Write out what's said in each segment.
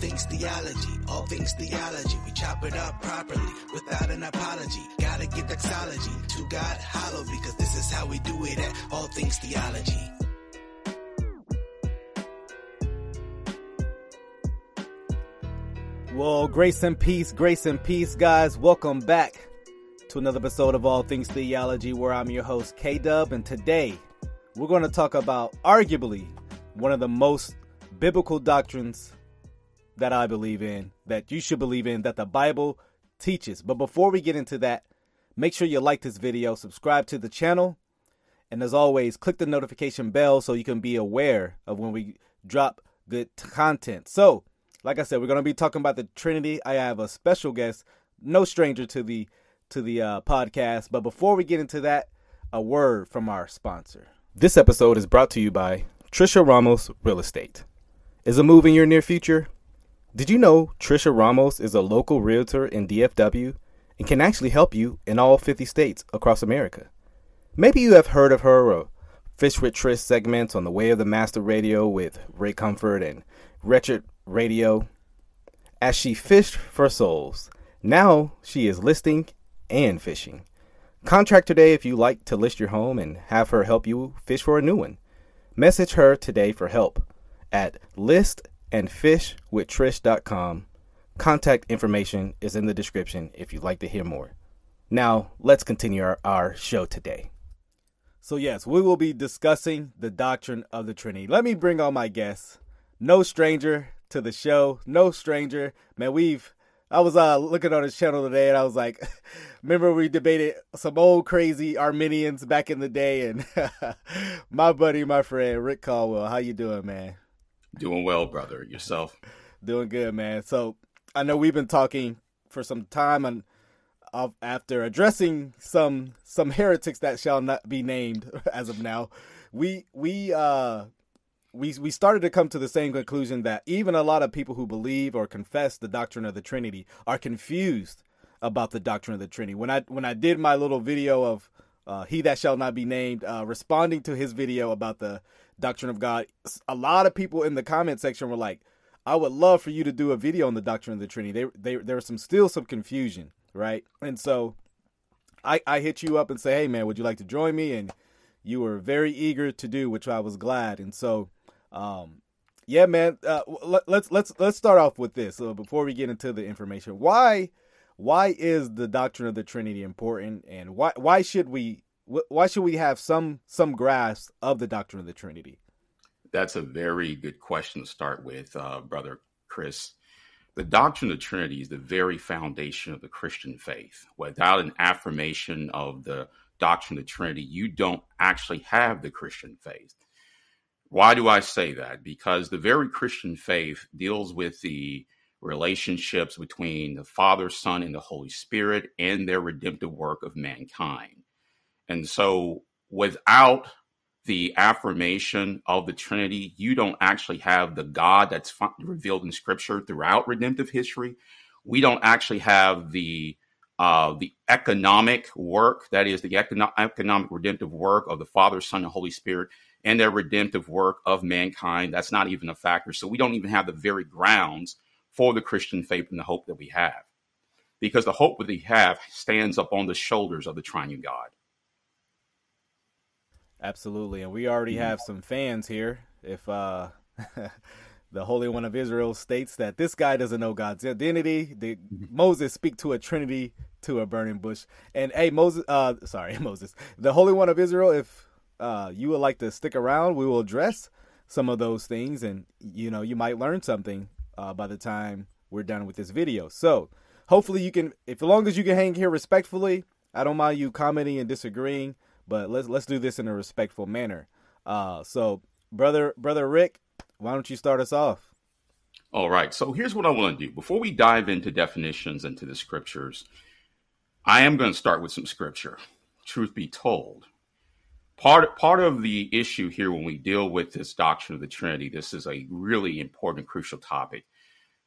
things theology, all things theology. We chop it up properly without an apology. Gotta give doxology to God hollow because this is how we do it at all things theology. Well, grace and peace, grace and peace, guys. Welcome back to another episode of All Things Theology, where I'm your host, K Dub, and today we're going to talk about arguably one of the most biblical doctrines that I believe in, that you should believe in, that the Bible teaches. But before we get into that, make sure you like this video, subscribe to the channel, and as always, click the notification bell so you can be aware of when we drop good content. So, like I said, we're going to be talking about the Trinity. I have a special guest, no stranger to the to the uh, podcast. But before we get into that, a word from our sponsor. This episode is brought to you by Trisha Ramos Real Estate. Is a move in your near future? Did you know Trisha Ramos is a local realtor in DFW and can actually help you in all 50 states across America? Maybe you have heard of her or Fish with Trish segments on the Way of the Master Radio with Ray Comfort and Wretched Radio. As she fished for souls, now she is listing and fishing. Contact today if you like to list your home and have her help you fish for a new one. Message her today for help at listandfishwithtrish.com. Contact information is in the description if you'd like to hear more. Now, let's continue our, our show today. So, yes, we will be discussing the doctrine of the Trinity. Let me bring on my guests. No stranger to the show, no stranger. Man, we've I was uh, looking on his channel today, and I was like, remember we debated some old crazy Arminians back in the day, and my buddy, my friend Rick Caldwell. How you doing, man? Doing well, brother. Yourself? Doing good, man. So I know we've been talking for some time, and after addressing some some heretics that shall not be named as of now, we we uh we we started to come to the same conclusion that even a lot of people who believe or confess the doctrine of the Trinity are confused about the doctrine of the Trinity. When I when I did my little video of uh, "He that shall not be named," uh, responding to his video about the doctrine of God, a lot of people in the comment section were like, "I would love for you to do a video on the doctrine of the Trinity." They, they, there was some still some confusion, right? And so, I I hit you up and say, "Hey man, would you like to join me?" And you were very eager to do, which I was glad. And so um, yeah, man. Uh, let, let's let's let's start off with this so before we get into the information. Why why is the doctrine of the Trinity important, and why why should we why should we have some some grasp of the doctrine of the Trinity? That's a very good question to start with, uh, brother Chris. The doctrine of the Trinity is the very foundation of the Christian faith. Without an affirmation of the doctrine of the Trinity, you don't actually have the Christian faith. Why do I say that? Because the very Christian faith deals with the relationships between the Father, Son, and the Holy Spirit and their redemptive work of mankind. And so, without the affirmation of the Trinity, you don't actually have the God that's revealed in Scripture throughout redemptive history. We don't actually have the uh, the economic work, that is, the econo- economic redemptive work of the Father, Son, and Holy Spirit and their redemptive work of mankind. That's not even a factor. So we don't even have the very grounds for the Christian faith and the hope that we have. Because the hope that we have stands up on the shoulders of the triune God. Absolutely. And we already mm-hmm. have some fans here. If uh the Holy One of Israel states that this guy doesn't know God's identity, the, mm-hmm. Moses speak to a trinity to a burning bush. And hey Moses uh sorry, Moses. The Holy One of Israel, if uh, you would like to stick around, we will address some of those things, and you know you might learn something uh, by the time we're done with this video. So hopefully you can, if as long as you can hang here respectfully, I don't mind you commenting and disagreeing, but let's let's do this in a respectful manner. Uh, so brother brother Rick, why don't you start us off? All right. So here's what I want to do before we dive into definitions into the scriptures. I am going to start with some scripture. Truth be told, part part of the issue here when we deal with this doctrine of the Trinity, this is a really important, crucial topic,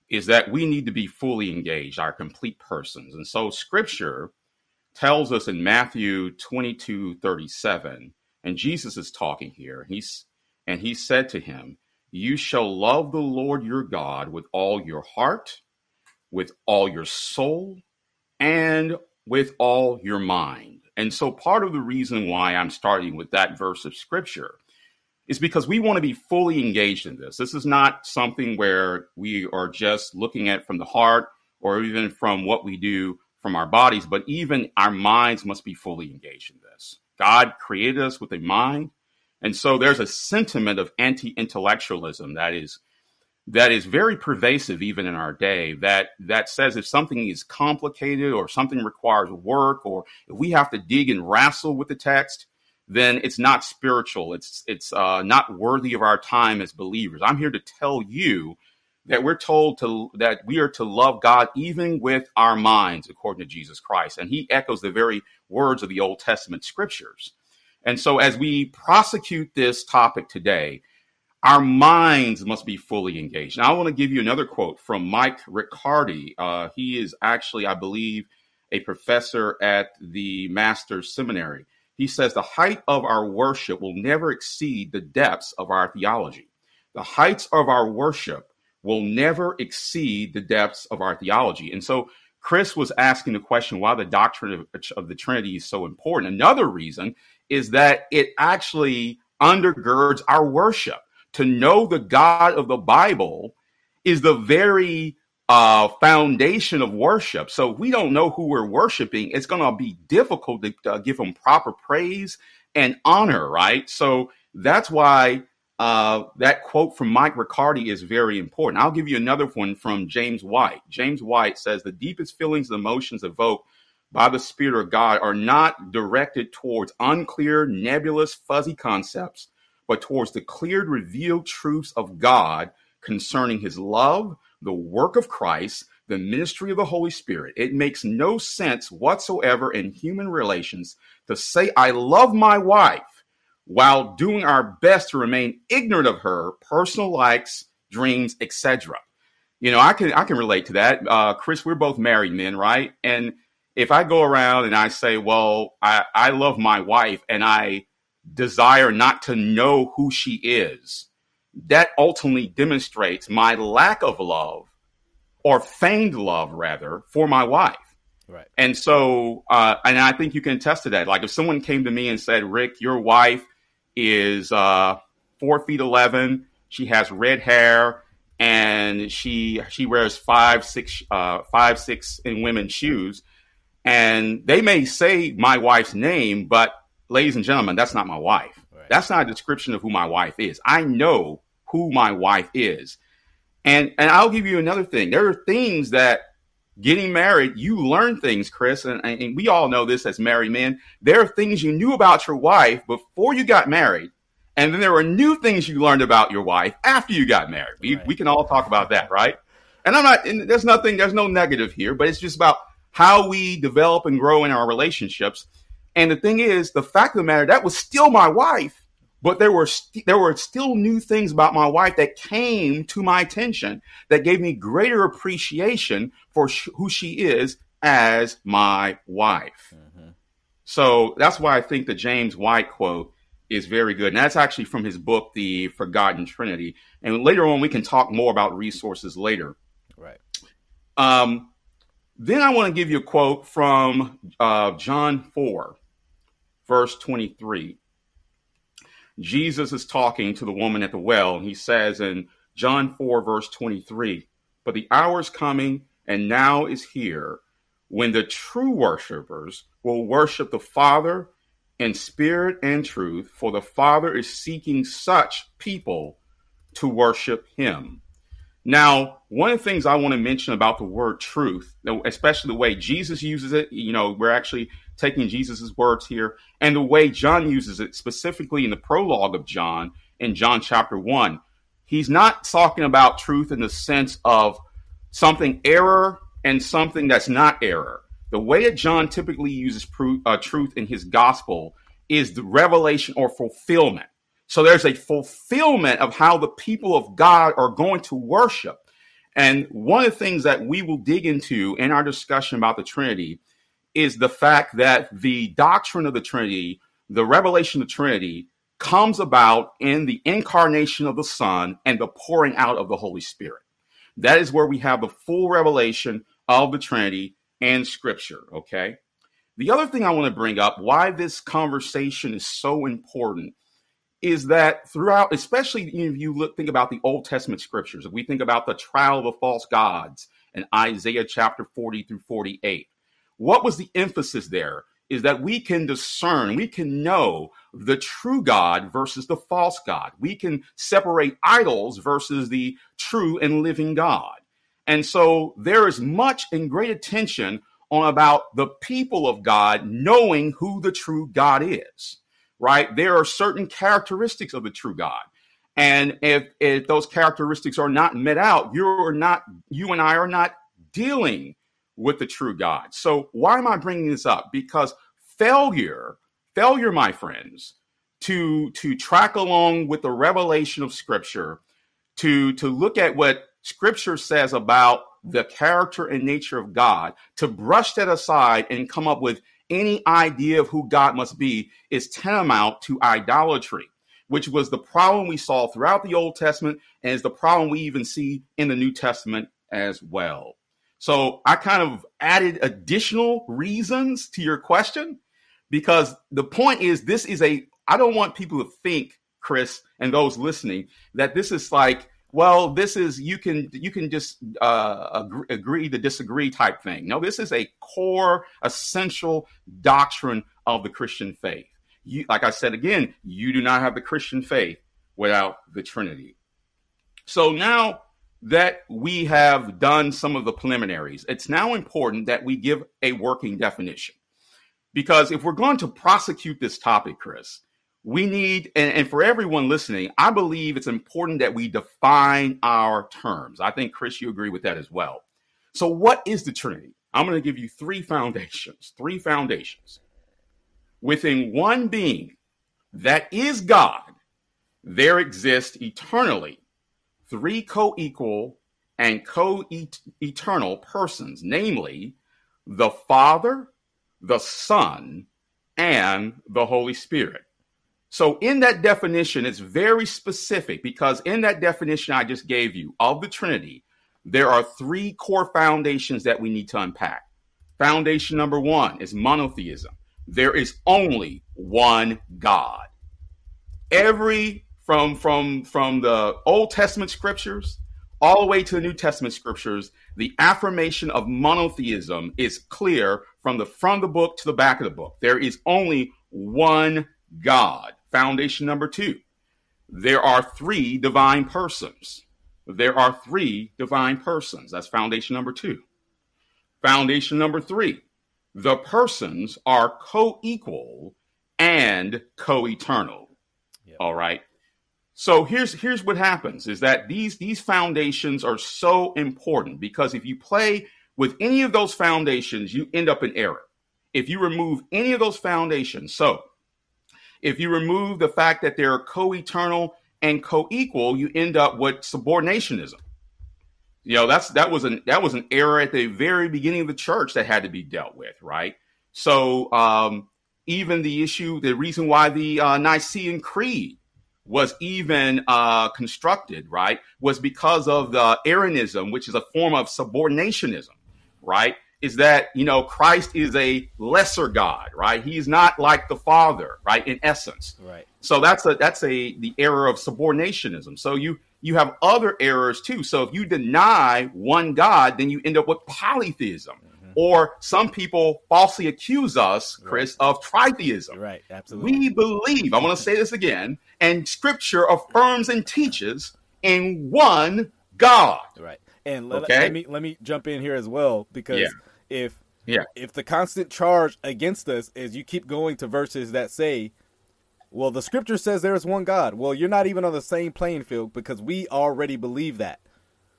is that we need to be fully engaged, our complete persons. And so scripture tells us in Matthew 22, 37, and Jesus is talking here, he's and he said to him, You shall love the Lord your God with all your heart, with all your soul, and with all your mind. And so, part of the reason why I'm starting with that verse of scripture is because we want to be fully engaged in this. This is not something where we are just looking at from the heart or even from what we do from our bodies, but even our minds must be fully engaged in this. God created us with a mind. And so there's a sentiment of anti-intellectualism that is that is very pervasive even in our day that that says if something is complicated or something requires work or if we have to dig and wrestle with the text then it's not spiritual it's it's uh, not worthy of our time as believers i'm here to tell you that we're told to that we are to love God even with our minds, according to Jesus Christ. And he echoes the very words of the Old Testament scriptures. And so as we prosecute this topic today, our minds must be fully engaged. Now, I want to give you another quote from Mike Riccardi. Uh, he is actually, I believe, a professor at the Master's Seminary. He says, The height of our worship will never exceed the depths of our theology. The heights of our worship will never exceed the depths of our theology. And so Chris was asking the question why the doctrine of, of, the Trinity is so important. Another reason is that it actually undergirds our worship. To know the God of the Bible is the very uh, foundation of worship. So we don't know who we're worshiping. It's going to be difficult to uh, give him proper praise and honor, right? So that's why uh, that quote from Mike Riccardi is very important. I'll give you another one from James White. James White says the deepest feelings and emotions evoked by the Spirit of God are not directed towards unclear, nebulous, fuzzy concepts, but towards the cleared, revealed truths of God concerning his love, the work of Christ, the ministry of the Holy Spirit. It makes no sense whatsoever in human relations to say, I love my wife while doing our best to remain ignorant of her personal likes, dreams, etc. You know, I can I can relate to that. Uh, Chris, we're both married men, right? And if I go around and I say, "Well, I, I love my wife and I desire not to know who she is," that ultimately demonstrates my lack of love or feigned love, rather, for my wife. Right. And so, uh, and I think you can attest to that. Like if someone came to me and said, "Rick, your wife." Is uh, four feet eleven. She has red hair, and she she wears five six uh, five six in women's shoes. And they may say my wife's name, but ladies and gentlemen, that's not my wife. Right. That's not a description of who my wife is. I know who my wife is. And and I'll give you another thing. There are things that getting married, you learn things, Chris, and, and, we all know this as married men. There are things you knew about your wife before you got married, and then there were new things you learned about your wife after you got married. We, right. we can all talk about that, right? And I'm not, and there's nothing, there's no negative here, but it's just about how we develop and grow in our relationships. And the thing is, the fact of the matter, that was still my wife but there were st- there were still new things about my wife that came to my attention that gave me greater appreciation for sh- who she is as my wife. Mm-hmm. So that's why I think the James White quote is very good. And that's actually from his book, The Forgotten Trinity. And later on, we can talk more about resources later. Right. Um, then I want to give you a quote from uh, John 4, verse 23. Jesus is talking to the woman at the well, and he says in John 4, verse 23, But the hour is coming, and now is here, when the true worshipers will worship the Father in spirit and truth, for the Father is seeking such people to worship him. Now, one of the things I want to mention about the word truth, especially the way Jesus uses it, you know, we're actually taking Jesus's words here, and the way John uses it, specifically in the prologue of John, in John chapter 1. He's not talking about truth in the sense of something error and something that's not error. The way that John typically uses uh, truth in his gospel is the revelation or fulfillment. So there's a fulfillment of how the people of God are going to worship. And one of the things that we will dig into in our discussion about the Trinity is the fact that the doctrine of the Trinity, the revelation of the Trinity, comes about in the incarnation of the Son and the pouring out of the Holy Spirit. That is where we have the full revelation of the Trinity and Scripture. Okay. The other thing I want to bring up, why this conversation is so important, is that throughout, especially if you look, think about the Old Testament scriptures, if we think about the trial of the false gods in Isaiah chapter 40 through 48, what was the emphasis there? Is that we can discern, we can know the true God versus the false God. We can separate idols versus the true and living God. And so there is much and great attention on about the people of God knowing who the true God is, right? There are certain characteristics of the true God. And if, if those characteristics are not met out, you're not, you and I are not dealing with the true God. So why am I bringing this up? Because failure, failure, my friends, to, to track along with the revelation of scripture, to, to look at what scripture says about the character and nature of God, to brush that aside and come up with any idea of who God must be is tantamount to idolatry, which was the problem we saw throughout the Old Testament and is the problem we even see in the New Testament as well. So I kind of added additional reasons to your question because the point is this is a I don't want people to think, Chris, and those listening, that this is like well, this is you can you can just uh, agree, agree to disagree type thing. No, this is a core, essential doctrine of the Christian faith. You, like I said again, you do not have the Christian faith without the Trinity. So now that we have done some of the preliminaries, it's now important that we give a working definition. Because if we're going to prosecute this topic, Chris, we need, and, and, for everyone listening, I believe it's important that we define our terms. I think, Chris, you agree with that as well. So, what is the Trinity? I'm going to give you three foundations, three foundations. Within one being that is God, there exists eternally three co equal and co eternal persons, namely the Father, the Son, and the Holy Spirit. So, in that definition, it's very specific because in that definition I just gave you of the Trinity, there are three core foundations that we need to unpack. Foundation number one is monotheism. There is only one God. Every from from from the Old Testament scriptures all the way to the New Testament scriptures, the affirmation of monotheism is clear from the front of the book to the back of the book. There is only one God. Foundation number two there are three divine persons. There are three divine persons. That's foundation number two. Foundation number three the persons are co equal and co eternal. Yep. All right. So here's here's what happens is that these these foundations are so important because if you play with any of those foundations, you end up in error. If you remove any of those foundations, so if you remove the fact that they're co-eternal and co-equal, you end up with subordinationism. You know, that's that was an that was an error at the very beginning of the church that had to be dealt with, right? So um, even the issue, the reason why the uh, Nicene Creed was even uh, constructed, right, was because of the Arianism, which is a form of subordinationism, right? is that you know Christ is a lesser God, right? He's not like the Father, right? In essence, right. So that's a that's a the error of subordinationism. So you you have other errors too. So if you deny one God, then you end up with polytheism. Mm-hmm. Or some people falsely accuse us, Chris, right. of tritheism. Right, absolutely. We believe, I want to say this again, and scripture affirms and teaches in one God. Right. And let, okay? let me let me jump in here as well because yeah if yeah. if the constant charge against us is you keep going to verses that say, well, the scripture says there is one God. Well, you're not even on the same playing field because we already believe that.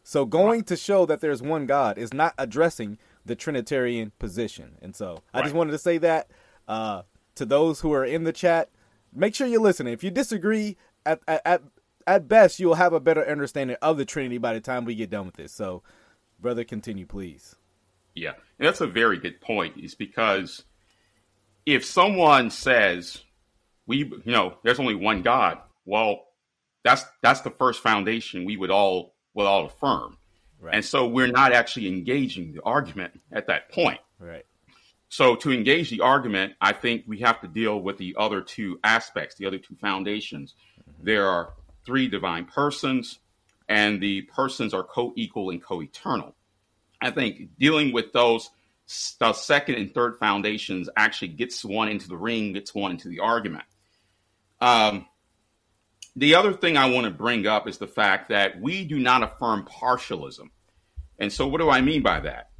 So going to show that there's one God is not addressing the Trinitarian position. And so right. I just wanted to say that uh, to those who are in the chat. Make sure you're listening. If you disagree, at, at at best you'll have a better understanding of the Trinity by the time we get done with this. So, brother, continue, please. Yeah, and that's a very good point. Is because if someone says we you know there's only one God. Well, that's that's the first foundation we would all would all affirm. Right. And so we're not actually engaging the argument at that point. Right. So to engage the argument, I think we have to deal with the other two aspects, the other two foundations. Mm-hmm. There are three divine persons, and the persons are co-equal and co-eternal. I think dealing with those the second and third foundations actually gets one into the ring, gets one into the argument. Um, the other thing I want to bring up is the fact that we do not affirm partialism. And so, what do I mean by that?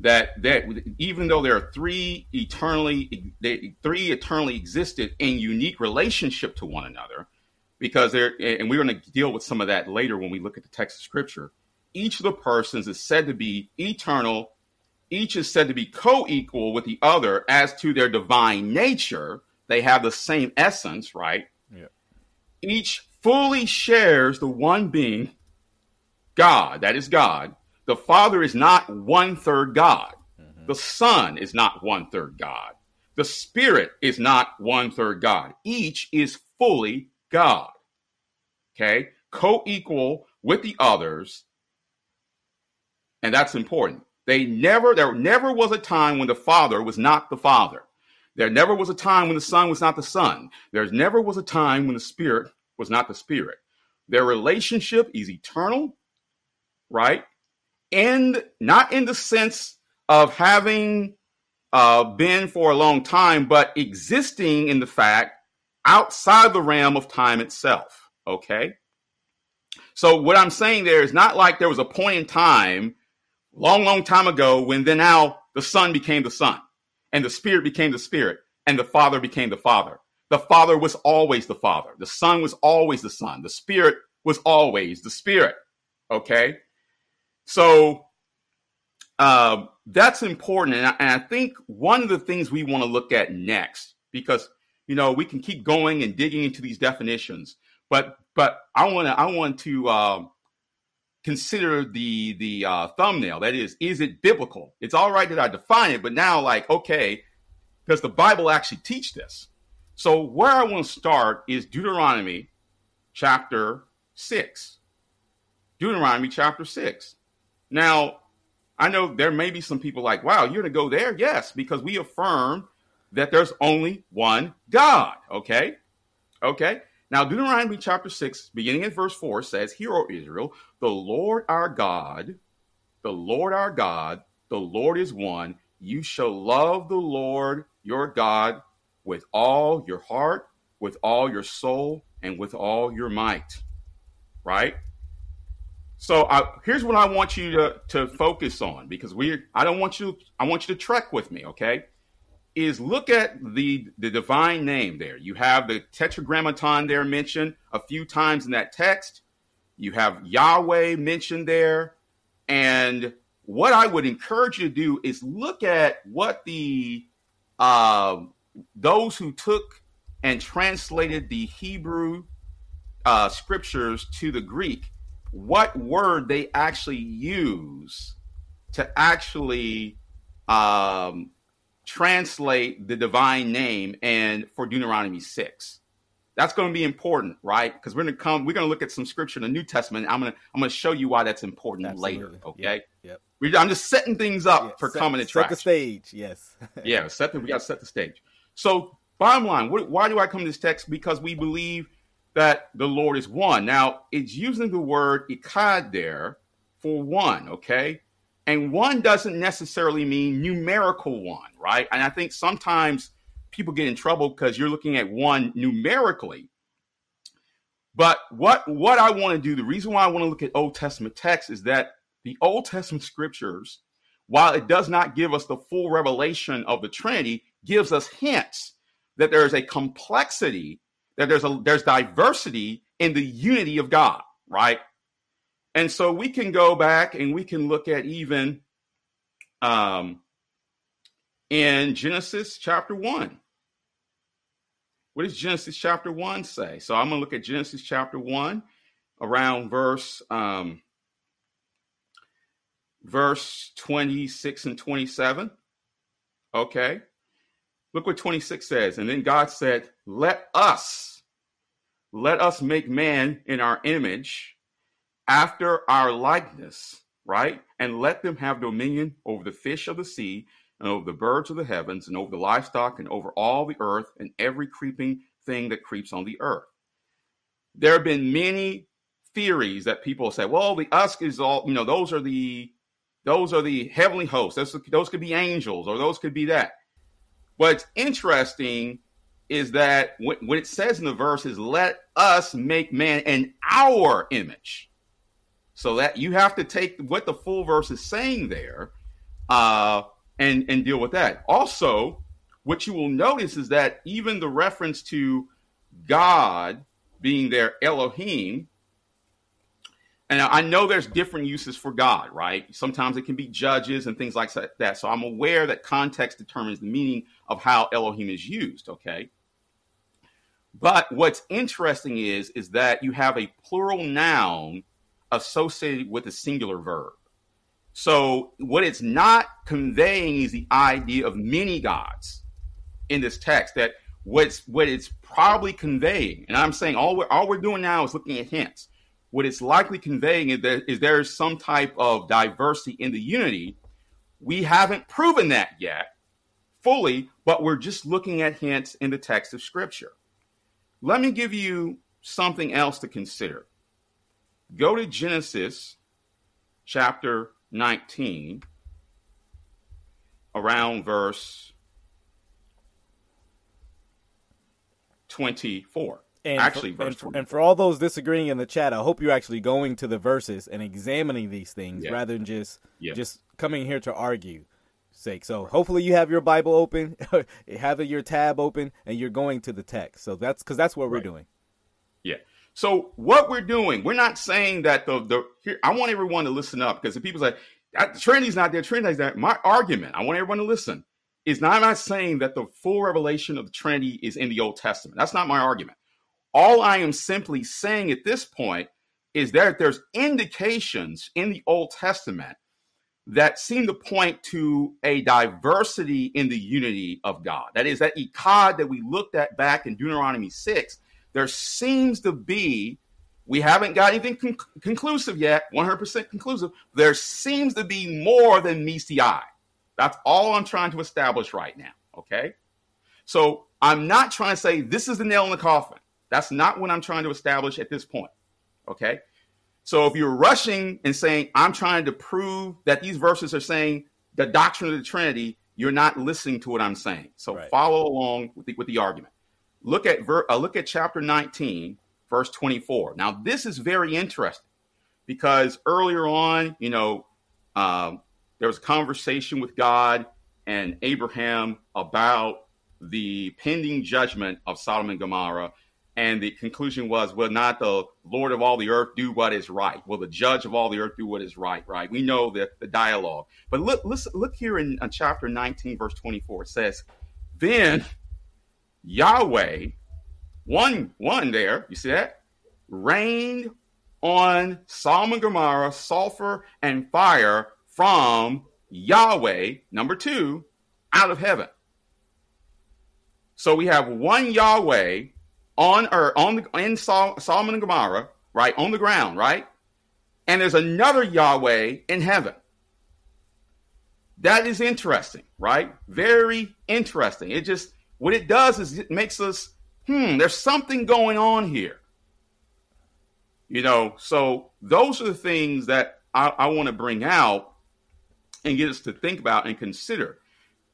That that even though there are three eternally they, three eternally existed in unique relationship to one another, because they're and we're going to deal with some of that later when we look at the text of scripture. Each of the persons is said to be eternal. Each is said to be co-equal with the other as to their divine nature. They have the same essence, right? Yeah. Each fully shares the one being, God. That is God the Father is not one third God. Mm-hmm. The Son is not one third God. The Spirit is not one third God. Each is fully God. Okay? Co equal with the others. And that's important. They never, there never was a time when the Father was not the Father. There never was a time when the Son was not the Son. There never was a time when the Spirit was not the Spirit. Their relationship is eternal, right? And not in the sense of having uh, been for a long time, but existing in the fact outside the realm of time itself. Okay. So what I'm saying there is not like there was a point in time, long, long time ago, when then now the Son became the Son, and the Spirit became the Spirit, and the Father became the Father. The Father was always the Father. The Son was always the Son. The Spirit was always the Spirit. Okay. So uh, that's important. And I, and I think one of the things we want to look at next, because you know we can keep going and digging into these definitions, but but I want to I want to uh, consider the the uh, thumbnail. That is, is it biblical? It's all right that I define it, but now like okay, does the Bible actually teach this? So where I want to start is Deuteronomy chapter six. Deuteronomy chapter six. Now, I know there may be some people like, wow, you're going to go there? Yes, because we affirm that there's only one God. Okay. Okay. Now, Deuteronomy chapter 6, beginning at verse 4, says, Hear, O Israel, the Lord our God, the Lord our God, the Lord is one. You shall love the Lord your God with all your heart, with all your soul, and with all your might. Right? So I, here's what I want you to, to focus on because we I don't want you I want you to trek with me, okay? Is look at the the divine name there. You have the tetragrammaton there mentioned a few times in that text. You have Yahweh mentioned there. And what I would encourage you to do is look at what the uh, those who took and translated the Hebrew uh, scriptures to the Greek what word they actually use to actually um, translate the divine name and for Deuteronomy 6. That's going to be important, right? Because we're going to come, we're going to look at some scripture in the New Testament. I'm going to, I'm going to show you why that's important Absolutely. later. Okay. Yep. yep. I'm just setting things up yeah, for set, coming to Set the stage. Yes. yeah. Set the, we got to set the stage. So bottom line, what, why do I come to this text? Because we believe that the Lord is one. Now, it's using the word echad there for one, okay? And one doesn't necessarily mean numerical one, right? And I think sometimes people get in trouble because you're looking at one numerically. But what what I want to do, the reason why I want to look at Old Testament text is that the Old Testament scriptures, while it does not give us the full revelation of the Trinity, gives us hints that there is a complexity that there's a there's diversity in the unity of God, right? And so we can go back and we can look at even um, in Genesis chapter 1. What does Genesis chapter 1 say? So I'm going to look at Genesis chapter 1 around verse um, verse 26 and 27. Okay. Look what 26 says. And then God said, Let us, let us make man in our image after our likeness, right? And let them have dominion over the fish of the sea and over the birds of the heavens and over the livestock and over all the earth and every creeping thing that creeps on the earth. There have been many theories that people say, well, the us is all, you know, those are the those are the heavenly hosts. Those, those could be angels or those could be that. What's interesting is that when, when it says in the verse is let us make man in our image. So that you have to take what the full verse is saying there uh, and, and deal with that. Also, what you will notice is that even the reference to God being their Elohim, and I know there's different uses for God, right? Sometimes it can be judges and things like that. So I'm aware that context determines the meaning of how Elohim is used, okay? But what's interesting is is that you have a plural noun associated with a singular verb. So what it's not conveying is the idea of many gods in this text. That what's what it's probably conveying, and I'm saying all we're all we're doing now is looking at hints what it's likely conveying is that is there is some type of diversity in the unity. We haven't proven that yet fully, but we're just looking at hints in the text of Scripture. Let me give you something else to consider. Go to Genesis chapter 19, around verse 24. And actually, for, verse and, for, and for all those disagreeing in the chat, I hope you're actually going to the verses and examining these things Yeah. rather than just Yeah. just coming here to argue. Sake. So hopefully you have your Bible open, have your tab open, and you're going to the text. So that's because that's what we're Right. doing. Yeah. So what we're doing, we're not saying that the the here. I want everyone to listen up because if people say "Ah, Trinity's not there, Trinity's there. My argument, I want everyone to listen, is not I'm not saying that the full revelation of the Trinity is in the Old Testament. That's not my argument. All I am simply saying at this point is that there's indications in the Old Testament that seem to point to a diversity in the unity of God. That is, that Echad that we looked at back in Deuteronomy 6, there seems to be, we haven't got anything con- conclusive yet, 100% conclusive. There seems to be more than meets the eye. That's all I'm trying to establish right now. Okay. So I'm not trying to say this is the nail in the coffin. That's not what I'm trying to establish at this point. Okay. So if you're rushing and saying, I'm trying to prove that these verses are saying the doctrine of the Trinity, you're not listening to what I'm saying. So Right. follow along with the, with the argument. Look at ver- uh, look at chapter 19, verse 24. Now this is very interesting because earlier on, you know, um, there was a conversation with God and Abraham about the pending judgment of Sodom and Gomorrah. And the conclusion was, will not the Lord of all the earth do what is right? Will the judge of all the earth do what is right? Right? We know the, the dialogue. But look, listen, look here in, uh, chapter 19, verse 24. It says, Then Yahweh, one, one there, you see that? Rained on Sodom and Gomorrah sulfur and fire from Yahweh, number two, out of heaven. So we have one Yahweh on earth, on the in Sol- Solomon and Gomorrah, right on the ground, right, and there's another Yahweh in heaven. That is interesting, right? Very interesting. It just what it does is it makes us, hmm, there's something going on here. You know, so those are the things that I, I want to bring out and get us to think about and consider.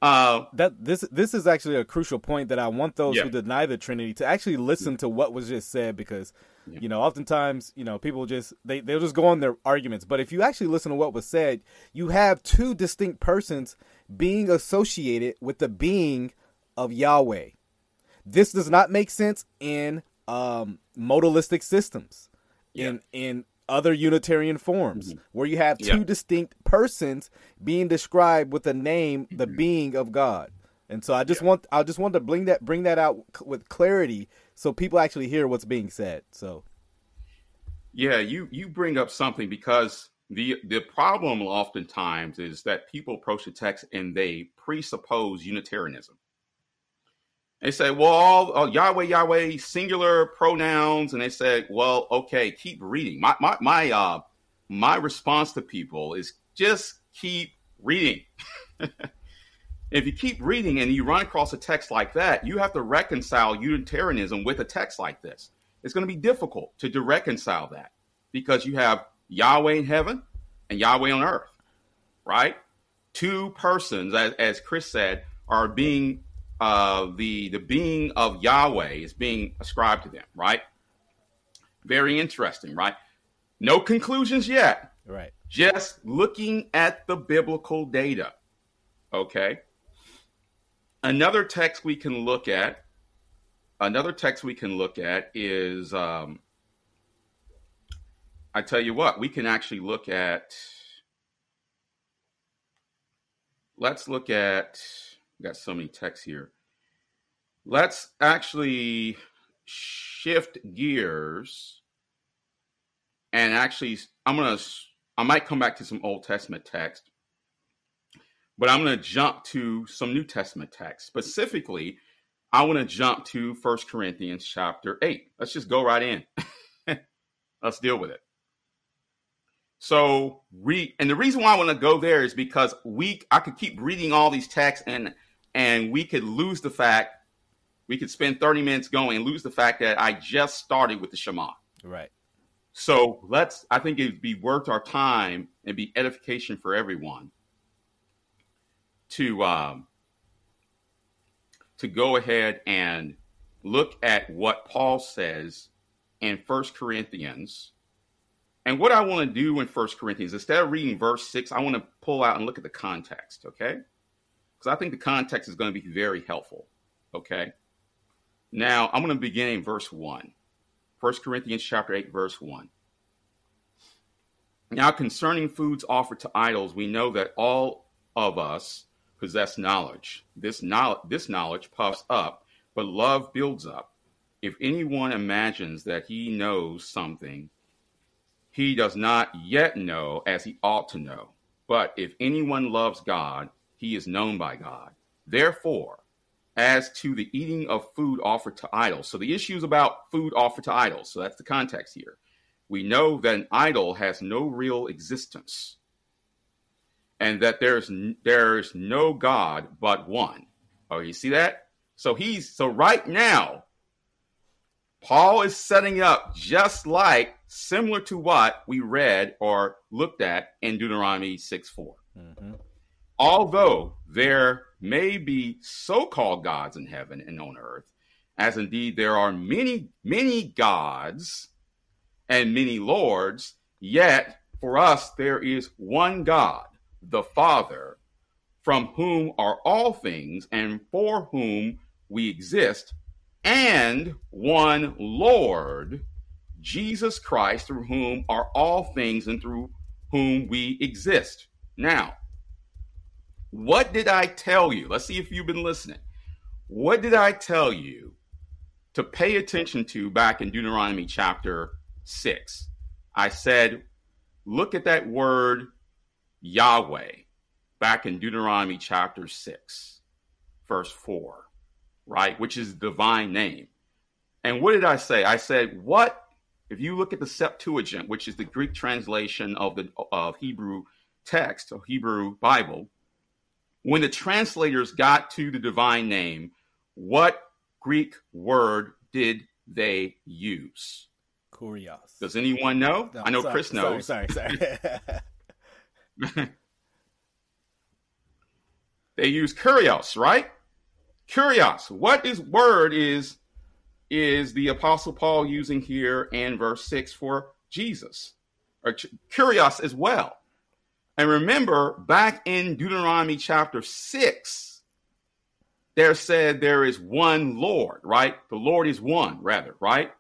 Uh, That this this is actually a crucial point that I want those Yeah. who deny the Trinity to actually listen to what was just said because Yeah. you know oftentimes you know people just they they'll just go on their arguments but if you actually listen to what was said you have two distinct persons being associated with the being of Yahweh. This does not make sense in um, modalistic systems, in in other Unitarian forms, where you have two Mm-hmm. Yeah. distinct persons being described with the name, the being of God. And so I just want I just want to bring that bring that out c- with clarity so people actually hear what's being said. So Yeah, you you bring up something because the the problem oftentimes is that people approach the text and they presuppose Unitarianism. They say, well, all, Yahweh, Yahweh, singular pronouns, and they say, well, okay, keep reading. My my my uh my response to people is just keep reading. if you keep reading and you run across a text like that, you have to reconcile Unitarianism with a text like this. It's going to be difficult to, to reconcile that because you have Yahweh in heaven and Yahweh on earth, right? Two persons, as, as Chris said, are being uh, the the being of Yahweh is being ascribed to them, right? Very interesting, right? No conclusions yet. Right. Just looking at the biblical data. Okay. Another text we can look at. Another text we can look at is. Um, I tell you what, we can actually look at. Let's look at got so many texts here. Let's actually shift gears and actually I'm to I might come back to some Old Testament text, but I'm to jump to some New Testament text. Specifically, I want to jump to First Corinthians chapter 8. Let's just go right in. Let's deal with it. So read, and the reason why I want to go there is because we I could keep reading all these texts and and we could lose the fact we could spend 30 minutes going and lose the fact that I just started with the Shema. Right. So let's, I think it'd be worth our time and be edification for everyone to, um, to go ahead and look at what Paul says in First Corinthians. And what I want to do in First Corinthians, instead of reading verse 6, I want to pull out and look at the context, okay? because I think the context is going to be very helpful. Okay. Now I'm going to begin in verse 1. 1 Corinthians chapter 8, verse 1. Now, concerning foods offered to idols, we know that all of us possess knowledge. This knowledge, this knowledge puffs up, but love builds up. If anyone imagines that he knows something, he does not yet know as he ought to know. But if anyone loves God, he is known by God. Therefore, as to the eating of food offered to idols. So the issue is about food offered to idols. So that's the context here. We know that an idol has no real existence and that there's there's no God but one. Oh, you see that? So he's so right now Paul is setting up just like similar to what we read or looked at in Deuteronomy 6 4. Mm-hmm although there may be so called gods in heaven and on earth, as indeed there are many, many gods and many lords, yet for us there is one God, the Father, from whom are all things and for whom we exist, and one Lord, Jesus Christ, through whom are all things and through whom we exist. Now, what did I tell you? Let's see if you've been listening. What did I tell you to pay attention to back in Deuteronomy chapter 6? I said, look at that word Yahweh back in Deuteronomy chapter 6, verse 4, right? Which is divine name. And what did I say? I said, what if you look at the Septuagint, which is the Greek translation of the of Hebrew text, or Hebrew Bible, when the translators got to the divine name, what Greek word did they use? Kurios. Does anyone know? No, I know sorry, Chris knows. Sorry, sorry. sorry. they use kurios, right? Kurios. What is word is is the apostle Paul using here in verse 6 for Jesus? Or kurios as well. And remember, back in Deuteronomy chapter 6, there said there is one Lord, right? The Lord is one, rather, right?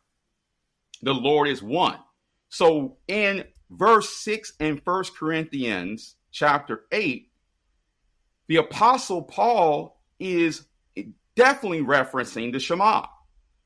The Lord is one. So in verse 6 in First Corinthians chapter 8, the apostle Paul is definitely referencing the Shema.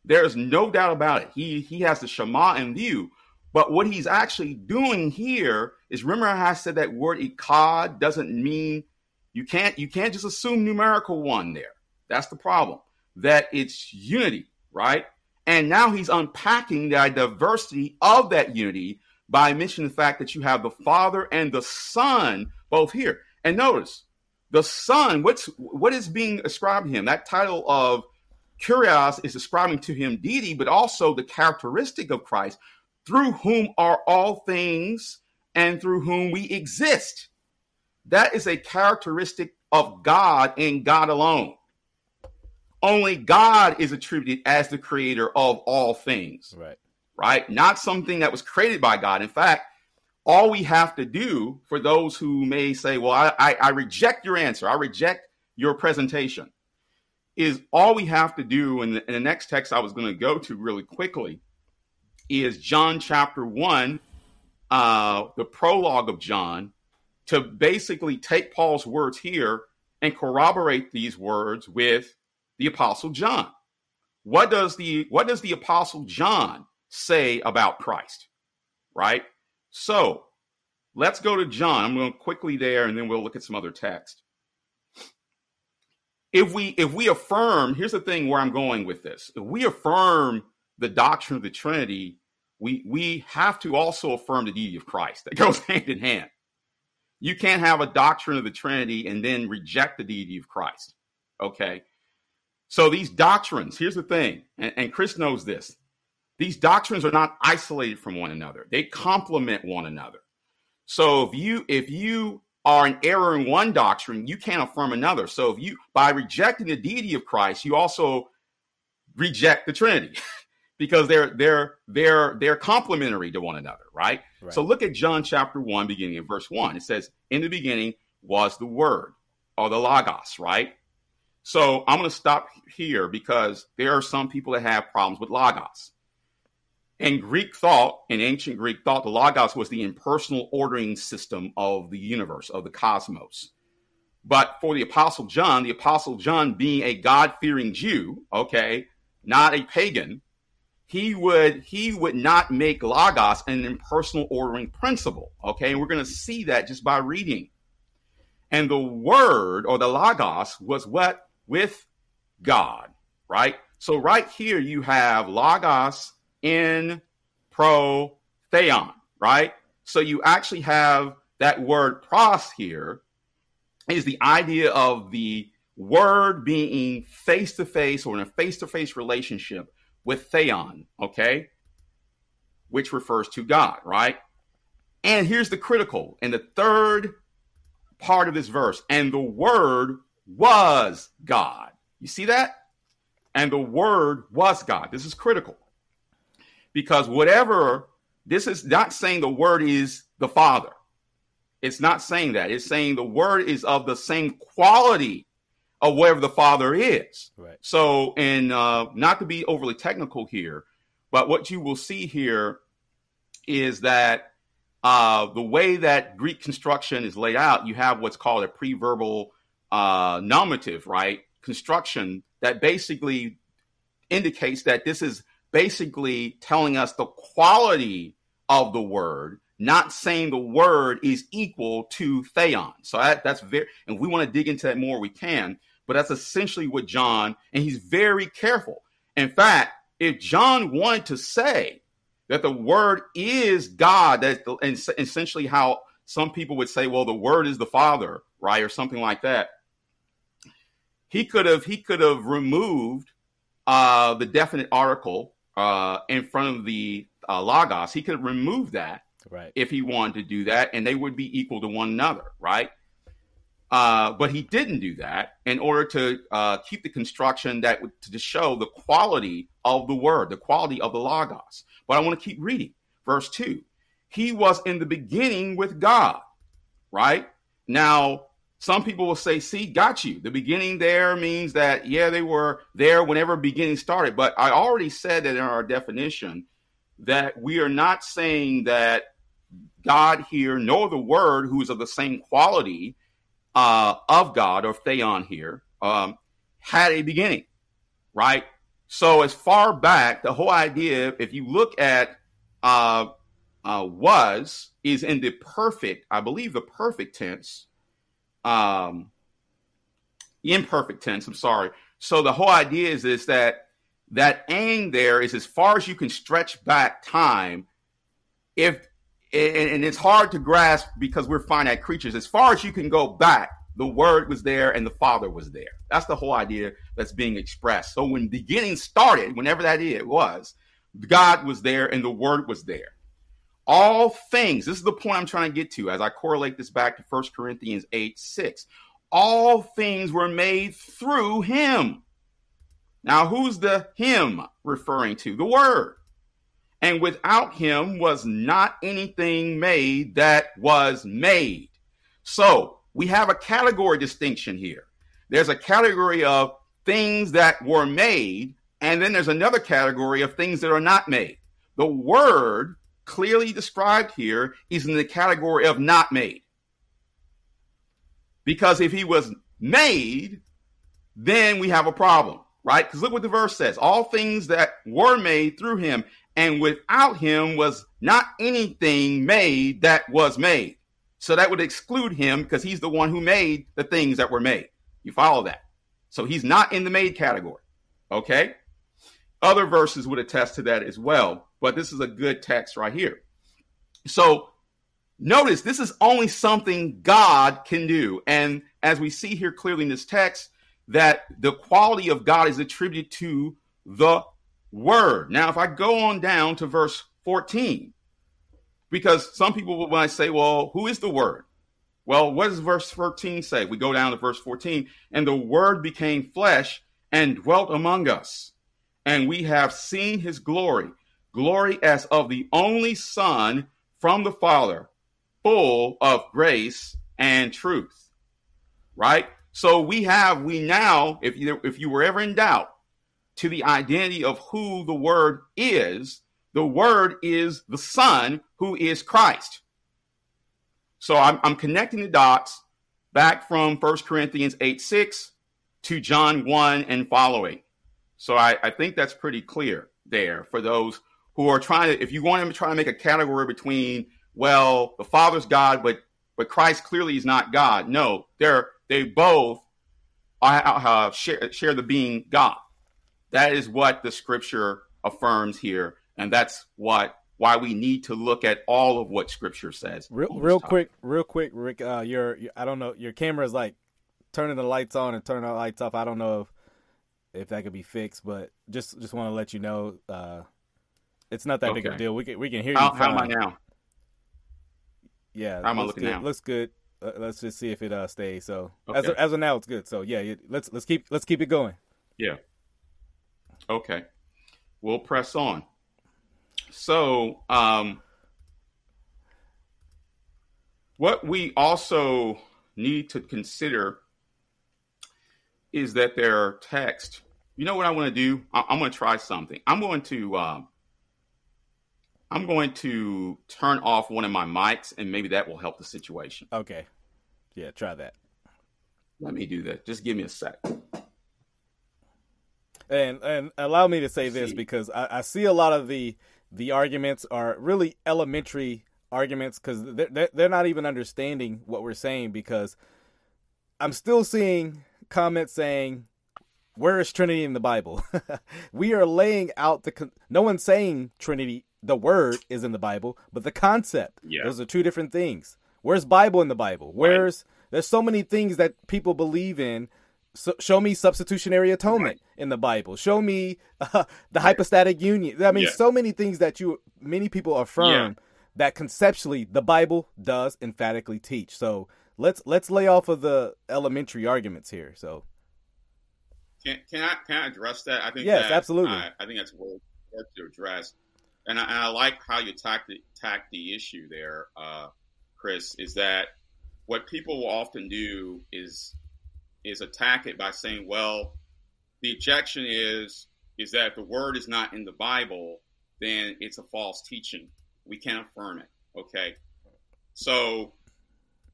There's no doubt about it. He he has the Shema in view, but what he's actually doing here is remember how I said that word echad doesn't mean you can't you can't just assume numerical one there. That's the problem. that it's unity, right? And now he's unpacking the diversity of that unity by mentioning the fact that you have the Father and the Son both here. And notice the Son, what's what is being ascribed to him? That title of Kurios is ascribing to him deity, but also the characteristic of Christ, through whom are all things and through whom we exist. That is a characteristic of God and God alone. Only God is attributed as the creator of all things. Right. Right? Not something that was created by God. In fact, all we have to do for those who may say, well, I, I, I reject your answer, I reject your presentation, is all we have to do. And the, the next text I was going to go to really quickly is John chapter 1, uh, the prologue of John, to basically take Paul's words here and corroborate these words with the apostle John. What does the what does the apostle John say about Christ? Right? So let's go to John. I'm going to quickly there and then we'll look at some other text. If we if we affirm, here's the thing where I'm going with this. If we affirm the doctrine of the Trinity, we we have to also affirm the deity of Christ. That goes hand in hand. You can't have a doctrine of the Trinity and then reject the deity of Christ. Okay. So these doctrines, here's the thing, and, and Chris knows this. These doctrines are not isolated from one another. They complement one another. So if you if you are an error in one doctrine, you can't affirm another. So if you by rejecting the deity of Christ, you also reject the Trinity because they're they're they're they're complementary to one another, right? right? So look at John chapter 1 beginning in verse 1. It says, "In the beginning was the word or the logos," right? So I'm going to stop here because there are some people that have problems with logos. In Greek thought, in ancient Greek thought, the Logos was the impersonal ordering system of the universe, of the cosmos. But for the Apostle John, the Apostle John being a God fearing Jew, okay, not a pagan, he would he would not make logos an impersonal ordering principle okay? And we're going to see that just by reading. And the word or the logos was what? With god right? So right here you have logos in pro theon, right? So you actually have that word pros here is the idea of the word being face to face or in a face to face relationship with theon, okay? Which refers to God, right? And here's the critical in the third part of this verse, and the word was God. You see that? And the word was God. This is critical because whatever this is not saying the word is the father it's not saying that it's saying the word is of the same quality of whatever the father is. Right. So and uh, not to be overly technical here but what you will see here is that uh, the way that greek construction is laid out you have what's called a preverbal uh, nominative right construction that basically indicates that this is basically telling us the quality of the word, not saying the word is equal to theon. So that, that's very, and we want to dig into that more, we can, but that's essentially what John, and he's very careful. In fact, if John wanted to say that the word is God, that's essentially how some people would say, well, the word is the Father, right, or something like that. He could have he could have removed uh, the definite article uh, in front of the uh, logos, he could remove that right. if he wanted to do that, and they would be equal to one another, right? Uh, but he didn't do that in order to uh, keep the construction that to show the quality of the word, the quality of the logos. But I want to keep reading. Verse two: He was in the beginning with God, right? Now some people will say, see, got you. The beginning there means that, yeah, they were there whenever beginning started. But I already said that in our definition that we are not saying that God here, nor the word who is of the same quality uh, of God or theon here, um, had a beginning, right? So as far back, the whole idea, if you look at uh, uh, was, is in the perfect, I believe the perfect tense um, imperfect tense. I'm sorry. So the whole idea is is that that aim there is as far as you can stretch back time. If and it's hard to grasp because we're finite creatures. As far as you can go back, the Word was there and the Father was there. That's the whole idea that's being expressed. So when beginning started, whenever that is, was, God was there and the Word was there. All things, this is the point I'm trying to get to as I correlate this back to 1 Corinthians 8 6. All things were made through him. Now, who's the him referring to? The Word. And without him was not anything made that was made. So we have a category distinction here. There's a category of things that were made, and then there's another category of things that are not made. The word clearly described here is in the category of not made. Because if he was made, then we have a problem, right? Because look what the verse says all things that were made through him, and without him was not anything made that was made. So that would exclude him because he's the one who made the things that were made. You follow that? So he's not in the made category. Okay? Other verses would attest to that as well, but this is a good text right here. So notice this is only something God can do. And as we see here clearly in this text, that the quality of God is attributed to the word. Now, if I go on down to verse 14, because some people might say, well, who is the word? Well, what does verse 14 say? We go down to verse 14, and the word became flesh and dwelt among us, and we have seen his glory, glory as of the only Son from the Father, full of grace and truth. Right? So we have, we now, if you if you were ever in doubt, to the identity of who the Word is, the Word is the Son who is Christ. So I'm, I'm connecting the dots back from 1 Corinthians 8 6 to John 1 and following. So I, I think that's pretty clear there for those who are trying to, if you want to try to make a category between, well, the Father's God, but but Christ clearly is not God. No, they're they both uh, share, share the being God. That is what the scripture affirms here. And that's what why we need to look at all of what scripture says. Real, real quick, real quick, Rick, uh, your, your, I don't know, your camera is like turning the lights on and turning the lights off. I don't know if, if that could be fixed, but just, just want to let you know, uh, it's not that okay. big of a deal. We can, we can hear you. How, how am I now? Yeah. How am I looking good. now? Looks good. Uh, let's just see if it uh stays. So okay. as of, as of now, it's good. So yeah, let's let's keep let's keep it going. Yeah. Okay. We'll press on. So, um, what we also need to consider is that their text. You know what I want to do? I- am going to try something. I'm going to um, I'm going to turn off one of my mics, and maybe that will help the situation. Okay. Yeah, try that. Let me do that. Just give me a sec. And and allow me to say this because I, I see a lot of the the arguments are really elementary arguments because they're, they're not even understanding what we're saying because I'm still seeing comments saying, Where is Trinity in the Bible? we are laying out the. Con- no one's saying Trinity, the word is in the Bible, but the concept. Yeah. Those are two different things. Where's Bible in the Bible? Where's. Right. There's so many things that people believe in so, show me substitutionary atonement right. in the Bible. Show me uh, the hypostatic union. I mean, yeah. so many things that you many people affirm yeah. that conceptually the Bible does emphatically teach. So let's let's lay off of the elementary arguments here. So can, can I can I address that? I think yes, that, absolutely. I, I think that's worth, worth to address, and I, and I like how you tacked the, tacked the issue there, uh, Chris. Is that what people will often do is is attack it by saying, well, the objection is is that if the word is not in the Bible, then it's a false teaching. We can't affirm it. Okay. So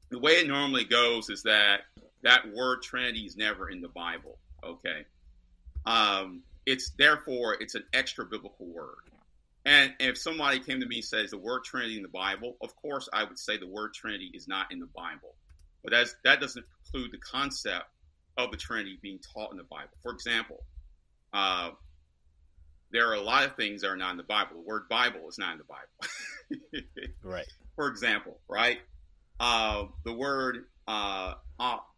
the way it normally goes is that that word Trinity is never in the Bible. Okay. Um, it's therefore it's an extra biblical word. And if somebody came to me and says the word Trinity in the Bible, of course I would say the word Trinity is not in the Bible. But that's, that doesn't preclude the concept of the Trinity being taught in the Bible. For example, uh, there are a lot of things that are not in the Bible. The word Bible is not in the Bible. right. For example, right? Uh, the word uh,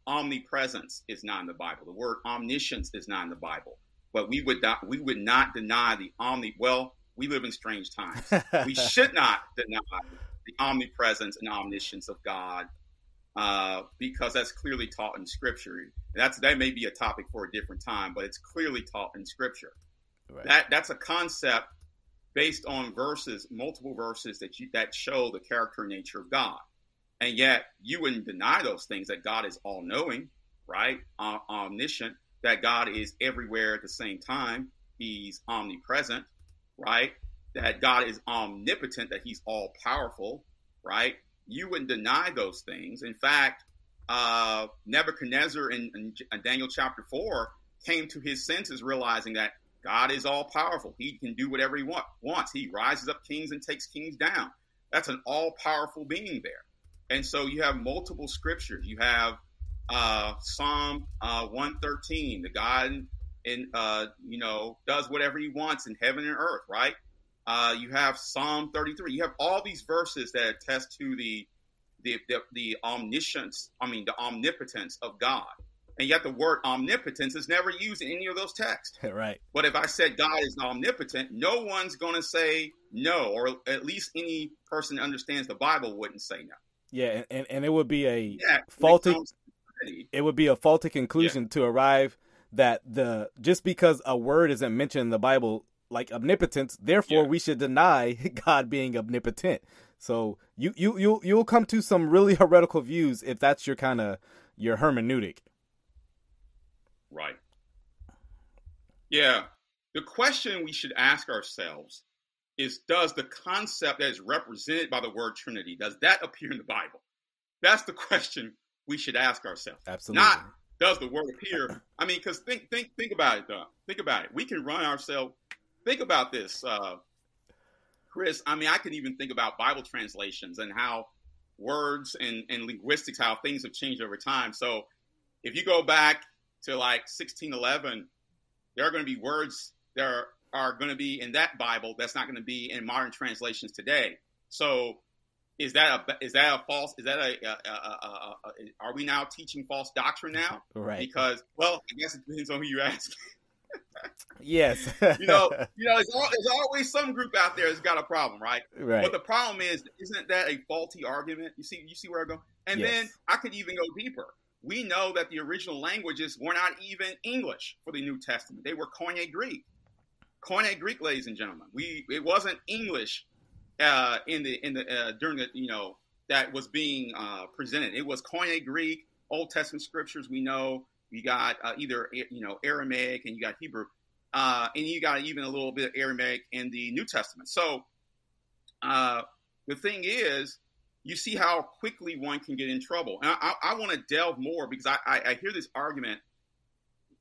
omnipresence is not in the Bible. The word omniscience is not in the Bible. But we would not, we would not deny the omni. Well, we live in strange times. we should not deny the omnipresence and omniscience of God uh, because that's clearly taught in Scripture. That's that may be a topic for a different time, but it's clearly taught in Scripture. Right. That that's a concept based on verses, multiple verses that you, that show the character and nature of God, and yet you wouldn't deny those things that God is all knowing, right, uh, omniscient, that God is everywhere at the same time. He's omnipresent, right? That God is omnipotent, that He's all powerful, right? You wouldn't deny those things. In fact, uh, Nebuchadnezzar in, in Daniel chapter four came to his senses, realizing that God is all powerful. He can do whatever he want, wants. He rises up kings and takes kings down. That's an all powerful being there. And so you have multiple scriptures. You have uh, Psalm uh, 113, the God in, uh, you know, does whatever he wants in heaven and earth, right? Uh, you have Psalm 33. You have all these verses that attest to the, the, the, the omniscience, I mean, the omnipotence of God. And yet the word omnipotence is never used in any of those texts. right. But if I said God is omnipotent, no one's going to say no, or at least any person that understands the Bible wouldn't say no. Yeah, and, and it would be a yeah, faulty it would be a faulty conclusion yeah. to arrive that the just because a word isn't mentioned in the Bible like omnipotence, therefore yeah. we should deny God being omnipotent. So you you you you'll come to some really heretical views if that's your kind of your hermeneutic. Right. Yeah. The question we should ask ourselves is does the concept that is represented by the word Trinity, does that appear in the Bible? That's the question we should ask ourselves. Absolutely. Not does the word appear. I mean, because think think think about it though. Think about it. We can run ourselves. Think about this, uh, Chris. I mean, I can even think about Bible translations and how words and, and linguistics, how things have changed over time. So if you go back to like 1611, there are going to be words that are, are going to be in that Bible that's not going to be in modern translations today. So is that a is that a false is that a, a, a, a, are we now teaching false doctrine now right because well i guess it depends on who you ask yes. You know you know there's, there's, always some group out there that's got a problem right? Right. But the problem is isn't that a faulty argument? You see you see where i go? And yes. then i could even go deeper. We know that the original languages were not even english for the new testament. They were koine greek. Koine greek ladies and gentlemen. We it wasn't english uh, in the in the uh, during the you know that was being uh, presented. It was Koine Greek, Old Testament scriptures. We know you got uh, either you know Aramaic and you got Hebrew, uh, and you got even a little bit of Aramaic in the New Testament. So uh, the thing is, you see how quickly one can get in trouble. And I, I, I want to delve more because I, I, I hear this argument,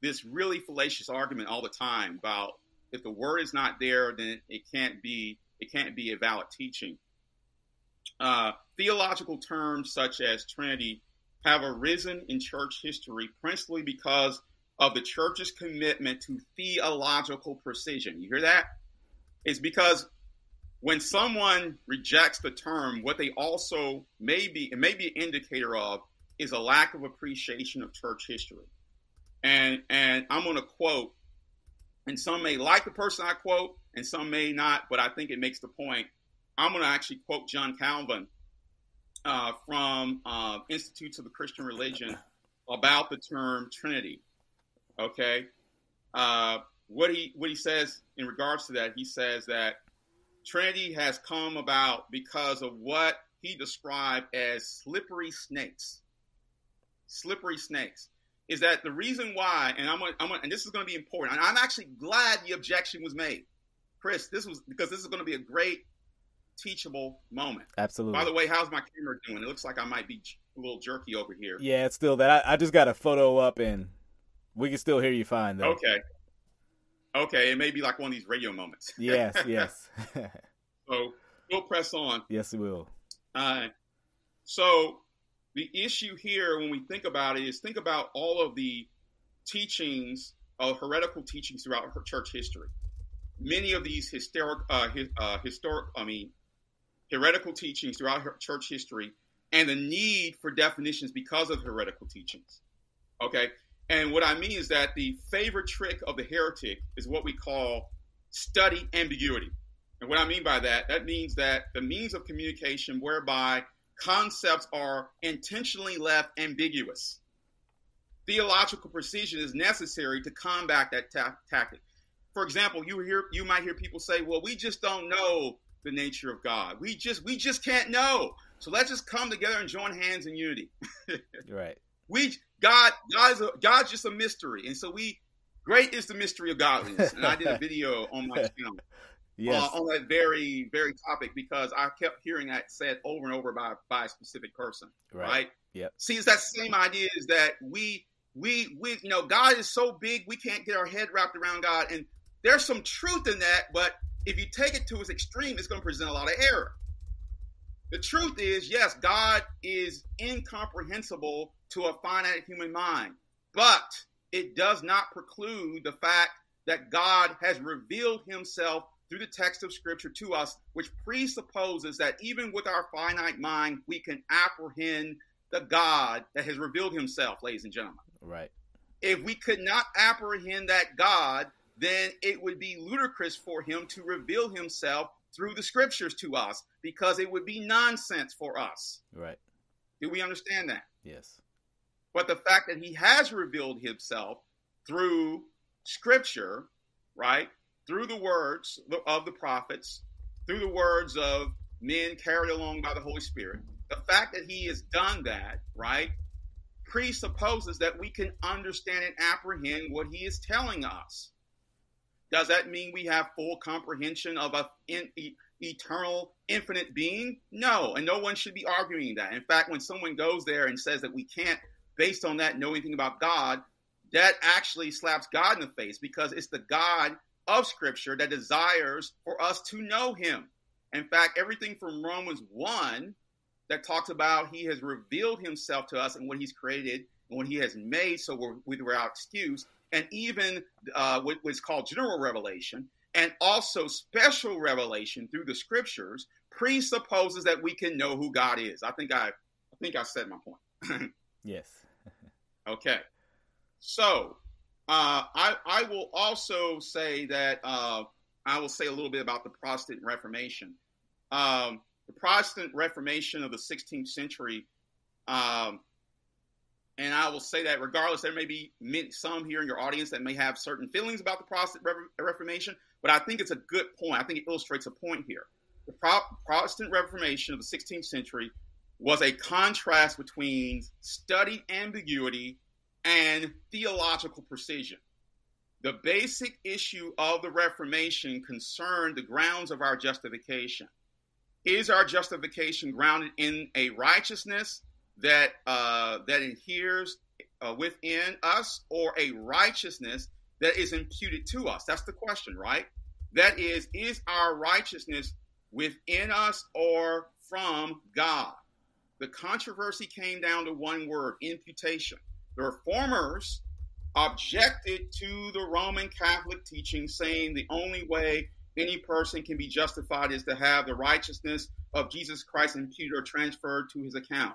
this really fallacious argument all the time about if the word is not there, then it can't be it can't be a valid teaching. Uh, theological terms such as Trinity have arisen in church history principally because of the church's commitment to theological precision. You hear that? It's because when someone rejects the term, what they also may be, it may be an indicator of, is a lack of appreciation of church history. And and I'm going to quote, and some may like the person I quote, and some may not, but I think it makes the point. I'm going to actually quote John Calvin uh, from uh, Institutes of the Christian Religion about the term Trinity. Okay, uh, what he what he says in regards to that, he says that Trinity has come about because of what he described as slippery snakes. Slippery snakes is that the reason why, and I'm, gonna, I'm gonna, and this is going to be important. And I'm actually glad the objection was made, Chris. This was because this is going to be a great teachable moment. Absolutely. By the way, how's my camera doing? It looks like I might be a little jerky over here. Yeah, it's still that. I, I just got a photo up and we can still hear you fine though. Okay. Okay, it may be like one of these radio moments. yes, yes. so we'll press on. Yes, we will. Uh, so the issue here, when we think about it, is think about all of the teachings of heretical teachings throughout church history. Many of these historic, uh, uh, historic, I mean, heretical teachings throughout church history, and the need for definitions because of heretical teachings. Okay, and what I mean is that the favorite trick of the heretic is what we call study ambiguity. And what I mean by that, that means that the means of communication whereby concepts are intentionally left ambiguous. Theological precision is necessary to combat that ta- tactic. For example, you hear you might hear people say, "Well, we just don't know the nature of God. We just we just can't know. So let's just come together and join hands in unity." right. We God God's a, God's just a mystery, and so we great is the mystery of godliness. And I did a video on my channel yes. uh, on that very, very topic because I kept hearing that said over and over by, by a specific person. Right. right? Yep. See, it's that same idea is that we, we, we, you know, God is so big, we can't get our head wrapped around God. And there's some truth in that, but if you take it to its extreme, it's going to present a lot of error. The truth is, yes, God is incomprehensible to a finite human mind, but it does not preclude the fact that God has revealed himself through the text of Scripture to us, which presupposes that even with our finite mind, we can apprehend the God that has revealed himself, ladies and gentlemen. Right. If we could not apprehend that God, then it would be ludicrous for him to reveal himself through the scriptures to us because it would be nonsense for us. Right. Do we understand that? Yes. But the fact that he has revealed himself through scripture, right? through the words of the prophets, through the words of men carried along by the Holy Spirit. The fact that he has done that, right, presupposes that we can understand and apprehend what he is telling us. Does that mean we have full comprehension of a in, e, eternal, infinite being? No, and no one should be arguing that. In fact, when someone goes there and says that we can't, based on that, know anything about God, that actually slaps God in the face because it's the God of Scripture that desires for us to know Him. In fact, everything from Romans 1 that talks about He has revealed Himself to us and what He's created and what He has made so we're without excuse, and even uh, what, was called general revelation, and also special revelation through the Scriptures presupposes that we can know who God is. I think I, I think I said my point. yes. okay. So uh, I, I will also say that uh, I will say a little bit about the Protestant Reformation. Um, the Protestant Reformation of the 16th century, um, and I will say that regardless, there may be some here in your audience that may have certain feelings about the Protestant Reformation, but I think it's a good point. I think it illustrates a point here. The Pro- Protestant Reformation of the 16th century was a contrast between studied ambiguity and theological precision. The basic issue of the Reformation concerned the grounds of our justification. Is our justification grounded in a righteousness that uh, that adheres uh, within us, or a righteousness that is imputed to us? That's the question, right? That is, is our righteousness within us or from God? The controversy came down to one word: imputation. The reformers objected to the Roman Catholic teaching, saying the only way any person can be justified is to have the righteousness of Jesus Christ imputed or transferred to his account.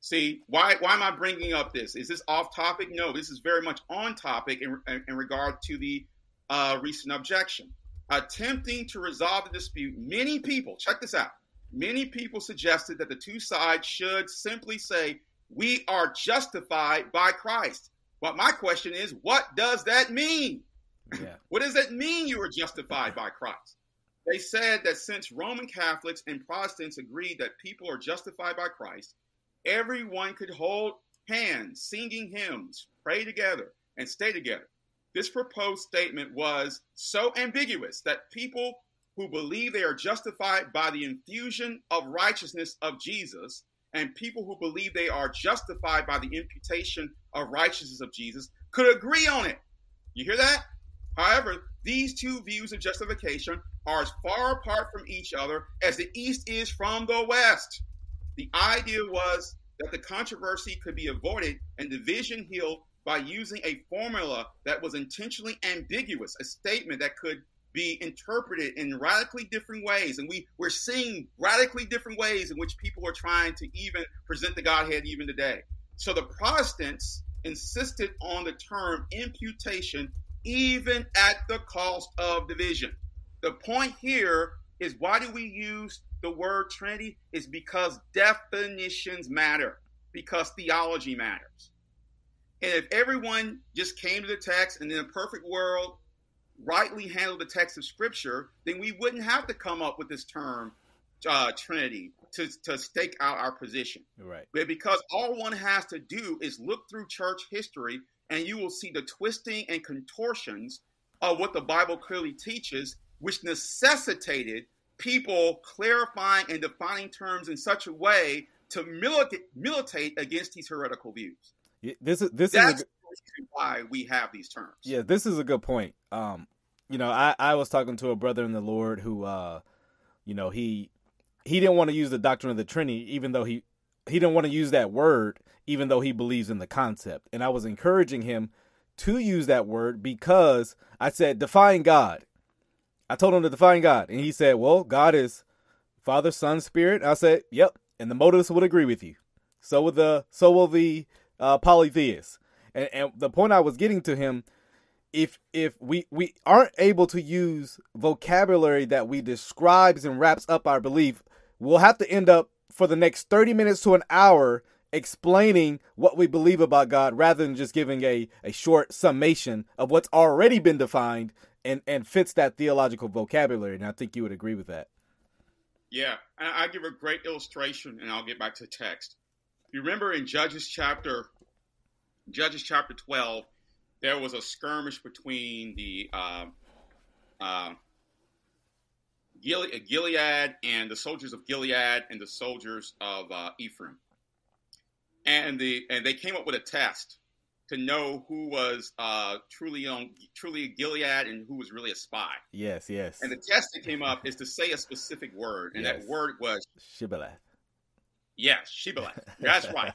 See, why, why am I bringing up this? Is this off topic? No, this is very much on topic in, in regard to the uh, recent objection. Attempting to resolve the dispute, many people, check this out, many people suggested that the two sides should simply say we are justified by Christ. But my question is, what does that mean? Yeah. what does that mean you are justified by Christ? They said that since Roman Catholics and Protestants agreed that people are justified by Christ, everyone could hold hands, singing hymns, pray together, and stay together. This proposed statement was so ambiguous that people who believe they are justified by the infusion of righteousness of Jesus and people who believe they are justified by the imputation of righteousness of Jesus could agree on it. You hear that? However, these two views of justification are as far apart from each other as the East is from the West. The idea was that the controversy could be avoided and division healed by using a formula that was intentionally ambiguous, a statement that could be interpreted in radically different ways. And we, we're seeing radically different ways in which people are trying to even present the Godhead even today. So the Protestants insisted on the term imputation even at the cost of division. The point here is why do we use the word Trinity? Is because definitions matter, because theology matters. And if everyone just came to the text and in a perfect world rightly handled the text of Scripture, then we wouldn't have to come up with this term uh, Trinity to, to stake out our position. Right. But because all one has to do is look through church history and you will see the twisting and contortions of what the Bible clearly teaches, which necessitated people clarifying and defining terms in such a way to militate, militate against these heretical views. Yeah, this is this That's is a, why we have these terms. yeah, this is a good point. Um, you know, I I was talking to a brother in the Lord who, uh, you know, he he didn't want to use the doctrine of the Trinity, even though he he didn't want to use that word, even though he believes in the concept. And I was encouraging him to use that word because I said define God. I told him to define God, and he said, "Well, God is Father, Son, Spirit." I said, "Yep," and the motives would agree with you. So will the so will the uh, polytheists. And, and the point I was getting to him, if if we we aren't able to use vocabulary that we describes and wraps up our belief, we'll have to end up for the next thirty minutes to an hour explaining what we believe about God rather than just giving a, a short summation of what's already been defined and, and fits that theological vocabulary. And I think you would agree with that. Yeah, and I give a great illustration, and I'll get back to text. You remember in Judges chapter, Judges chapter twelve, there was a skirmish between the uh, uh, Gilead, Gilead and the soldiers of Gilead and the soldiers of uh, Ephraim, and the and they came up with a test to know who was uh, truly on truly Gilead and who was really a spy. Yes, yes. And the test that came up is to say a specific word, and Yes. that word was Shibboleth. yes, Shibboleth. That's right.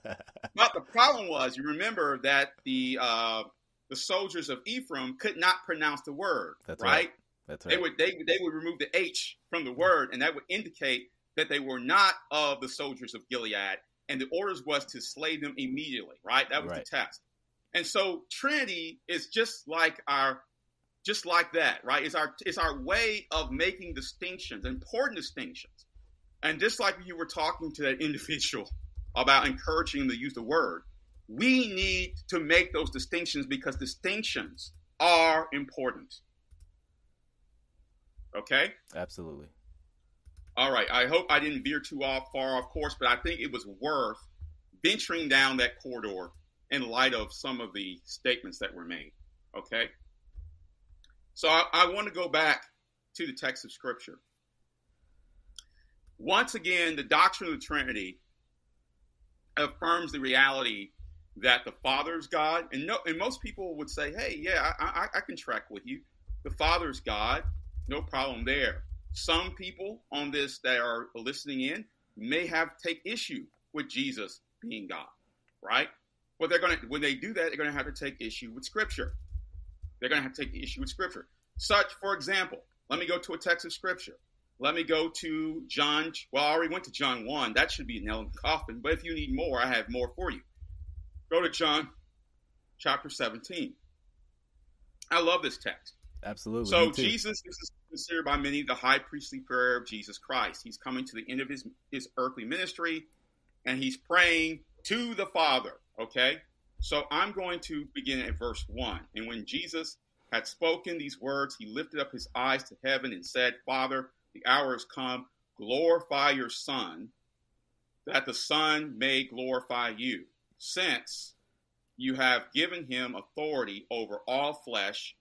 But the problem was, you remember that the uh, the soldiers of Ephraim could not pronounce the word, That's right? right. That's They right. would they they would remove the H from the word, and that would indicate that they were not of the soldiers of Gilead. And the orders was to slay them immediately, right? That was Right. the test. And so Trinity is just like our just like that, right? It's our it's our way of making distinctions, important distinctions. And just like you were talking to that individual about encouraging the use the word, we need to make those distinctions because distinctions are important. Okay? Absolutely. All right. I hope I didn't veer too off far off course, but I think it was worth venturing down that corridor in light of some of the statements that were made. Okay. So I, I want to go back to the text of Scripture. Once again, the doctrine of the Trinity affirms the reality that the Father is God, and no, and most people would say, "Hey, yeah, I, I, I can track with you. The Father is God, no problem there." Some people on this that are listening in may have take issue with Jesus being God, right? But they're gonna when they do that, they're gonna have to take issue with Scripture. They're gonna have to take issue with Scripture. Such, for example, let me go to a text of Scripture. Let me go to John. Well, I already went to John 1. That should be a nail in the coffin. But if you need more, I have more for you. Go to John chapter 17. I love this text. Absolutely. So Jesus is considered by many the high priestly prayer of Jesus Christ. He's coming to the end of his, his earthly ministry and he's praying to the Father. Okay? So I'm going to begin at verse 1. And when Jesus had spoken these words, he lifted up his eyes to heaven and said, Father, the hour has come. Glorify your Son, that the Son may glorify you, since you have given him authority over all flesh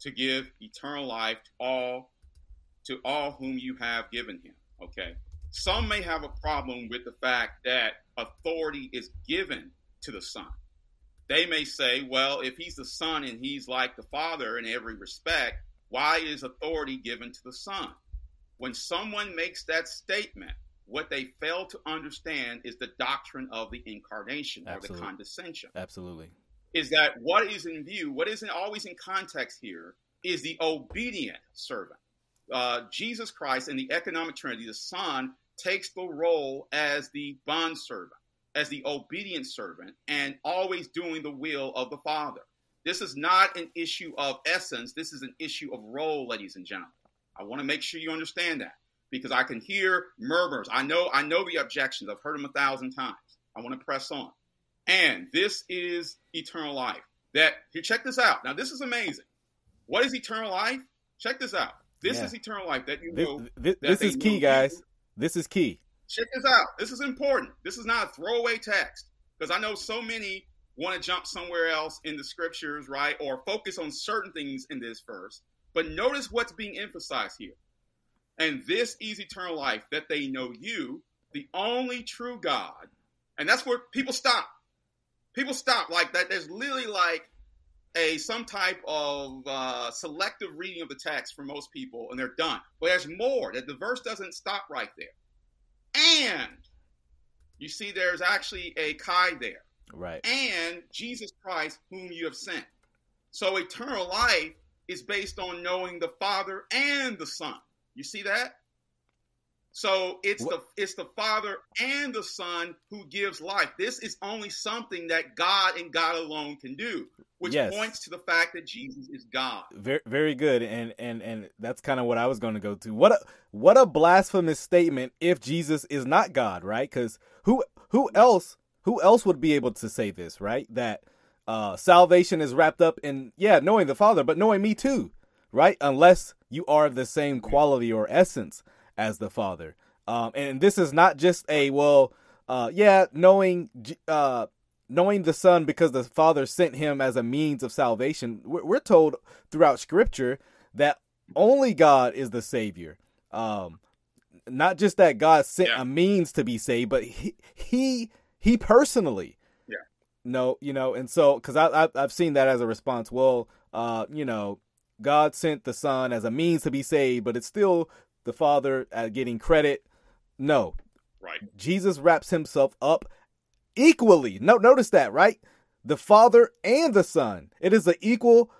to give eternal life to all to all whom you have given him. Okay. Some may have a problem with the fact that authority is given to the Son. They may say, well, if he's the Son and he's like the Father in every respect, why is authority given to the Son? When someone makes that statement, what they fail to understand is the doctrine of the incarnation or Absolutely. the condescension. Absolutely. is that what is in view, what isn't always in context here, is the obedient servant. Uh, Jesus Christ and the economic trinity, the Son, takes the role as the bond servant, as the obedient servant, and always doing the will of the Father. This is not an issue of essence. This is an issue of role, ladies and gentlemen. I want to make sure you understand that because I can hear murmurs. I know, I know the objections. I've heard them a thousand times. I want to press on. And this is eternal life. That here, check this out. Now, this is amazing. What is eternal life? Check this out. This Yeah. is eternal life. That you This, know. this, this is key, guys. you. This is key. Check this out. This is important. This is not a throwaway text because I know so many want to jump somewhere else in the scriptures, right? Or focus on certain things in this verse. But notice what's being emphasized here. And this is eternal life that they know you, the only true God. And that's where people stop. People stop like that. There's literally like a some type of uh, selective reading of the text for most people, and they're done. But there's more. That the verse doesn't stop right there. And you see, there's actually a kai there, Right. and Jesus Christ, whom you have sent. So eternal life is based on knowing the Father and the Son. You see that? So it's What- the it's the Father and the Son who gives life. This is only something that God and God alone can do, which Yes. points to the fact that Jesus is God. Very, very good, and and and that's kind of what I was going to go to. What a what a blasphemous statement if Jesus is not God, right? Because who who else who else would be able to say this, right? That uh, salvation is wrapped up in yeah knowing the Father, but knowing me too, right? Unless you are of the same quality or essence as the Father. Um, and this is not just a well, uh, yeah, knowing uh, knowing the Son because the Father sent him as a means of salvation. We're, we're told throughout Scripture that only God is the Savior. Um, not just that God sent Yeah. a means to be saved, but he he, he personally. Yeah. No, you know, and so because I, I I've seen that as a response. Well, uh, you know, God sent the Son as a means to be saved, but it's still the Father uh, getting credit. No, Right. Jesus wraps himself up equally. No, notice that, right? The Father and the Son. It is an equal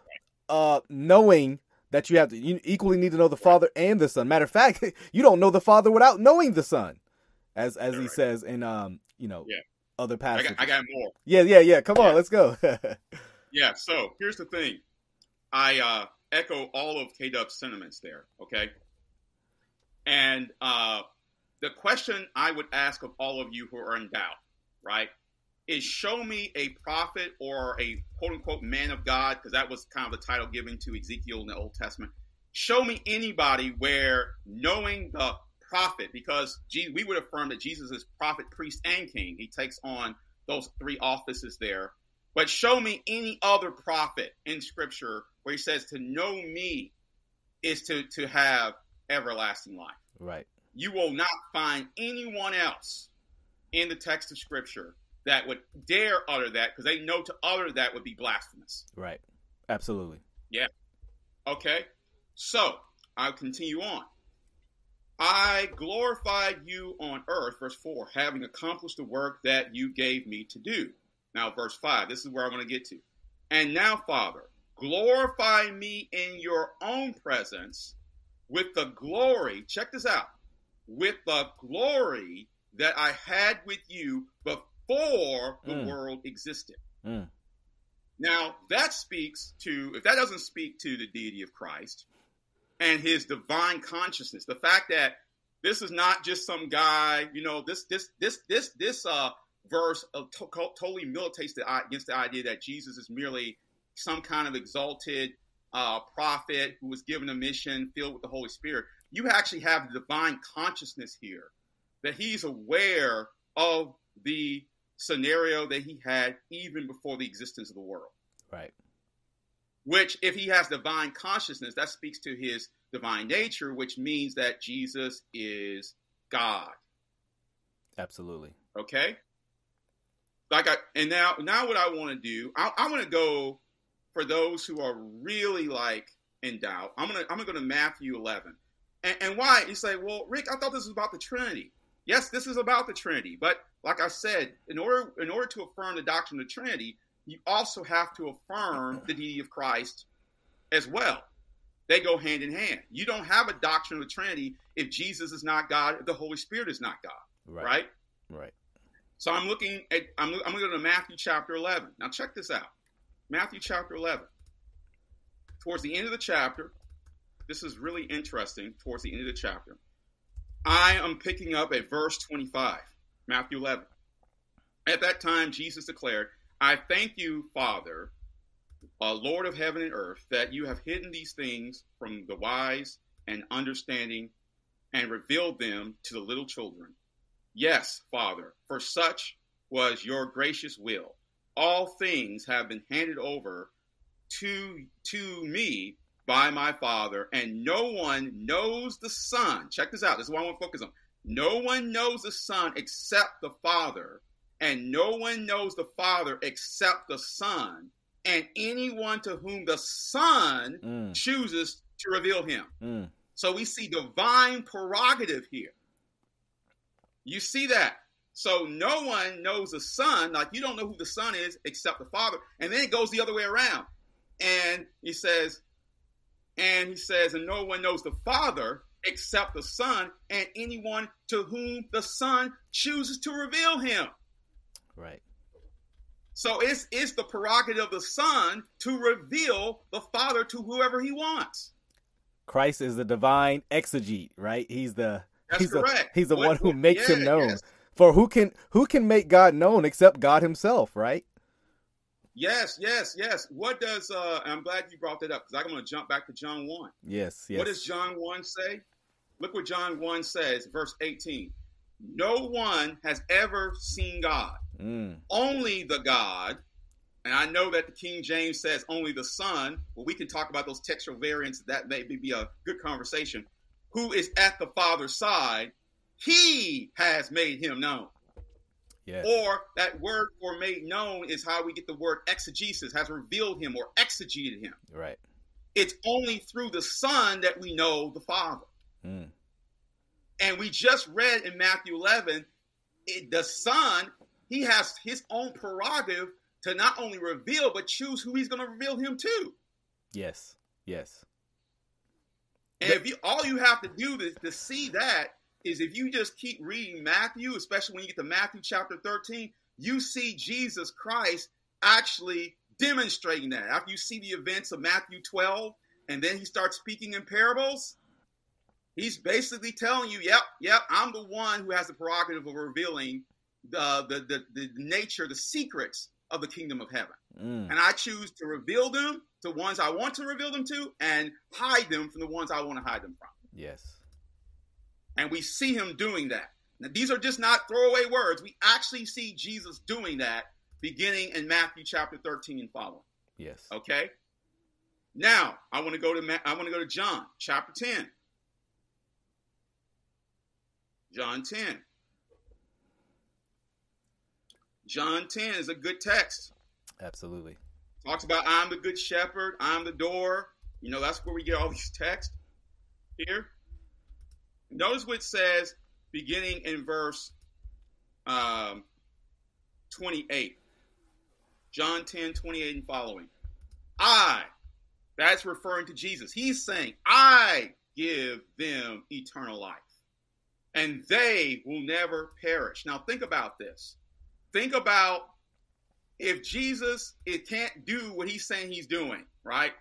uh knowing that you have to you equally need to know the Father and the Son. Matter of fact, you don't know the Father without knowing the Son. As as Yeah, he right. says in um, you know, Yeah. other I passages. got, I got more. yeah, yeah, yeah. Come on, let's go. Yeah, so here's the thing. I uh, echo all of K Dub's sentiments there, okay? And uh, the question I would ask of all of you who are in doubt, right, is show me a prophet or a quote unquote man of God, because that was kind of the title given to Ezekiel in the Old Testament. Show me anybody where knowing the prophet, because we would affirm that Jesus is prophet, priest, and king. He takes on those three offices there. But show me any other prophet in scripture where he says to know me is to, to have everlasting life. right. You will not find anyone else in the text of scripture that would dare utter that because they know to utter that would be blasphemous. Right. Absolutely. Yeah. Okay? So, I'll continue on. I glorified you on earth, verse 4, having accomplished the work that you gave me to do. Now, verse 5, this is where I want to get to. And now, Father, glorify me in your own presence with the glory, check this out, with the glory that I had with you before the Mm. world existed. Mm. Now, that speaks to, if that doesn't speak to the deity of Christ and his divine consciousness, the fact that this is not just some guy, you know, this, this, this, this, this, uh, verse of to- totally militates the, against the idea that Jesus is merely some kind of exalted, uh, prophet who was given a mission filled with the Holy Spirit. You actually have the divine consciousness here that he's aware of the scenario that he had even before the existence of the world. Right. Which, if he has divine consciousness, that speaks to his divine nature, which means that Jesus is God. Absolutely. Okay. Like I and now now what I want to do, I, I want to go for those who are really like in doubt. I'm gonna I'm gonna go to Matthew 11, and, and why you say, well, Rick, I thought this was about the Trinity. Yes, this is about the Trinity, but like I said, in order in order to affirm the doctrine of the Trinity, you also have to affirm the deity of Christ as well. They go hand in hand. You don't have a doctrine of the Trinity if Jesus is not God, if the Holy Spirit is not God. Right. Right. right. So I'm looking at I'm, I'm going to go to Matthew chapter 11. Now check this out. Matthew chapter 11. Towards the end of the chapter, this is really interesting. Towards the end of the chapter, I am picking up at verse 25, Matthew 11. At that time, Jesus declared, I thank you, Father, uh, Lord of heaven and earth, that you have hidden these things from the wise and understanding and revealed them to the little children. Yes, Father, for such was your gracious will. All things have been handed over to, to me by my Father, and no one knows the Son. Check this out. This is what I want to focus on. No one knows the Son except the Father, and no one knows the Father except the Son, and anyone to whom the Son mm. chooses to reveal him. Mm. So we see divine prerogative here. You see that. So no one knows the Son, like you don't know who the Son is except the Father. And then it goes the other way around. And he says, and he says, and no one knows the Father except the Son, and anyone to whom the Son chooses to reveal him. Right. So it's it's the prerogative of the Son to reveal the Father to whoever he wants. Christ is the divine exegete, right? He's the That's he's correct. The, he's the what, one who makes yeah, him known. Yes. For who can who can make God known except God himself, right? Yes, yes, yes. What does uh I'm glad you brought that up because I'm going to jump back to John 1. Yes, yes. What does John 1 say? Look what John 1 says, verse 18. No one has ever seen God. Mm. Only the God, and I know that the King James says only the Son. Well, we can talk about those textual variants. That may be a good conversation. Who is at the Father's side? He has made him known. Yes. Or that word for made known is how we get the word exegesis, has revealed him or exegeted him. Right. It's only through the Son that we know the Father. Mm. And we just read in Matthew 11, it, the Son, he has his own prerogative to not only reveal, but choose who he's going to reveal him to. Yes. Yes. And if you all you have to do is to see that is if you just keep reading Matthew, especially when you get to Matthew chapter 13, you see Jesus Christ actually demonstrating that. After you see the events of Matthew 12, and then he starts speaking in parables, he's basically telling you, yep, yep, I'm the one who has the prerogative of revealing the, the, the, the nature, the secrets of the kingdom of heaven. Mm. And I choose to reveal them to ones I want to reveal them to and hide them from the ones I want to hide them from. Yes. And we see him doing that. Now, these are just not throwaway words. We actually see Jesus doing that beginning in Matthew chapter 13 and following. Yes. Okay. Now, I want to go to I want to go to John chapter 10. John 10. John 10 is a good text. Absolutely. Talks about I'm the good shepherd, I'm the door. You know, that's where we get all these texts here. Notice what it says beginning in verse um, 28. John 10, 28 and following. I, that's referring to Jesus. He's saying, I give them eternal life, and they will never perish. Now, think about this. Think about if Jesus it can't do what he's saying he's doing, right?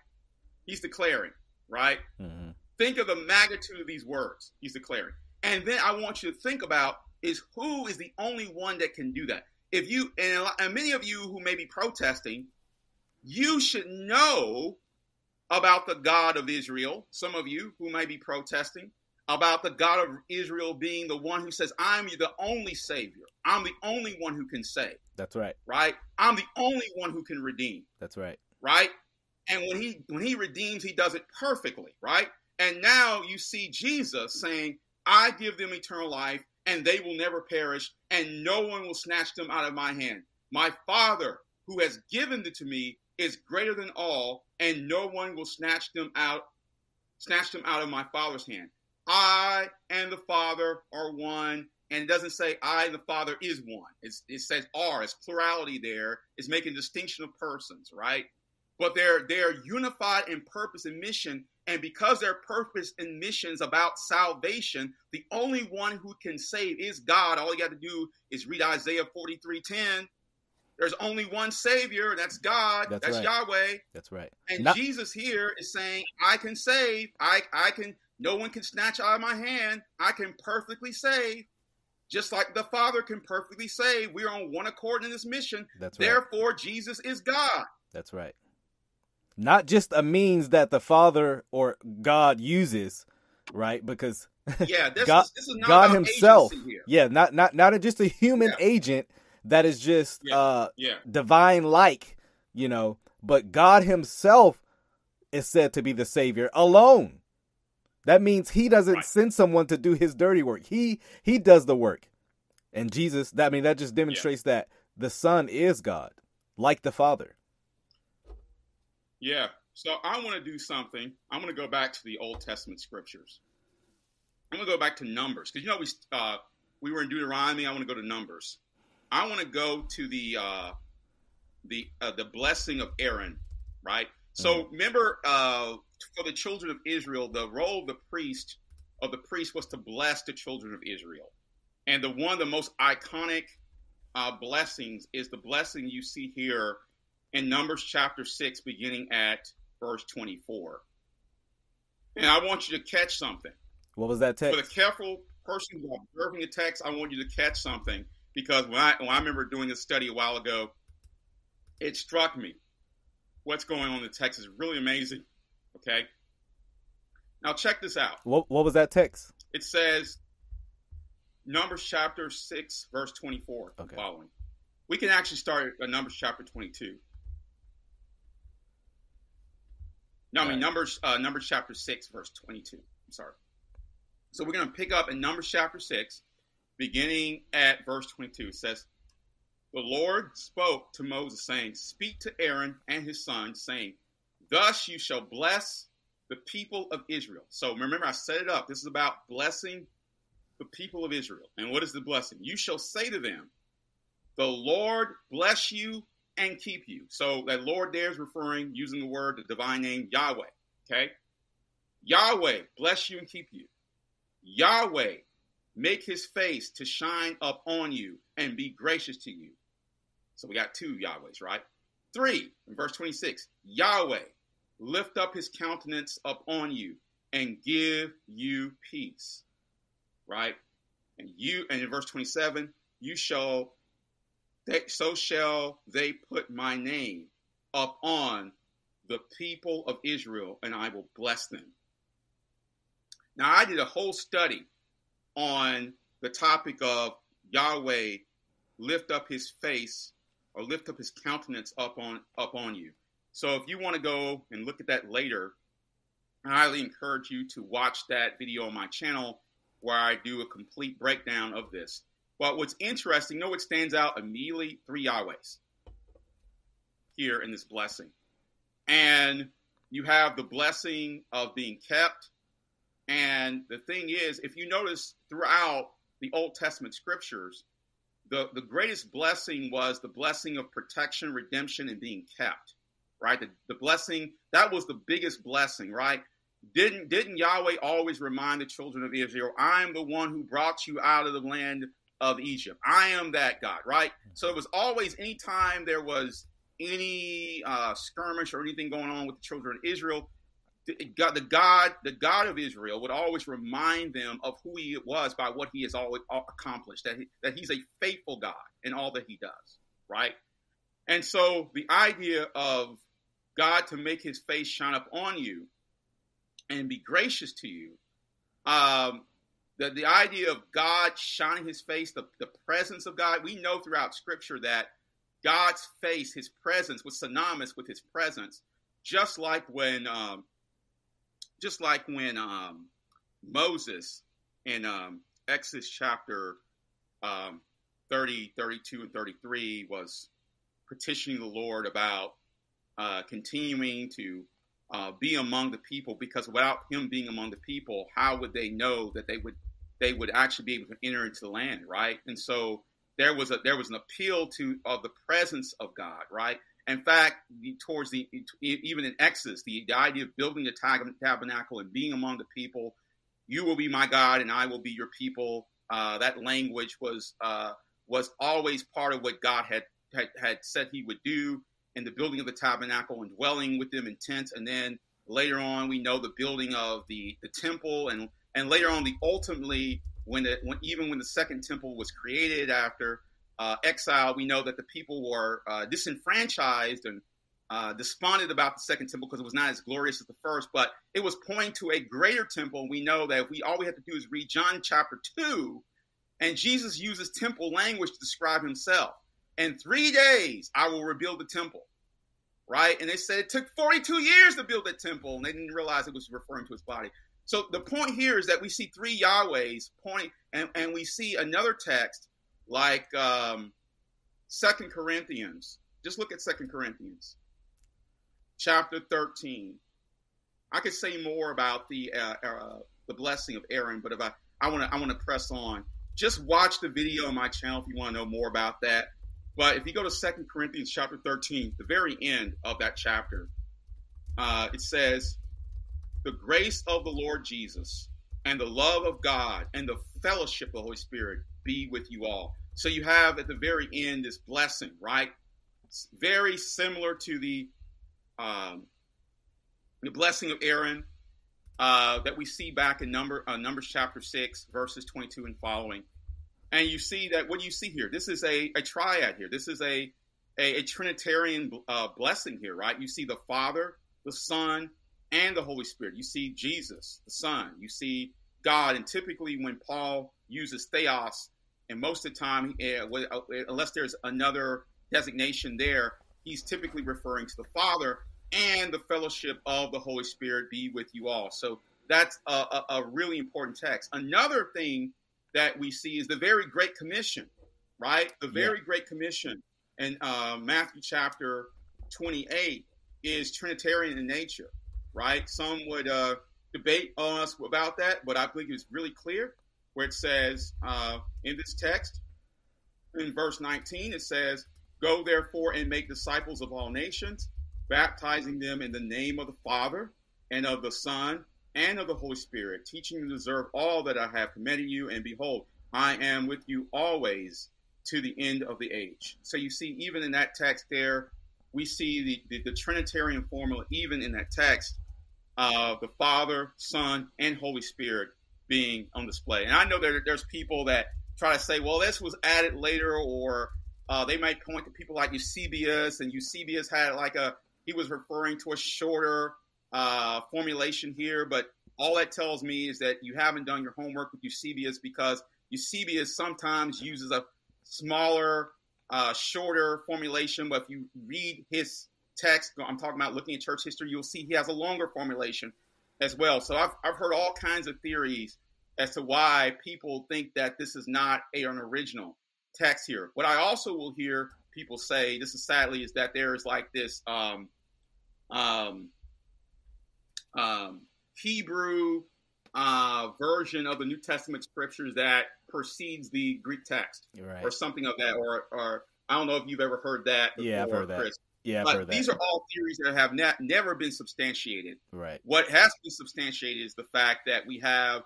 He's declaring, right? Mm-hmm. Think of the magnitude of these words he's declaring. And then I want you to think about is who is the only one that can do that. If you and, and many of you who may be protesting, you should know about the God of Israel. Some of you who may be protesting about the God of Israel being the one who says, "I'm the only Savior. I'm the only one who can save." That's right. Right. I'm the only one who can redeem. That's right. Right. And when he when he redeems, he does it perfectly. Right. And now you see Jesus saying, I give them eternal life, and they will never perish, and no one will snatch them out of my hand. My Father, who has given them to me, is greater than all, and no one will snatch them out, snatch them out of my Father's hand. I and the Father are one, and it doesn't say I and the Father is one. It's, it says are. It's plurality there. It's making distinction of persons, right? But they're they're unified in purpose and mission, and because their purpose and mission is about salvation, the only one who can save is God. All you got to do is read Isaiah forty three ten. There's only one Savior, and that's God. That's That's, right. Yahweh. That's right. And Not- Jesus here is saying, I can save. I, I can, no one can snatch out of my hand. I can perfectly save. Just like the Father can perfectly save. We're on one accord in this mission. That's right. Therefore, Jesus is God. That's right. Not just a means that the Father or God uses, right? Because Yeah, this, God, is, this is not God Himself, here. yeah, not not not just a human Yeah. agent that is just Yeah. uh Yeah, divine like, you know, but God Himself is said to be the Savior alone. That means He doesn't Right. send someone to do His dirty work. He He does the work, and Jesus. That I mean that just demonstrates that the Son is God, like the Father. Yeah. So I want to do something. I'm going to go back to the Old Testament scriptures. I'm going to go back to Numbers because you know we uh, we were in Deuteronomy. I want to go to Numbers. I want to go to the uh, the uh, the blessing of Aaron, right? So remember, uh, for the children of Israel, the role of the priest of the priest was to bless the children of Israel, and the one of the most iconic uh, blessings is the blessing you see here in Numbers chapter six, beginning at verse twenty-four. And I want you to catch something. What was that text? For the careful person who's observing the text, I want you to catch something because when I when I remember doing a study a while ago, it struck me what's going on in the text is really amazing. Okay, now check this out. What What was that text? It says Numbers chapter six, verse twenty-four. Okay. Following, we can actually start at Numbers chapter twenty-two. No, I mean Numbers uh, Numbers chapter six, verse twenty-two. I'm sorry. So we're going to pick up in Numbers chapter 6, beginning at verse 22. It says, The Lord spoke to Moses, saying, Speak to Aaron and his sons, saying, Thus you shall bless the people of Israel. So remember, I set it up. This is about blessing the people of Israel. And what is the blessing? You shall say to them, The Lord bless you and keep you. So that Lord there is referring, using the word, the divine name, Yahweh. Okay? Yahweh bless you and keep you. Yahweh make his face to shine up on you and be gracious to you. So we got two Yahwehs, right? Three, in verse 26, Yahweh lift up his countenance up on you and give you peace. Right? And you and in verse 27, you shall so shall they put my name up on the people of Israel, and I will bless them. Now, I did a whole study on the topic of Yahweh lift up his face or lift up his countenance up on up on you. So if you want to go and look at that later, I highly encourage you to watch that video on my channel where I do a complete breakdown of this. But what's interesting, you know what stands out immediately? Three Yahwehs here in this blessing. And you have the blessing of being kept. And the thing is, if you notice throughout the Old Testament scriptures, the, the greatest blessing was the blessing of protection, redemption, and being kept. Right? The, the blessing, that was the biggest blessing, right? Didn't didn't Yahweh always remind the children of Israel, I am the one who brought you out of the land of Egypt. I am that God, right? So it was always anytime there was any uh, skirmish or anything going on with the children of Israel, the God, the God, the God of Israel would always remind them of who He was by what He has always accomplished. That he, that He's a faithful God in all that He does, right? And so the idea of God to make His face shine up on you and be gracious to you, um, the the idea of God shining His face, the the presence of God. We know throughout Scripture that God's face, His presence, was synonymous with His presence, just like when. Um, just like when um, Moses in um, Exodus chapter um, 30, 32, and 33 was petitioning the Lord about uh, continuing to uh, be among the people because without him being among the people, how would they know that they would they would actually be able to enter into the land, right? And so there was a there was an appeal to of the presence of God, right? In fact, towards the even in Exodus, the, the idea of building the tabernacle and being among the people, you will be my God and I will be your people. Uh, that language was uh, was always part of what God had, had had said He would do in the building of the tabernacle and dwelling with them in tents, and then later on we know the building of the the temple, and and later on the ultimately when the when even when the second temple was created after uh, exile, we know that the people were uh, disenfranchised and uh, despondent about the second temple because it was not as glorious as the first, but it was pointing to a greater temple. We know that we all we have to do is read John chapter two, and Jesus uses temple language to describe himself. In three days, I will rebuild the temple. Right? And they said it took 42 years to build the temple, and they didn't realize it was referring to his body. So the point here is that we see three Yahwehs point, and, and we see another text like um, Second Corinthians. Just look at Second Corinthians, chapter thirteen. I could say more about the uh, uh, the blessing of Aaron, but if I want to I want to press on. Just watch the video on my channel if you want to know more about that. But if you go to Second Corinthians chapter thirteen, the very end of that chapter, uh, it says, "The grace of the Lord Jesus and the love of God and the fellowship of the Holy Spirit be with you all. So you have at the very end this blessing, right? It's very similar to the um, the blessing of Aaron uh, that we see back in number uh, Numbers chapter six, verses twenty-two and following. And you see that what do you see here? This is a, a triad here. This is a a, a Trinitarian uh, blessing here, right? You see the Father, the Son, and the Holy Spirit. You see Jesus, the Son. You see God. And typically, when Paul uses theos, and most of the time, uh, unless there's another designation there, he's typically referring to the Father and the fellowship of the Holy Spirit be with you all. So that's a, a, a really important text. Another thing that we see is the very Great Commission, right? The very yeah. Great Commission in uh, Matthew chapter 28 is Trinitarian in nature, right? Some would uh, debate us about that, but I believe it's really clear where it says uh, in this text, in verse 19, it says, Go therefore and make disciples of all nations, baptizing them in the name of the Father and of the Son and of the Holy Spirit, teaching them to observe all that I have commanded you. And behold, I am with you always to the end of the age. So you see, even in that text there, we see the, the, the Trinitarian formula, even in that text, uh, the Father, Son, and Holy Spirit being on display. And I know that there's people that try to say, well, this was added later, or uh, they might point to people like Eusebius, and Eusebius had like a, he was referring to a shorter uh, formulation here, but all that tells me is that you haven't done your homework with Eusebius because Eusebius sometimes uses a smaller, uh, shorter formulation, but if you read his text, I'm talking about looking at church history, you'll see he has a longer formulation as well. So I've, I've heard all kinds of theories as to why people think that this is not a, an original text here. What I also will hear people say, this is sadly, is that there is like this um, um, um, Hebrew uh, version of the New Testament scriptures that precedes the Greek text, right. or something of that, or, or I don't know if you've ever heard that. Before, yeah, I've heard that. Chris. Yeah, but these are all theories that have ne- never been substantiated. Right. What has been substantiated is the fact that we have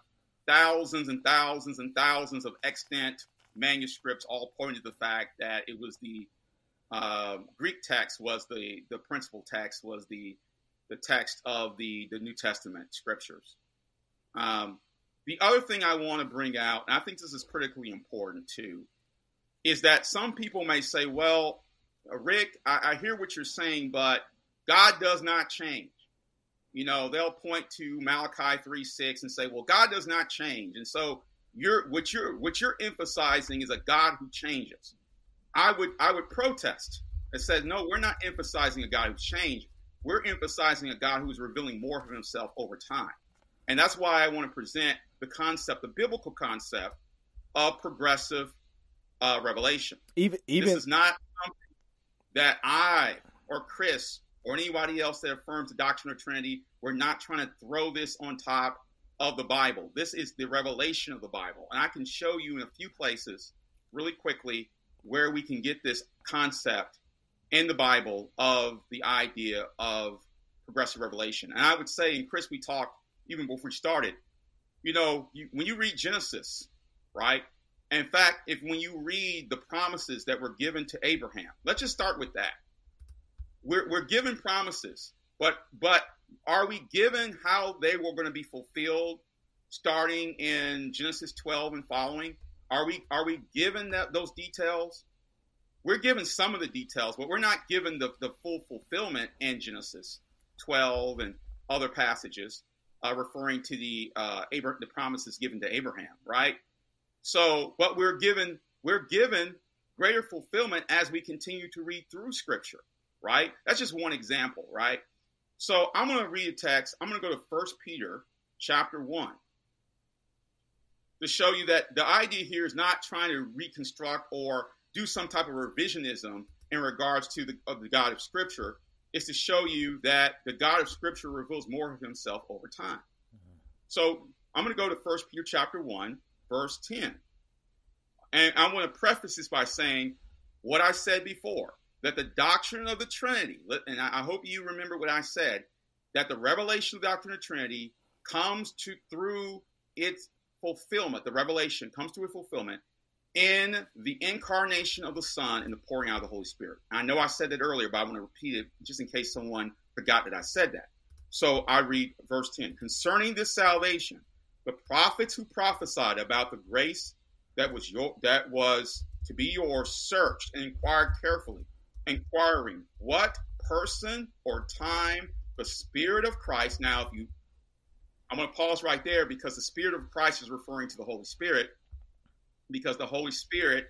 thousands and thousands and thousands of extant manuscripts, all pointing to the fact that it was the uh, Greek text was the the principal text was the the text of the the New Testament scriptures. Um, the other thing I want to bring out, and I think this is critically important too, is that some people may say, well, Rick, I, I hear what you're saying, but God does not change. You know, they'll point to Malachi 3 6 and say, well, God does not change. And so you're what you're what you're emphasizing is a God who changes. I would I would protest and said, no, we're not emphasizing a God who's changed. We're emphasizing a God who's revealing more of himself over time. And that's why I want to present the concept, the biblical concept of progressive uh, revelation. Even, even this is not that I or Chris or anybody else that affirms the doctrine of Trinity, we're not trying to throw this on top of the Bible. This is the revelation of the Bible. And I can show you in a few places really quickly where we can get this concept in the Bible of the idea of progressive revelation. And I would say, and Chris, we talked even before we started, you know, you, when you read Genesis, right? In fact, if when you read the promises that were given to Abraham, let's just start with that. We're, we're given promises, but but are we given how they were going to be fulfilled starting in Genesis 12 and following? Are we are we given that, those details? We're given some of the details, but we're not given the, the full fulfillment in Genesis 12 and other passages uh, referring to the uh, Abraham, the promises given to Abraham, right? So, but we're given we're given greater fulfillment as we continue to read through Scripture, right? That's just one example, right? So I'm going to read a text. I'm going to go to First Peter chapter one to show you that the idea here is not trying to reconstruct or do some type of revisionism in regards to the, of the God of Scripture. It's to show you that the God of Scripture reveals more of Himself over time. Mm-hmm. So I'm going to go to First Peter chapter one, verse ten, and I want to preface this by saying what I said before that the doctrine of the Trinity, and I hope you remember what I said, that the revelation of the doctrine of the Trinity comes to through its fulfillment, the revelation comes to a fulfillment in the incarnation of the Son and the pouring out of the Holy Spirit. I know I said that earlier, but I want to repeat it just in case someone forgot that I said that. So I read verse 10 Concerning this salvation, the prophets who prophesied about the grace that was your that was to be yours searched and inquired carefully, inquiring what person or time the Spirit of Christ. Now, if you I'm going to pause right there because the Spirit of Christ is referring to the Holy Spirit because the Holy Spirit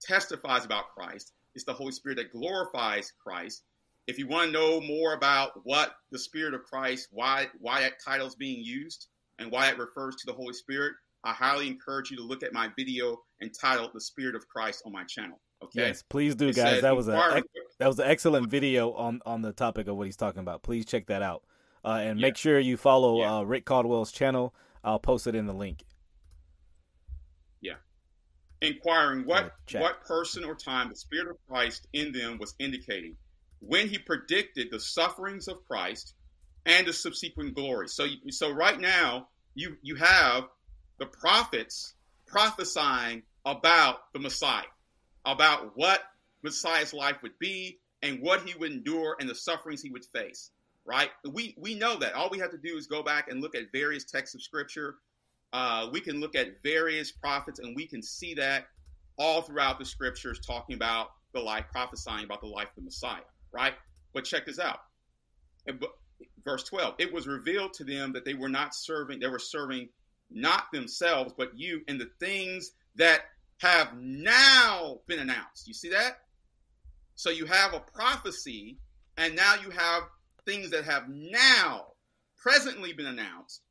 testifies about Christ. It's the Holy Spirit that glorifies Christ. If you want to know more about what the Spirit of Christ, why why that title is being used, and why it refers to the Holy Spirit, I highly encourage you to look at my video entitled "The Spirit of Christ" on my channel. Okay. Yes, please do, it guys. That was a that was an excellent video on on the topic of what he's talking about. Please check that out. Uh, and yeah. make sure you follow yeah. uh, Rick Caldwell's channel. I'll post it in the link. Yeah. Inquiring what what person or time the Spirit of Christ in them was indicating when he predicted the sufferings of Christ and the subsequent glory. So so right now you you have the prophets prophesying about the Messiah, about what Messiah's life would be and what he would endure and the sufferings he would face right? We we know that. All we have to do is go back and look at various texts of scripture. Uh, we can look at various prophets, and we can see that all throughout the scriptures, talking about the life, prophesying about the life of the Messiah, right? But check this out. Verse 12, it was revealed to them that they were not serving, they were serving not themselves, but you and the things that have now been announced. You see that? So you have a prophecy, and now you have things that have now presently been announced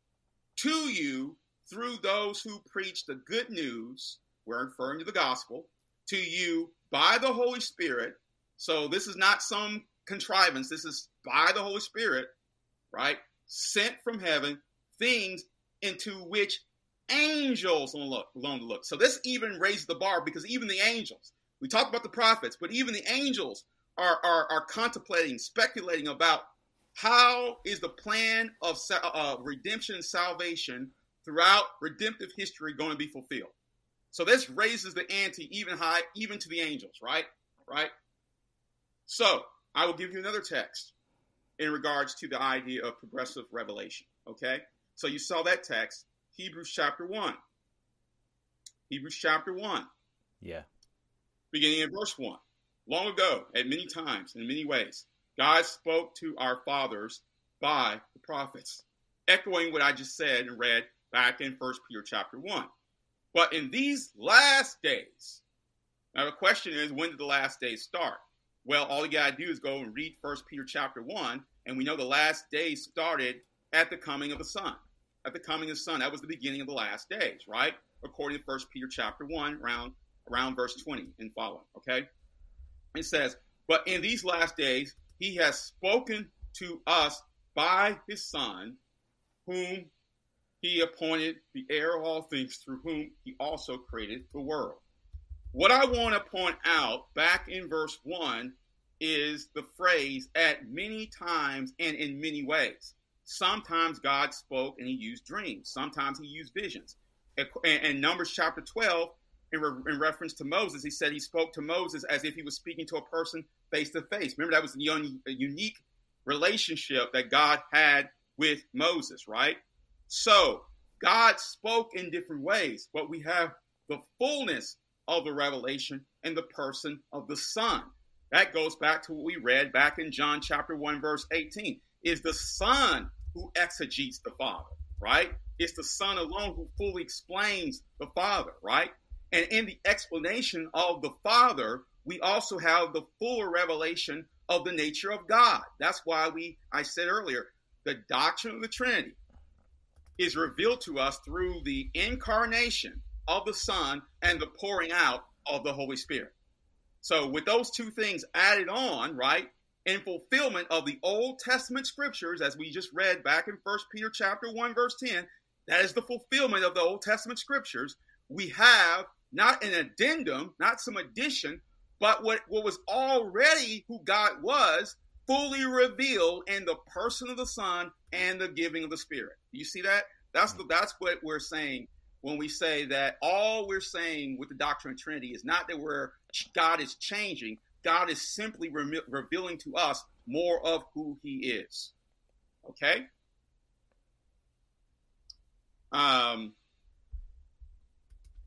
to you through those who preach the good news, we're referring to the gospel, to you by the Holy Spirit. So this is not some contrivance, this is by the Holy Spirit, right? Sent from heaven, things into which angels alone to look. So this even raises the bar because even the angels, we talked about the prophets, but even the angels are, are, are contemplating, speculating about how is the plan of uh, redemption and salvation throughout redemptive history going to be fulfilled? So this raises the ante even high, even to the angels, right? Right? So I will give you another text in regards to the idea of progressive revelation. Okay? So you saw that text, Hebrews chapter 1. Hebrews chapter 1. Yeah. Beginning in verse 1. Long ago, at many times, in many ways, God spoke to our fathers by the prophets, echoing what I just said and read back in First Peter chapter 1. But in these last days, now the question is, when did the last days start? Well, all you got to do is go and read First Peter chapter 1, and we know the last days started at the coming of the Son. At the coming of the Son, that was the beginning of the last days, right? According to First Peter chapter 1, around, around verse 20 and following, okay? It says, But in these last days, he has spoken to us by his Son, whom he appointed the heir of all things through whom he also created the world. What I want to point out back in verse 1 is the phrase at many times and in many ways. Sometimes God spoke and he used dreams, sometimes he used visions. And, Numbers chapter 12, in, re- in, reference to Moses, he said he spoke to Moses as if he was speaking to a person face to face. Remember, that was a unique relationship that God had with Moses, right? So God spoke in different ways, but we have the fullness of the revelation in the person of the Son. That goes back to what we read back in John chapter 1, verse 18. Is the Son who exegetes the Father, right? It's the Son alone who fully explains the Father, right? And in the explanation of the Father, we also have the fuller revelation of the nature of God. That's why we, I said earlier, the doctrine of the Trinity is revealed to us through the incarnation of the Son and the pouring out of the Holy Spirit. So, with those two things added on, right, in fulfillment of the Old Testament scriptures, as we just read back in First Peter chapter 1, verse 10, that is the fulfillment of the Old Testament scriptures. We have not an addendum, not some addition, but what, what was already who God was fully revealed in the person of the Son and the giving of the Spirit. You see that? That's the that's what we're saying when we say that all we're saying with the doctrine of Trinity is not that we're God is changing. God is simply re- revealing to us more of who He is. Okay. Um,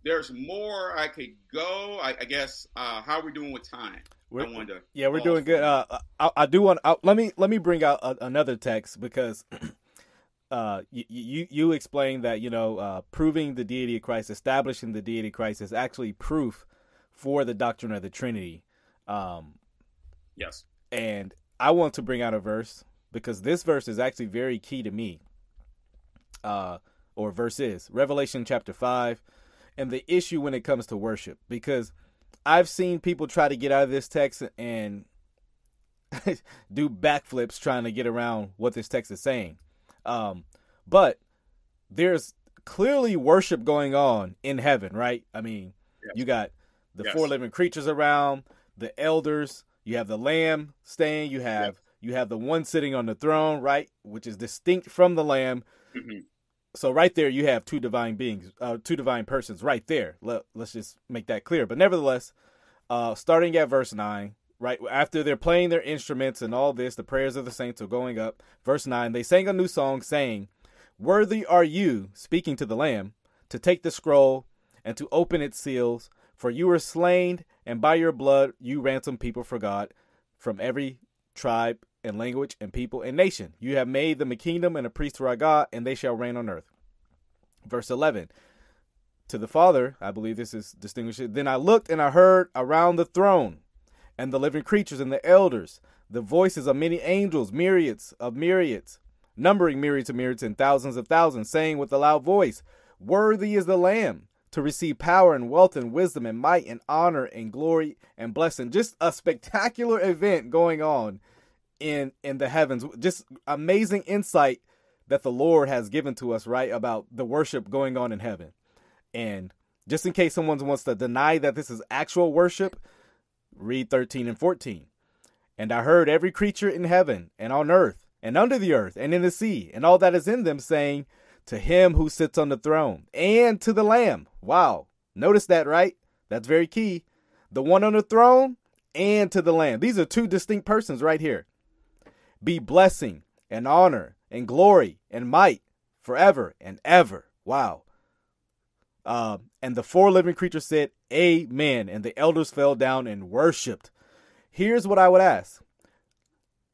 there's more I could go. I, I guess. Uh, how are we doing with time? We're, yeah, we're doing good. Uh, I, I, do want. I, let me let me bring out a, another text because uh, you, you you explained that you know uh, proving the deity of Christ, establishing the deity of Christ is actually proof for the doctrine of the Trinity. Um, yes, and I want to bring out a verse because this verse is actually very key to me. Uh, or verse is Revelation chapter five, and the issue when it comes to worship because I've seen people try to get out of this text and do backflips trying to get around what this text is saying. Um, but there's clearly worship going on in heaven, right? I mean, yes. you got the yes. four living creatures around, the elders, you have the lamb staying, you have yes. you have the one sitting on the throne, right, which is distinct from the lamb. Mm-hmm so right there you have two divine beings uh, two divine persons right there Let, us just make that clear but nevertheless uh, starting at verse 9 right after they're playing their instruments and all this the prayers of the saints are going up verse 9 they sang a new song saying worthy are you speaking to the lamb to take the scroll and to open its seals for you were slain and by your blood you ransomed people for god from every tribe and language and people and nation. You have made them a kingdom and a priest to our God, and they shall reign on earth. Verse 11 To the Father, I believe this is distinguished. Then I looked and I heard around the throne and the living creatures and the elders the voices of many angels, myriads of myriads, numbering myriads of myriads and thousands of thousands, saying with a loud voice, Worthy is the Lamb to receive power and wealth and wisdom and might and honor and glory and blessing. Just a spectacular event going on in in the heavens. Just amazing insight that the Lord has given to us, right, about the worship going on in heaven. And just in case someone wants to deny that this is actual worship, read 13 and 14. And I heard every creature in heaven and on earth and under the earth and in the sea and all that is in them saying, To him who sits on the throne and to the Lamb. Wow. Notice that, right? That's very key. The one on the throne and to the Lamb. These are two distinct persons right here be blessing and honor and glory and might forever and ever. Wow. Uh, and the four living creatures said, Amen. And the elders fell down and worshiped. Here's what I would ask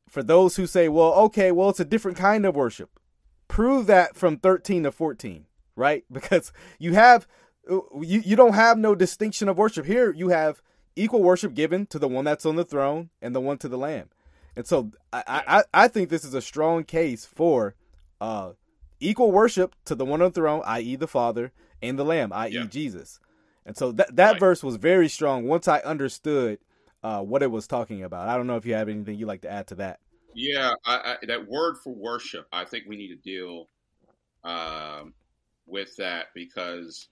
for those who say, well, okay, well, it's a different kind of worship. Prove that from 13 to 14, right? Because you have, you, you don't have no distinction of worship. Here you have equal worship given to the one that's on the throne and the one to the Lamb. And so I, I, I think this is a strong case for uh, equal worship to the one on the throne, i.e., the Father, and the Lamb, i.e., yeah. Jesus. And so that that right. verse was very strong once I understood uh, what it was talking about. I don't know if you have anything you'd like to add to that. Yeah, I, I, that word for worship, I think we need to deal um, with that because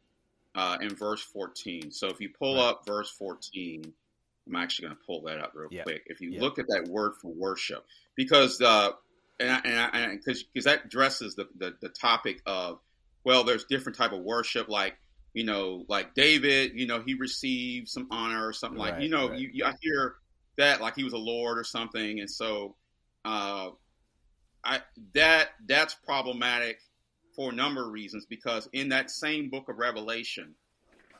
uh, in verse 14. So if you pull right. up verse 14, I'm actually going to pull that up real yeah. quick. If you yeah. look at that word for worship, because uh, and because because that addresses the, the the topic of well, there's different type of worship like you know, like David, you know, he received some honor or something right, like, you know, right. you, you, I hear that like he was a lord or something, and so uh, I that that's problematic for a number of reasons because in that same book of Revelation,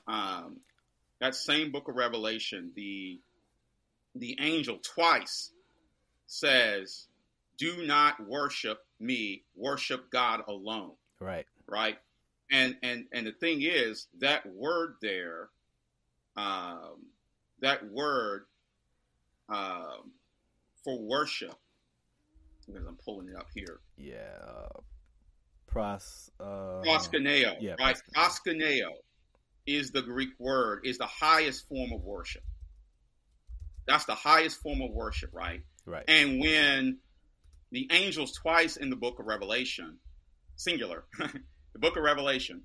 um, that same book of Revelation, the the angel twice says, "Do not worship me; worship God alone." Right. Right. And and and the thing is that word there, um, that word um, for worship. Because I'm pulling it up here. Yeah. Uh, pros. Uh, proskuneo. Yeah. Right. Proskuneo is the Greek word, is the highest form of worship. That's the highest form of worship, right? Right. And when the angels twice in the book of Revelation, singular, the book of Revelation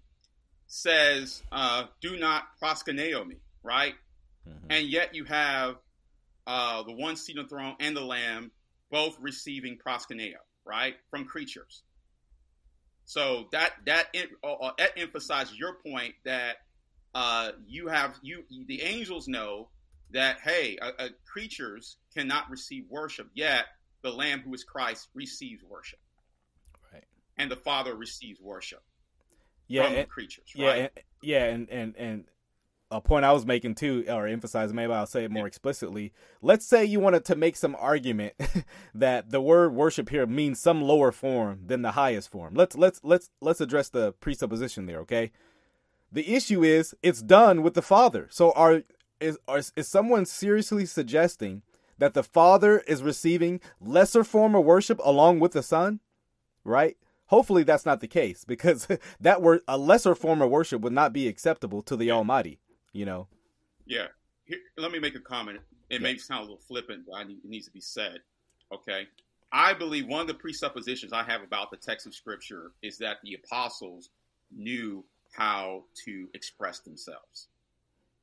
says, uh, do not proskuneo me, right? Mm-hmm. And yet you have uh, the one seat on the throne and the lamb both receiving proskuneo, right? From creatures. So that that uh, uh, that emphasizes your point that uh, you have you the angels know that hey, creatures cannot receive worship, yet the Lamb who is Christ receives worship, right? And the Father receives worship. Yeah, and, creatures. Yeah, right? and, yeah, and and and a point I was making too, or emphasizing, maybe I'll say it more explicitly. Let's say you wanted to make some argument that the word worship here means some lower form than the highest form. Let's let's let's let's address the presupposition there, okay? The issue is it's done with the Father. So are is are, is someone seriously suggesting that the Father is receiving lesser form of worship along with the Son? Right? Hopefully that's not the case because that were a lesser form of worship would not be acceptable to the Almighty, you know. Yeah. Here, let me make a comment. It yeah. may sound a little flippant, but it needs to be said. Okay. I believe one of the presuppositions I have about the text of Scripture is that the apostles knew how to express themselves.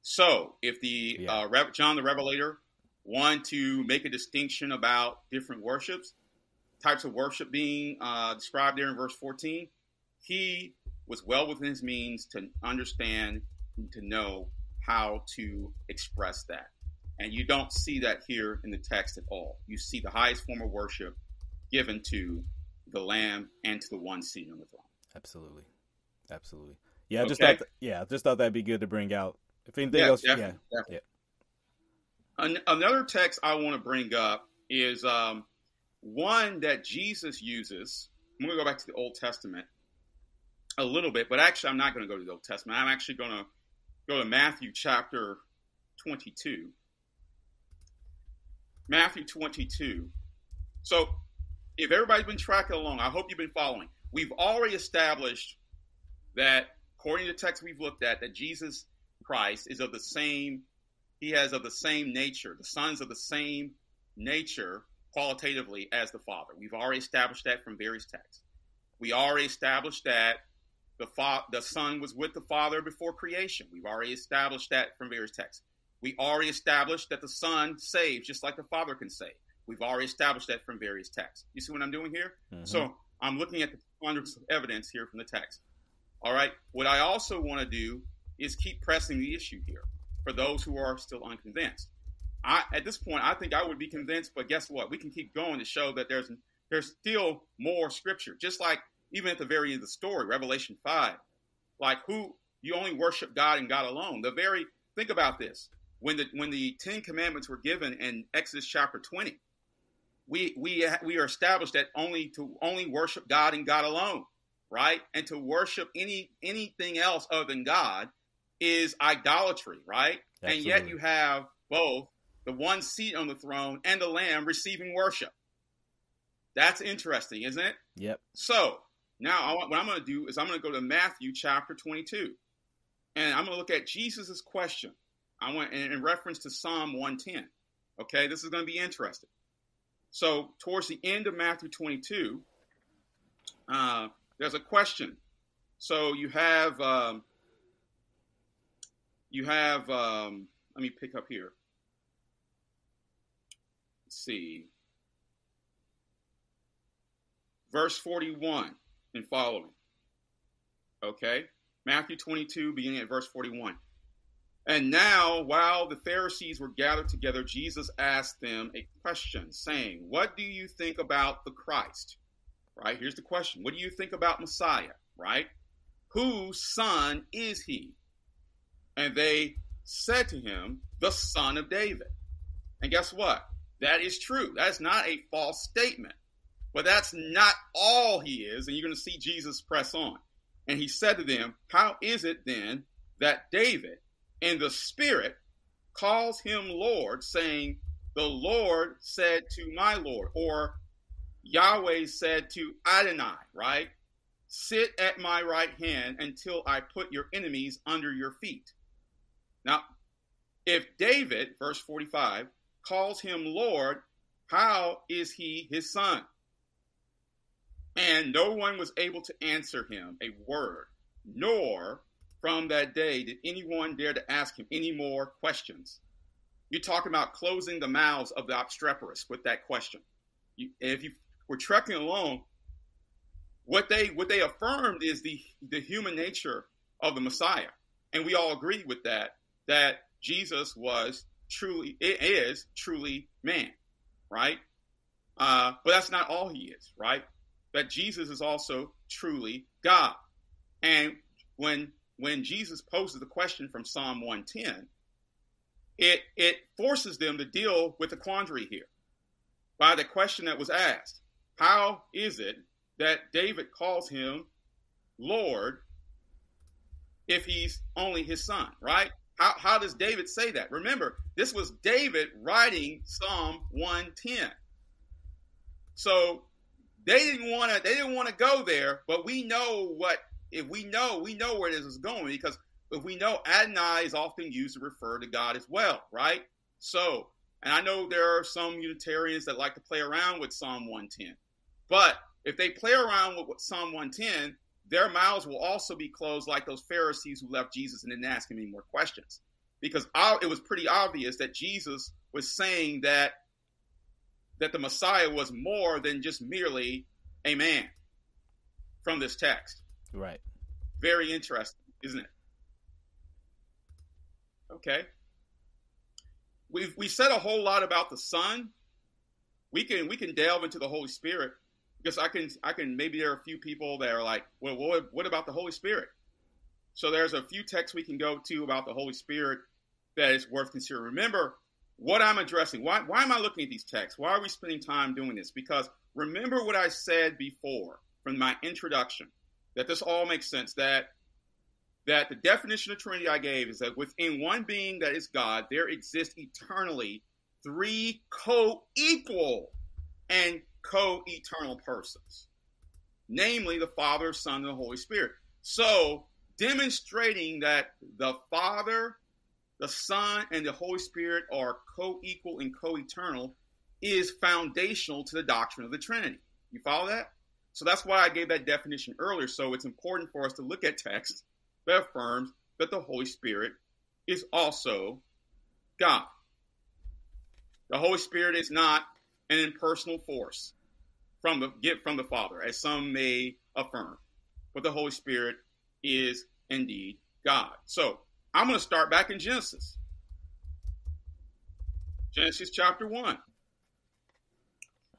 So, if the yeah. uh, John the Revelator wanted to make a distinction about different worships, types of worship being uh, described there in verse 14, he was well within his means to understand and to know how to express that. And you don't see that here in the text at all. You see the highest form of worship given to the Lamb and to the one seated on the throne. Absolutely. Absolutely. Yeah, I just okay. thought. yeah, I just thought that'd be good to bring out. If anything yeah, else, definitely, yeah, definitely. yeah. An- another text I want to bring up is um, one that Jesus uses. I'm going to go back to the Old Testament a little bit, but actually, I'm not going to go to the Old Testament. I'm actually going to go to Matthew chapter 22. Matthew 22. So, if everybody's been tracking along, I hope you've been following. We've already established that according to the text we've looked at, that Jesus Christ is of the same, he has of the same nature, the sons of the same nature qualitatively as the Father. We've already established that from various texts. We already established that the, fa- the Son was with the Father before creation. We've already established that from various texts. We already established that the Son saves just like the Father can save. We've already established that from various texts. You see what I'm doing here? Mm-hmm. So I'm looking at the hundreds of evidence here from the text. All right. What I also want to do is keep pressing the issue here for those who are still unconvinced. I, at this point, I think I would be convinced, but guess what? We can keep going to show that there's there's still more scripture. Just like even at the very end of the story, Revelation five, like who you only worship God and God alone. The very think about this when the when the Ten Commandments were given in Exodus chapter twenty, we we we are established that only to only worship God and God alone right? And to worship any anything else other than God is idolatry, right? Absolutely. And yet you have both the one seat on the throne and the lamb receiving worship. That's interesting, isn't it? Yep. So now what I'm going to do is I'm going to go to Matthew chapter 22, and I'm going to look at Jesus's question. I want in reference to Psalm 110. Okay, this is going to be interesting. So towards the end of Matthew 22, uh, there's a question. So you have um, you have um, let me pick up here. See. Verse 41 and following. Okay? Matthew 22, beginning at verse 41. And now, while the Pharisees were gathered together, Jesus asked them a question, saying, What do you think about the Christ? Right? Here's the question What do you think about Messiah? Right? Whose son is he? And they said to him, The son of David. And guess what? That is true. That's not a false statement. But that's not all he is. And you're going to see Jesus press on. And he said to them, How is it then that David, in the Spirit, calls him Lord, saying, The Lord said to my Lord, or Yahweh said to Adonai, right? Sit at my right hand until I put your enemies under your feet. Now, if David, verse 45, calls him Lord, how is he his son? And no one was able to answer him a word, nor from that day did anyone dare to ask him any more questions. You're talking about closing the mouths of the obstreperous with that question. You, if you were trekking along, what they what they affirmed is the the human nature of the Messiah, and we all agree with that. That Jesus was truly is truly man, right? Uh, but that's not all he is, right? that Jesus is also truly God. And when when Jesus poses the question from Psalm 110, it it forces them to deal with the quandary here by the question that was asked. How is it that David calls him Lord if he's only his son, right? How, how does David say that? Remember, this was David writing Psalm 110. So they didn't want to. They didn't want to go there, but we know what. If we know, we know where this is going because if we know Adonai is often used to refer to God as well, right? So, and I know there are some Unitarians that like to play around with Psalm 110, but if they play around with Psalm 110, their mouths will also be closed like those Pharisees who left Jesus and didn't ask him any more questions. Because it was pretty obvious that Jesus was saying that that the Messiah was more than just merely a man from this text. Right. Very interesting, isn't it? Okay. We've we said a whole lot about the Son. We can we can delve into the Holy Spirit because I can I can maybe there are a few people that are like, well, what, what about the Holy Spirit? So there's a few texts we can go to about the Holy Spirit that is worth considering. Remember, what I'm addressing. Why, why am I looking at these texts? Why are we spending time doing this? Because remember what I said before from my introduction that this all makes sense that that the definition of Trinity I gave is that within one being that is God, there exist eternally three co-equal and co-eternal persons, namely the Father, Son, and the Holy Spirit. So demonstrating that the Father, the Son and the Holy Spirit are co equal and co eternal is foundational to the doctrine of the Trinity. You follow that? So that's why I gave that definition earlier. So it's important for us to look at texts that affirms that the Holy Spirit is also God. The Holy Spirit is not an impersonal force from the get from the Father, as some may affirm, but the Holy Spirit is indeed God. So I'm going to start back in Genesis. Genesis chapter 1.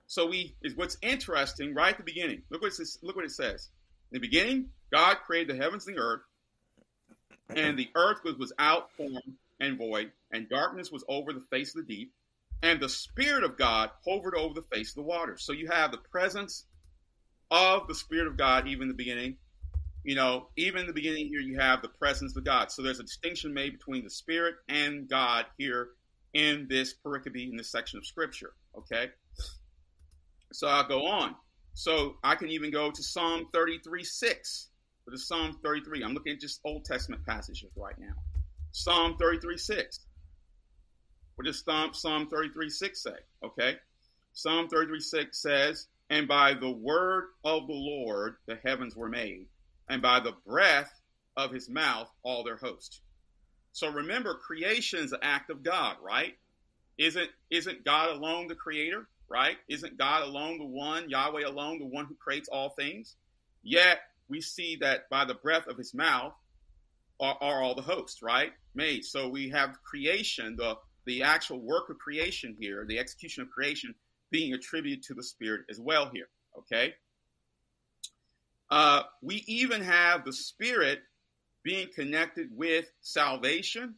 So we is what's interesting right at the beginning. Look what it look what it says. In the beginning, God created the heavens and the earth, and the earth was without form and void, and darkness was over the face of the deep, and the Spirit of God hovered over the face of the waters. So you have the presence of the Spirit of God even in the beginning, you know, even in the beginning here, you have the presence of God. So there's a distinction made between the Spirit and God here in this pericope, in this section of Scripture. Okay. So I'll go on. So I can even go to Psalm 33 6. For the Psalm 33, I'm looking at just Old Testament passages right now. Psalm 33 6. What does Psalm, Psalm 33 6 say? Okay. Psalm 33 6 says, And by the word of the Lord the heavens were made and by the breath of his mouth all their host. So remember, creation is an act of God, right? Isn't isn't God alone the creator, right? Isn't God alone the one, Yahweh alone, the one who creates all things? Yet we see that by the breath of his mouth are, are all the hosts, right? Made. So we have creation, the the actual work of creation here, the execution of creation being attributed to the Spirit as well here. Okay. Uh, we even have the Spirit being connected with salvation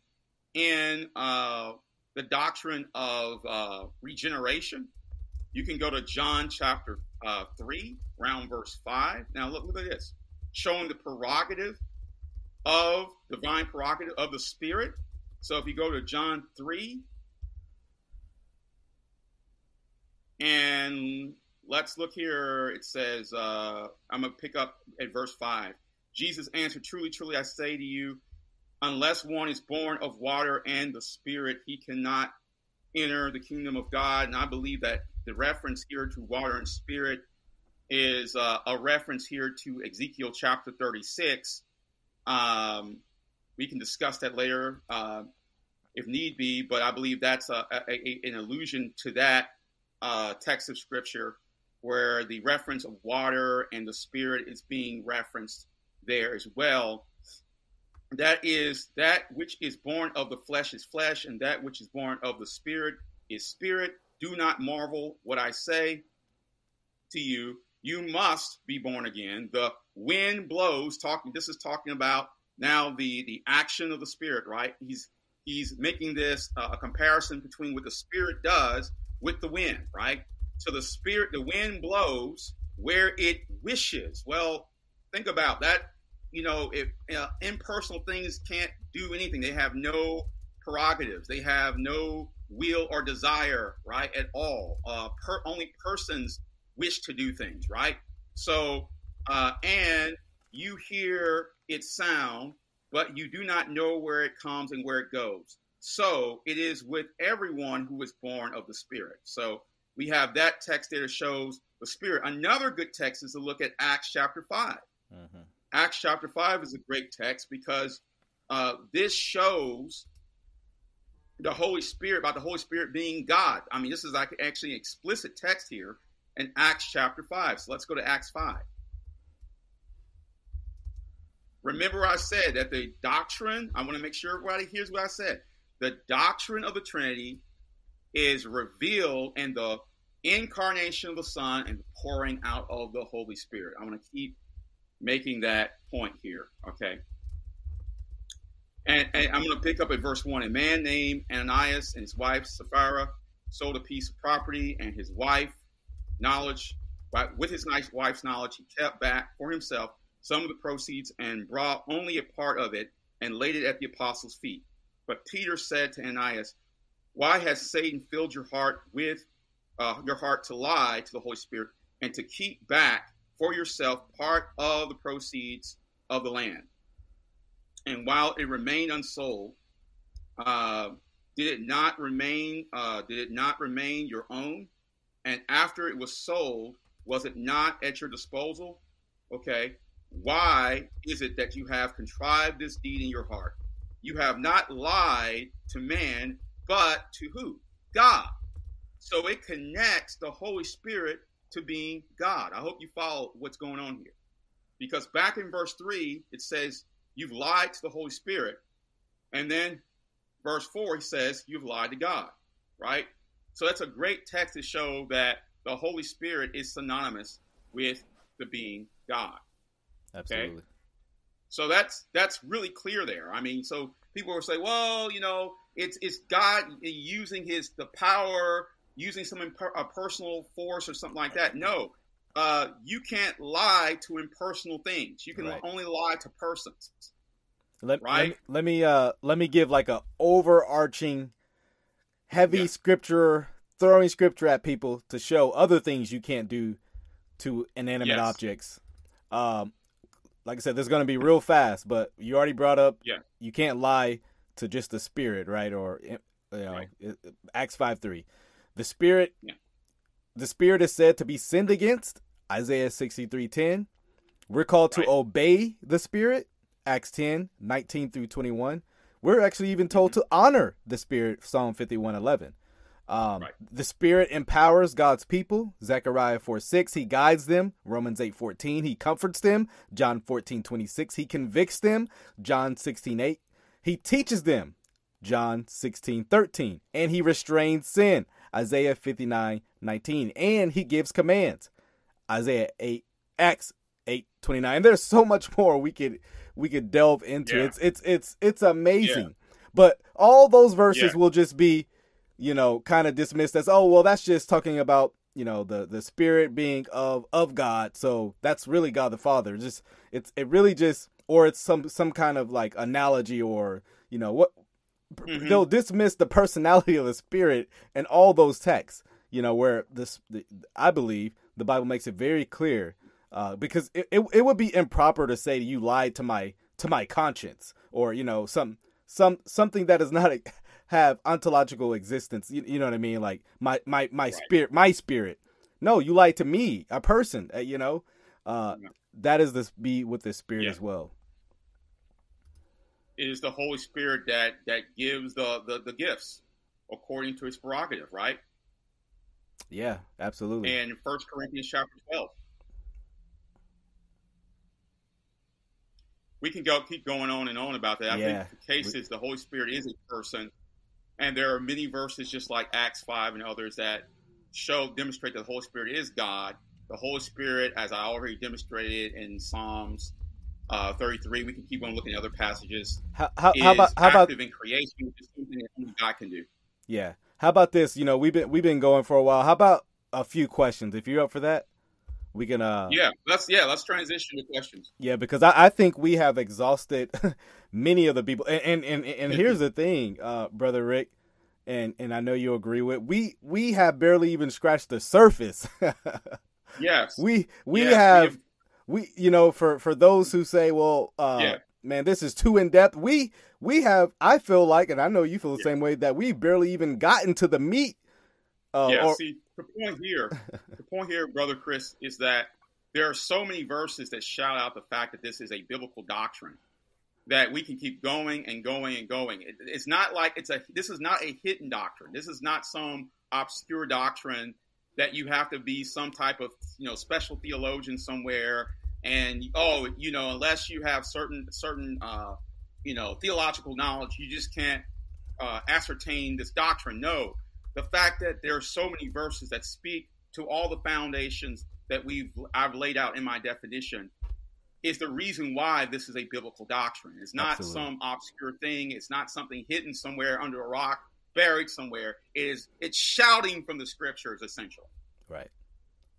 and uh, the doctrine of uh, regeneration. You can go to John chapter uh, 3, round verse 5. Now, look, look at this showing the prerogative of divine prerogative of the Spirit. So if you go to John 3, and let's look here, it says, uh, I'm going to pick up at verse 5. Jesus answered, Truly, truly, I say to you, unless one is born of water and the Spirit, he cannot enter the kingdom of God. And I believe that the reference here to water and spirit is uh, a reference here to Ezekiel chapter 36. Um, we can discuss that later uh, if need be, but I believe that's a, a, a, an allusion to that uh, text of scripture where the reference of water and the spirit is being referenced there as well. That is that which is born of the flesh is flesh, and that which is born of the spirit is spirit. Do not marvel what I say to you. You must be born again. The wind blows. Talking. This is talking about now the the action of the spirit. Right. He's he's making this uh, a comparison between what the spirit does with the wind. Right. So the spirit, the wind blows where it wishes. Well, think about that you know, if uh, impersonal things can't do anything, they have no prerogatives, they have no will or desire, right, at all. Uh, per, only persons wish to do things, right? So, uh, and you hear its sound, but you do not know where it comes and where it goes. So it is with everyone who is born of the Spirit. So we have that text there that shows the Spirit. Another good text is to look at Acts chapter 5. Mm-hmm. Acts chapter 5 is a great text because uh, this shows the Holy Spirit, about the Holy Spirit being God. I mean, this is like actually an explicit text here in Acts chapter 5. So let's go to Acts 5. Remember, I said that the doctrine, I want to make sure everybody hears what I said. The doctrine of the Trinity is revealed in the incarnation of the Son and the pouring out of the Holy Spirit. I want to keep making that point here. Okay. And, and I'm going to pick up at verse 1. A man named Ananias and his wife Sapphira sold a piece of property, and his wife, knowledge, with his nice wife's knowledge, he kept back for himself some of the proceeds and brought only a part of it and laid it at the apostles' feet. But Peter said to Ananias, Why has Satan filled your heart with uh, your heart to lie to the Holy Spirit and to keep back for yourself part of the proceeds of the land. And while it remained unsold, uh, did it not remain? Uh, did it not remain your own? And after it was sold, was it not at your disposal? Okay. Why is it that you have contrived this deed in your heart? You have not lied to man, but to who? God. So it connects the Holy Spirit to being God. I hope you follow what's going on here. Because back in verse 3, it says, You've lied to the Holy Spirit. And then verse 4, he says, You've lied to God, right? So that's a great text to show that the Holy Spirit is synonymous with the being God. Absolutely. Okay? So that's that's really clear there. I mean, so people will say, well, you know, it's it's God using his the power using some imper- a personal force or something like that. No, uh, you can't lie to impersonal things. You can right. only lie to persons. Let, right? let, let me uh, let me give like a overarching, heavy yeah. scripture, throwing scripture at people to show other things you can't do to inanimate yes. objects. Um, like I said, this is going to be real fast, but you already brought up yeah. you can't lie to just the spirit, right? Or eh, you know, right. Acts five three. The spirit, yeah. the spirit is said to be sinned against. Isaiah sixty three ten. We're called to obey the Spirit, Acts 10, 19 through 21. We're actually even told mm-hmm. to honor the Spirit, Psalm 51, 11. Um, Right. The Spirit empowers God's people, Zechariah 4, 6. He guides them, Romans 8, 14. He comforts them, John 14, 26. He convicts them, John 16, 8. He teaches them, John 16, 13. And he restrains sin, Isaiah 59, 19. And he gives commands, Isaiah 8, Acts 8, 29. And there's so much more we could we could delve into. Yeah. It's it's it's it's amazing. But all those verses Yeah. will just be, you know, kind of dismissed as, oh well, that's just talking about, you know, the the spirit being of of God. So that's really God the Father. Just it's it really just or it's some some kind of like analogy or you know what Mhm. they'll dismiss the personality of the spirit and all those texts you know where this the, i believe the bible makes it very clear uh, because it, it, it would be improper to say you lied to my to my conscience or you know some some something that is not have ontological existence you, you know what i mean like my my my spirit my spirit no you lied to me a person uh, you know uh, Yeah. that is this be with the spirit Yeah. as well It is the Holy Spirit that that gives the, the the gifts according to His prerogative, right? yeah absolutely And in First Corinthians chapter twelve, we can go keep going on and on about that. I Yeah. think the case is the Holy Spirit is a person, and there are many verses just like Acts five and others that show demonstrate that the Holy Spirit is God. The Holy Spirit, as I already demonstrated in Psalms uh, 33, we can keep on looking at other passages. how, how, is how about how about in creation, which is something that only God can do. Yeah. How about this? You know, we've been we've been going for a while. How about a few questions? If you're up for that, we can. uh Yeah, let's yeah, let's transition to questions. Yeah, because I, I think we have exhausted many of the people. And and and, and here's the thing, uh, brother Rick, and and I know you agree with we we have barely even scratched the surface. Yes, we we Yes, we have have- we you know for for those who say, well, uh, Yeah. man, this is too in depth. We we have. I feel like, and I know you feel the Yeah. same way that we barely even gotten to the meat. Uh, yeah. or, See, the point here, point here, brother Chris, is that there are so many verses that shout out the fact that this is a biblical doctrine that we can keep going and going and going. It, it's not like it's a. This is not a hidden doctrine. This is not some obscure doctrine that you have to be some type of you know special theologian somewhere and oh you know unless you have certain certain uh, you know theological knowledge you just can't uh, ascertain this doctrine no the fact that there are so many verses that speak to all the foundations that we've I've laid out in my definition is the reason why this is a biblical doctrine. It's not Absolutely. some obscure thing. It's not something hidden somewhere under a rock, buried somewhere. It is it's shouting from the scriptures essential. Right.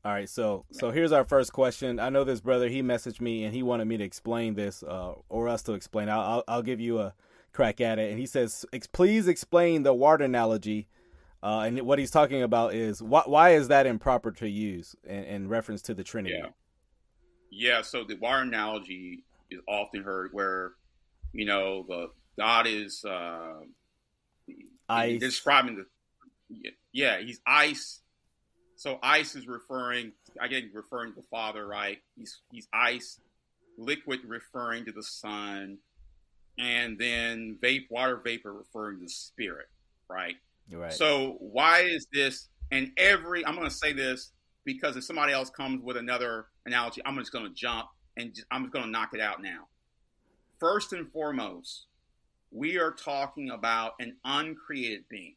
All right. So so here's our first question. I know this brother. He messaged me and he wanted me to explain this, uh, or us to explain. I'll, I'll I'll give you a crack at it. And he says, please explain the water analogy. Uh, and what he's talking about is why why is that improper to use in, in reference to the Trinity? Yeah. Yeah, so the water analogy is often heard where, you know, the God is uh, Ice. describing the yeah, he's ice. So ice is referring again referring to the Father, right? He's he's ice, liquid referring to the Son, and then vape water vapor referring to the Spirit, right? Right. So why is this? And every I'm going to say this because if somebody else comes with another analogy, I'm just going to jump and just, I'm just going to knock it out now. First and foremost, we are talking about an uncreated being.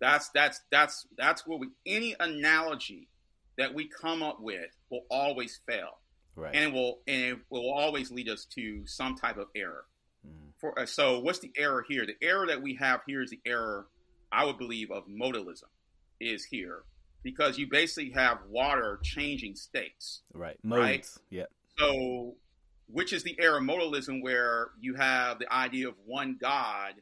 That's that's that's that's what we any analogy that we come up with will always fail, right. and it will and it will always lead us to some type of error. For uh, so what's the error here the error that we have here is the error i would believe of modalism is here because you basically have water changing states right. right. Yeah. so which is the error of modalism where you have the idea of one god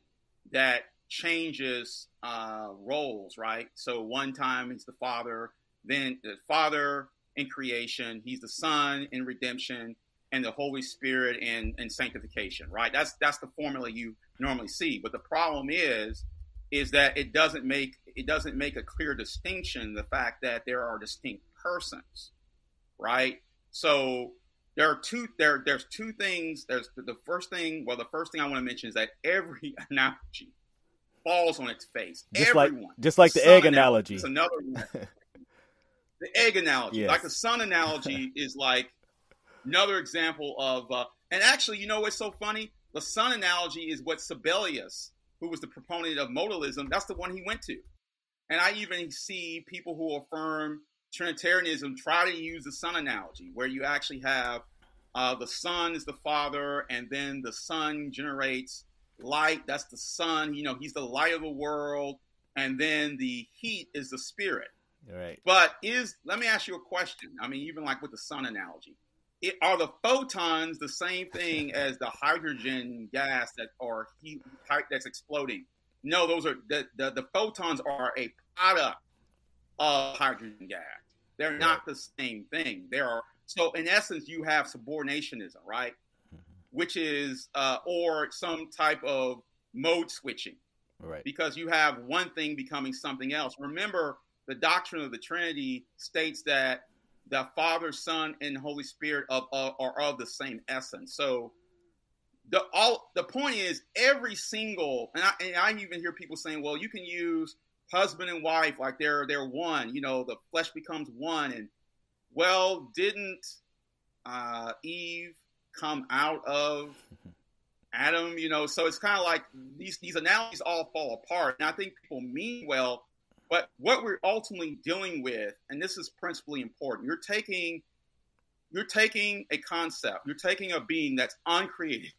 that changes uh, roles right so one time he's the father then the father in creation he's the son in redemption and the Holy Spirit and, and sanctification, right? That's that's the formula you normally see. But the problem is, is that it doesn't make it doesn't make a clear distinction. The fact that there are distinct persons, right? So there are two there there's two things. There's the, the first thing. Well, the first thing I want to mention is that every analogy falls on its face. Just Everyone. like just like the egg analogy. It's another one. the egg analogy, Yes. like the sun analogy, is like another example of. Uh, and actually, you know what's so funny? The sun analogy is what Sabellius, who was the proponent of modalism, that's the one he went to. And I even see people who affirm Trinitarianism try to use the sun analogy, where you actually have uh, the sun is the father, and then the sun generates light. That's the sun. You know, he's the light of the world, and then the heat is the spirit. Right. But is let me ask you a question. I mean, even like with the sun analogy, it, are the photons the same thing as the hydrogen gas that or heat that's exploding? No, those are the, the, the photons are a product of hydrogen gas. They're not the same thing. There are so in essence you have subordinationism, right? Which is uh, or some type of mode switching Right. because you have one thing becoming something else. Remember, the doctrine of the Trinity states that the Father, Son, and Holy Spirit of, of- are of the same essence. So the all the point is every single and I, and I even hear people saying, well, you can use husband and wife like they're they're one. You know, the flesh becomes one. And well, didn't uh, Eve come out of Adam, you know, so it's kind of like these these analogies all fall apart. And I think people mean well, but what we're ultimately dealing with, and this is principally important, you're taking you're taking a concept, you're taking a being that's uncreated.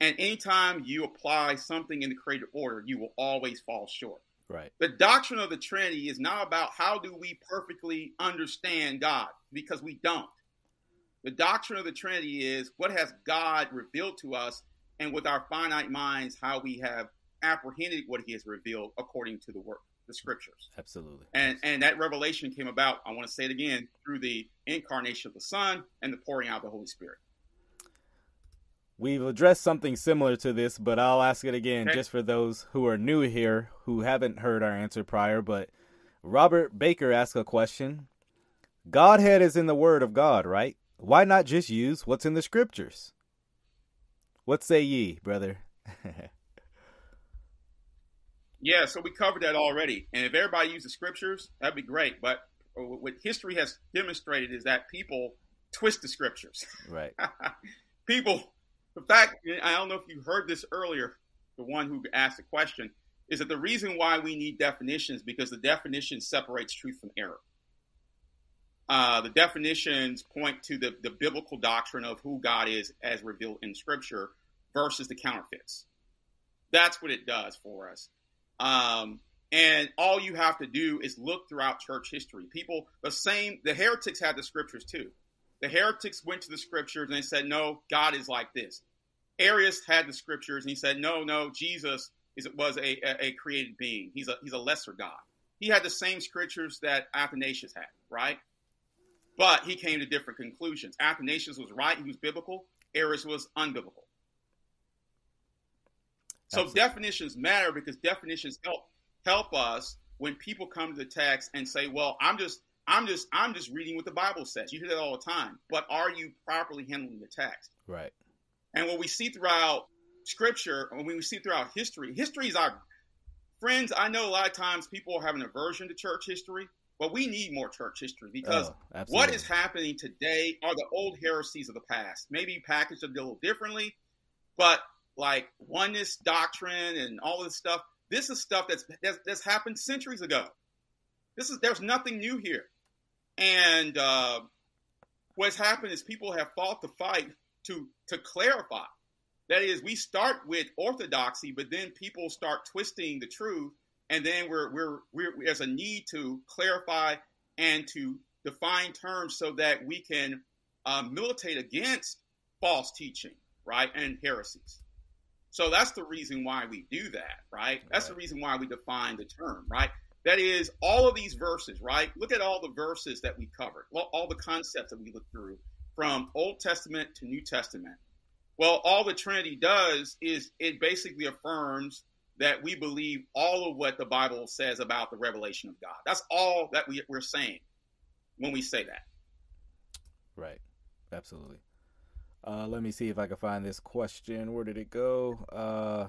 And anytime you apply something in the created order, you will always fall short. Right. The doctrine of the Trinity is not about how do we perfectly understand God, because we don't. The doctrine of the Trinity is what has God revealed to us, and with our finite minds, how we have apprehended what He has revealed according to the work, the Scriptures. Absolutely. And and that revelation came about. I want to say it again through the incarnation of the Son and the pouring out of the Holy Spirit. We've addressed something similar to this, but I'll ask it again Okay. just for those who are new here who haven't heard our answer prior. But Robert Baker asked a question Godhead is in the Word of God, right? Why not just use what's in the Scriptures? What say ye, brother? Yeah, so we covered that already. And if everybody used the scriptures, that'd be great. But what history has demonstrated is that people twist the scriptures. right. people, the fact, I don't know if you heard this earlier, the one who asked the question, is that the reason why we need definitions because the definition separates truth from error. Uh, the definitions point to the, the biblical doctrine of who God is as revealed in Scripture versus the counterfeits. That's what it does for us. Um, and all you have to do is look throughout church history. People, the same, the heretics had the scriptures too. The heretics went to the scriptures and they said, no, God is like this. Arius had the scriptures and he said, no, no, Jesus is, was a, a, a created being. He's a, he's a lesser God. He had the same scriptures that Athanasius had, right? But he came to different conclusions. Athanasius was right, he was biblical. Arius was unbiblical. So Absolutely. definitions matter because definitions help help us when people come to the text and say, "Well, I'm just I'm just I'm just reading what the Bible says." You hear that all the time, but are you properly handling the text? Right. And what we see throughout Scripture, and when we see throughout history, history is our friends. I know a lot of times people have an aversion to church history, but we need more church history because Oh, what is happening today are the old heresies of the past, maybe packaged a little differently, but like oneness doctrine and all this stuff. This is stuff that's that's, that's happened centuries ago. This is there's nothing new here, and uh, what's happened is people have fought the fight to to clarify. That is, we start with orthodoxy, but then people start twisting the truth, and then we're we're, we're there's a need to clarify and to define terms so that we can uh, militate against false teaching, right, and heresies. So that's the reason why we do that, right? That's the reason why we define the term, right? That is all of these verses, right? Look at all the verses that we covered, all the concepts that we looked through from Old Testament to New Testament. Well, all the Trinity does is it basically affirms that we believe all of what the Bible says about the revelation of God. That's all that we, we're saying when we say that. Right. Absolutely. Uh, let me see if I can find this question. Where did it go? Uh,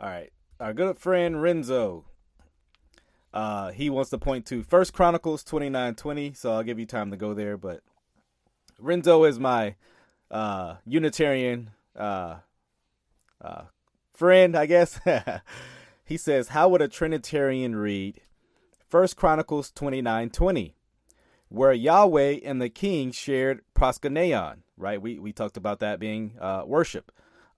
all right. Our good friend Renzo. Uh, he wants to point to First Chronicles twenty nine twenty. So I'll give you time to go there. But Renzo is my uh, Unitarian uh, uh, friend, I guess. he says, "How would a Trinitarian read First Chronicles twenty nine twenty, where Yahweh and the King shared proskuneion?" Right? We we talked about that being uh, worship.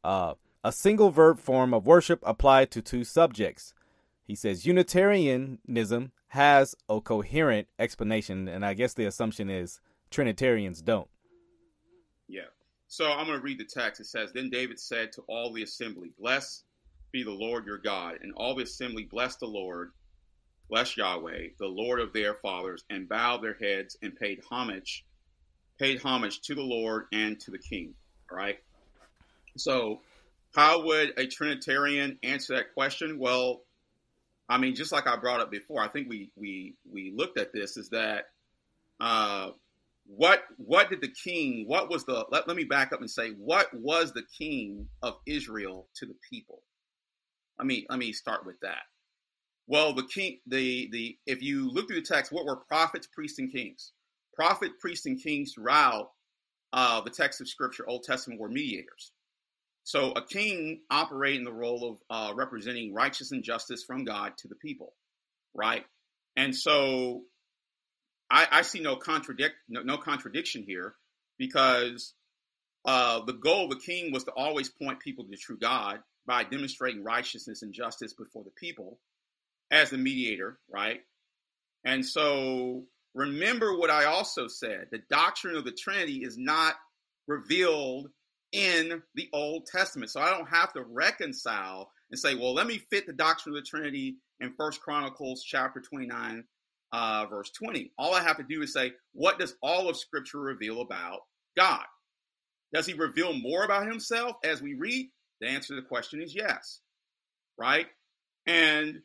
Uh, a single verb form of worship applied to two subjects. He says Unitarianism has a coherent explanation, and I guess the assumption is Trinitarians don't. Yeah. So I'm going to read the text. It says, Then David said to all the assembly, Blessed be the Lord your God. And all the assembly blessed the Lord, blessed Yahweh, the Lord of their fathers, and bowed their heads and paid homage, paid homage to the Lord and to the king. All right. So how would a Trinitarian answer that question? Well, I mean, just like I brought up before, I think we we we looked at this is that uh, what what did the king? What was the? Let, let me back up and say, what was the king of Israel to the people? Let me let me start with that. Well, the king, the the if you look through the text, what were prophets, priests, and kings? Prophet, priests, and kings throughout uh, the text of Scripture, Old Testament, were mediators. So a king operating the role of uh, representing righteousness and justice from God to the people, right? And so I, I see no contradict no, no, contradiction here because uh, the goal of the king was to always point people to the true God by demonstrating righteousness and justice before the people as the mediator, right? And so remember what I also said: the doctrine of the Trinity is not revealed in the Old Testament. So I don't have to reconcile and say, well, let me fit the doctrine of the Trinity in First Chronicles chapter 29, uh, verse 20. All I have to do is say, what does all of Scripture reveal about God? Does he reveal more about himself as we read? The answer to the question is yes. Right? And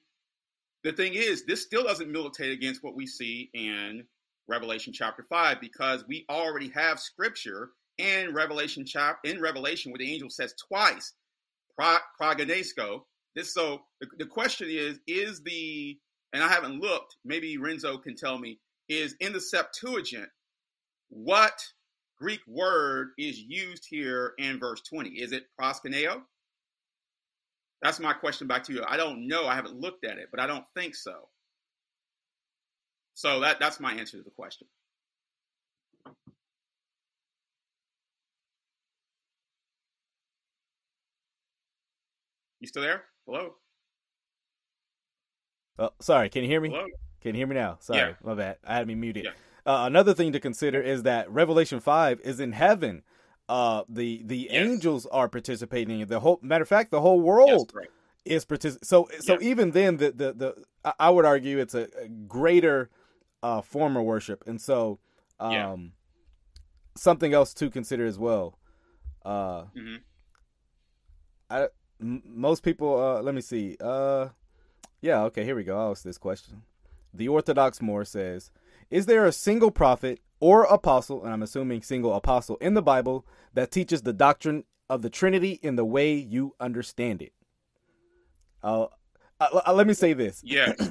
the thing is, this still doesn't militate against what we see in Revelation chapter 5 because we already have scripture in Revelation chapter in Revelation where the angel says twice, prognosco. This so the, the question is, is the and I haven't looked, maybe Renzo can tell me, is in the Septuagint, what Greek word is used here in verse 20? Is it proskuneo? That's my question back to you. I don't know. I haven't looked at it, but I don't think so. So that, that's my answer to the question. You still there? Hello? Oh, sorry. Can you hear me? Hello? Can you hear me now? Sorry, yeah. my bad. I had me muted. Yeah. Uh, another thing to consider is that Revelation five is in heaven. Uh, the the yes. angels are participating. The whole matter of fact, the whole world yes, right. is participating. So so Yeah. even then, the, the the I would argue it's a, a greater uh, form of worship, and so um, Yeah. something else to consider as well. Uh, mm-hmm. I m- most people. Uh, let me see. Uh, yeah. Okay. Here we go. I'll ask this question. The Orthodox Moor says, "Is there a single prophet or apostle, and I'm assuming single apostle in the Bible that teaches the doctrine of the Trinity in the way you understand it?" Uh, uh, uh, let me say this. Yeah.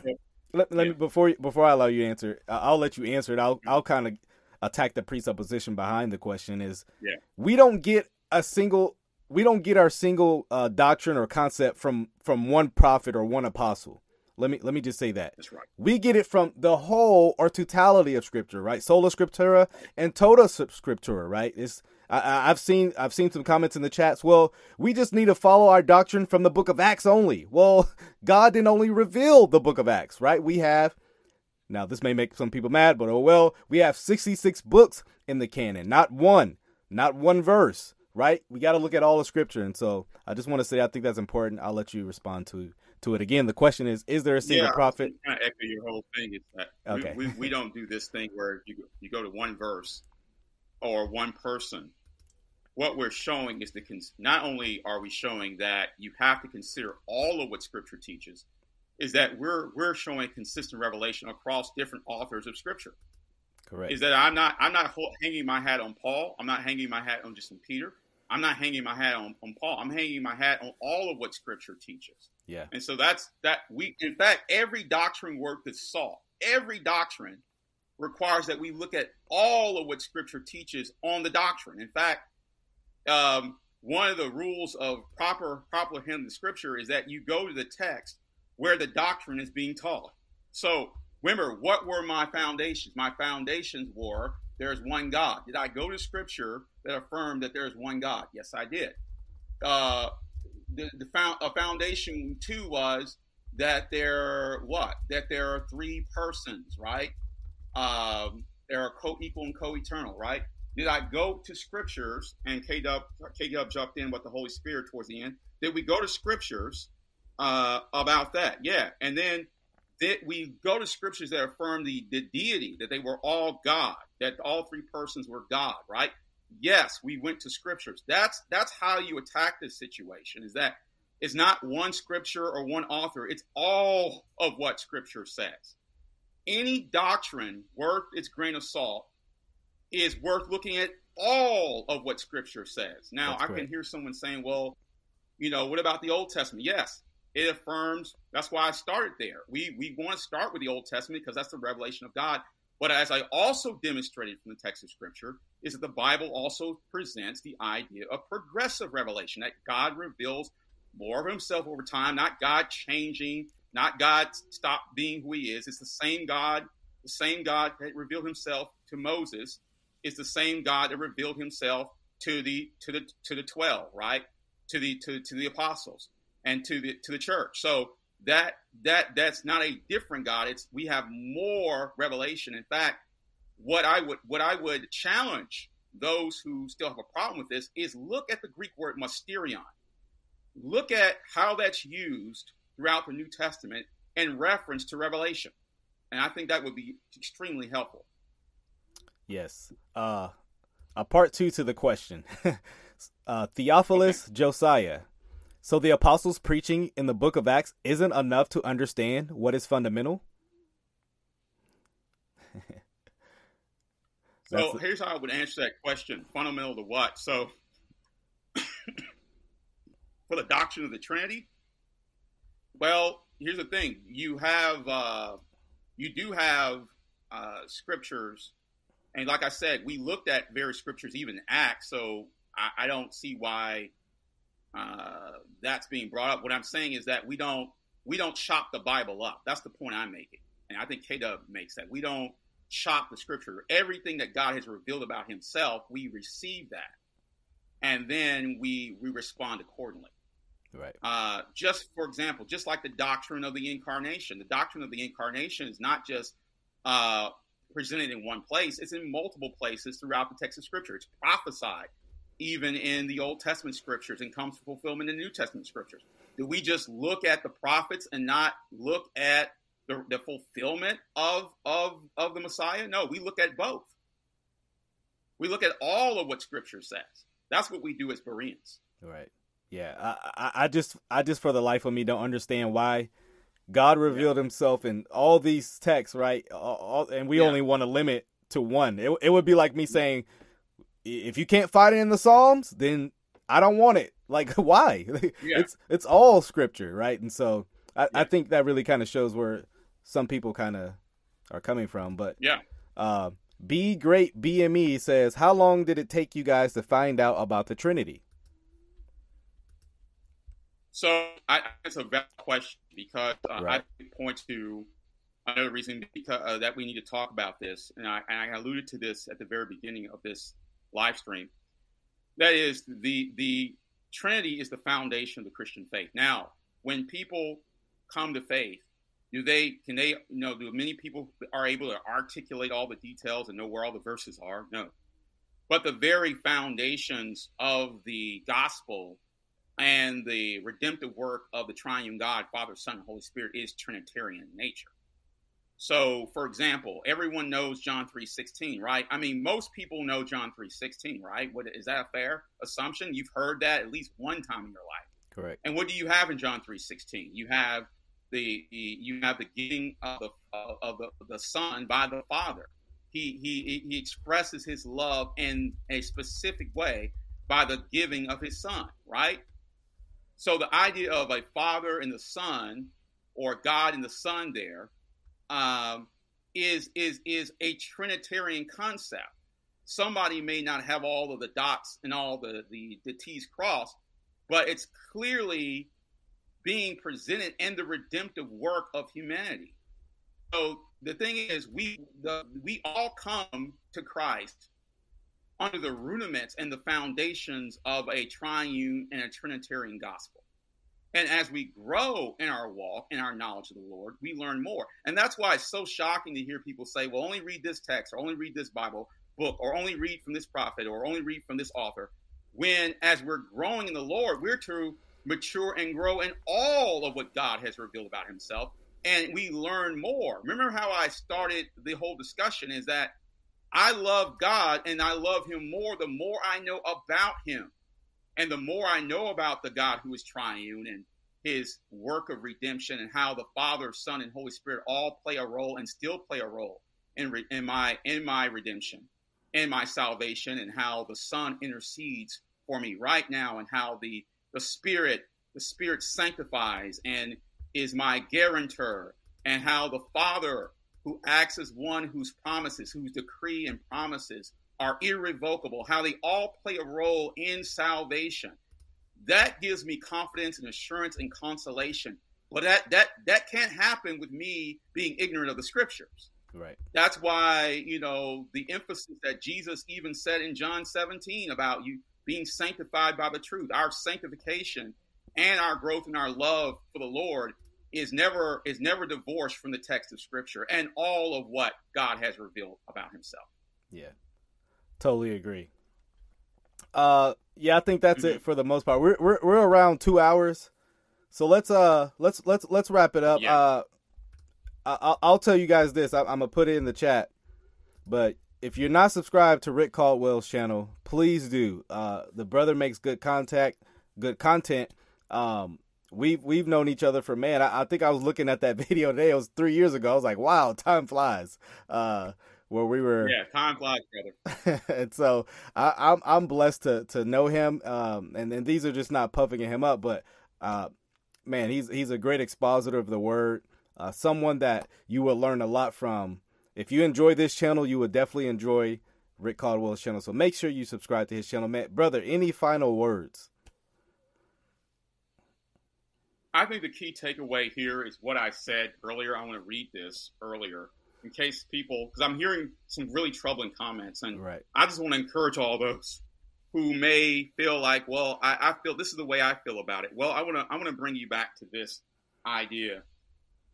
Let, let Yeah. me before before I allow you to answer. I- I'll let you answer it. I'll I'll kind of attack the presupposition behind the question. Is Yeah. we don't get a single we don't get our single uh, doctrine or concept from from one prophet or one apostle. Let me let me just say that That's right. we get it from the whole or totality of scripture, right? Sola scriptura and tota scriptura, right? It's I- I've seen I've seen some comments in the chats. Well, we just need to follow our doctrine from the Book of Acts only. Well, God didn't only reveal the Book of Acts, right? We have now this may make some people mad, but oh well. We have sixty six books in the canon, not one, not one verse, right? We got to look at all the scripture, and so I just want to say I think that's important. I'll let you respond to to it again. The question is: Is there a single yeah, prophet? Kind of echo your whole thing. Is that Okay. we, we, we don't do this thing where you go, you go to one verse or one person. What we're showing is the not only are we showing that you have to consider all of what Scripture teaches, is that we're we're showing consistent revelation across different authors of Scripture. Correct. Is that I'm not I'm not hanging my hat on Paul. I'm not hanging my hat on just Peter. I'm not hanging my hat on, on Paul. I'm hanging my hat on all of what Scripture teaches. Yeah. And so that's that we in fact every doctrine work that's sought, every doctrine requires that we look at all of what Scripture teaches on the doctrine. In fact, um, one of the rules of proper proper hymn the Scripture is that you go to the text where the doctrine is being taught. So remember, what were my foundations? My foundations were there's one God. Did I go to Scripture that affirmed that there is one God? Yes, I did. Uh, the, the found, a foundation too was that there what that there are three persons, right? Um, there are co-equal and co-eternal, right? Did I go to scriptures and K Dub jumped in with the Holy Spirit towards the end? Did we go to scriptures uh, about that? Yeah, and then did we go to scriptures that affirm the, the deity that they were all God, that all three persons were God, right? Yes, we went to scriptures. That's that's how you attack this situation. Is that it's not one scripture or one author. It's all of what scripture says. Any doctrine worth its grain of salt is worth looking at all of what scripture says. Now, That's I can hear someone saying, well, you know, what about the Old Testament? Yes, it affirms. That's why I started there. We we want to start with the Old Testament because that's the revelation of God. But as I also demonstrated from the text of Scripture, is that the Bible also presents the idea of progressive revelation, that God reveals more of himself over time, not God changing, not God stop being who he is. It's the same God, the same God that revealed himself to Moses is the same God that revealed himself to the to the to the 12, right? To the to, to the apostles and to the to the church. So that that that's not a different God. It's we have more revelation. In fact, what I would what I would challenge those who still have a problem with this is look at the Greek word mysterion. Look at how that's used throughout the New Testament in reference to Revelation. And I think that would be extremely helpful. Yes. Uh, a part two to the question. uh, Theophilus Josiah. So the apostles' preaching in the book of Acts isn't enough to understand what is fundamental? So the- here's how I would answer that question fundamental to what? So, for the doctrine of the Trinity, well, here's the thing you have, uh, you do have uh, scriptures. And like I said, we looked at various scriptures, even Acts. So I, I don't see why uh, that's being brought up. What I'm saying is that we don't we don't chop the Bible up. That's the point I'm making, and I think K Dub makes that. We don't chop the Scripture. Everything that God has revealed about Himself, we receive that, and then we we respond accordingly. Right. Uh, just for example, just like the doctrine of the incarnation, the doctrine of the incarnation is not just uh, presented in one place; it's in multiple places throughout the text of Scripture. It's prophesied even in the Old Testament scriptures and comes to fulfillment in the New Testament scriptures. Do we just look at the prophets and not look at the, the fulfillment of, of, of the Messiah? No, we look at both. We look at all of what scripture says. That's what we do as Bereans. Right. Yeah. I, I, I just, I just for the life of me don't understand why God revealed Himself in all these texts, right? All, all, and we Yeah. only want to limit to one. It, it would be like me saying, if you can't find it in the Psalms, then I don't want it. Like, why? Yeah. It's it's all scripture, right? And so I, I think that really kind of shows where some people kind of are coming from. But Yeah. uh, B Great BME says, how long did it take you guys to find out about the Trinity? So I, it's a valid question because uh, Right. I point to another reason because uh, that we need to talk about this, and I, and I alluded to this at the very beginning of this live stream. That is the the Trinity is the foundation of the Christian faith. Now, when people come to faith, do they can they you know do many people are able to articulate all the details and know where all the verses are? No. But the very foundations of the gospel and the redemptive work of the triune God, Father, Son, and Holy Spirit is Trinitarian in nature. So, for example, everyone knows John 3.16, right? I mean, most people know John 3.16, right? What, is that a fair assumption? You've heard that at least one time in your life. Correct. And what do you have in John 3.16? You have the, the you have the giving of the of the, the Son by the Father. he he he expresses his love in a specific way by the giving of his son, right? So the idea of a father and the son, or God and the son, there um, is is is a Trinitarian concept. Somebody may not have all of the dots and all the the, the T's crossed, but it's clearly being presented in the redemptive work of humanity. So the thing is, we the, we all come to Christ under the rudiments and the foundations of a triune and a trinitarian gospel. And as we grow in our walk, in our knowledge of the Lord, we learn more. And that's why it's so shocking to hear people say, well, only read this text, or only read this Bible book, or only read from this prophet, or only read from this author. When, as we're growing in the Lord, we're to mature and grow in all of what God has revealed about himself and we learn more. Remember how I started the whole discussion is that I love God and I love him more the more I know about him. And the more I know about the God who is triune and his work of redemption and how the Father, Son, and Holy Spirit all play a role and still play a role in, re- in my in my redemption, in my salvation, and how the Son intercedes for me right now, and how the the Spirit the Spirit sanctifies and is my guarantor, and how the Father, who acts as one whose promises, whose decree and promises are irrevocable, how they all play a role in salvation. That gives me confidence and assurance and consolation. But that that that can't happen with me being ignorant of the scriptures. Right. That's why, you know, the emphasis that Jesus even said in John 17 about you being sanctified by the truth. Our sanctification and our growth in our love for the Lord is never is never divorced from the text of Scripture and all of what God has revealed about Himself. Yeah, totally agree. Uh, yeah, I think that's mm-hmm. it for the most part. We're, we're we're around two hours, so let's uh let's let's let's wrap it up. Yeah. Uh, I, I'll tell you guys this. I, I'm gonna put it in the chat, but if you're not subscribed to Rick Caldwell's channel, please do. Uh, the brother makes good contact, good content. Um, we've we've known each other for man. I, I, think I was looking at that video today. It was three years ago. I was like, wow, time flies. Uh, where we were, yeah, time flies, brother. and so I, am I'm, I'm blessed to to know him. Um, and and these are just not puffing him up, but uh, man, he's he's a great expositor of the word. Uh, someone that you will learn a lot from. If you enjoy this channel, you would definitely enjoy Rick Caldwell's channel. So make sure you subscribe to his channel, man. Brother, any final words? I think the key takeaway here is what I said earlier. I want to read this earlier in case people, because I'm hearing some really troubling comments, and right. I just want to encourage all those who may feel like, well, I, I feel this is the way I feel about it. Well, I want to I want to bring you back to this idea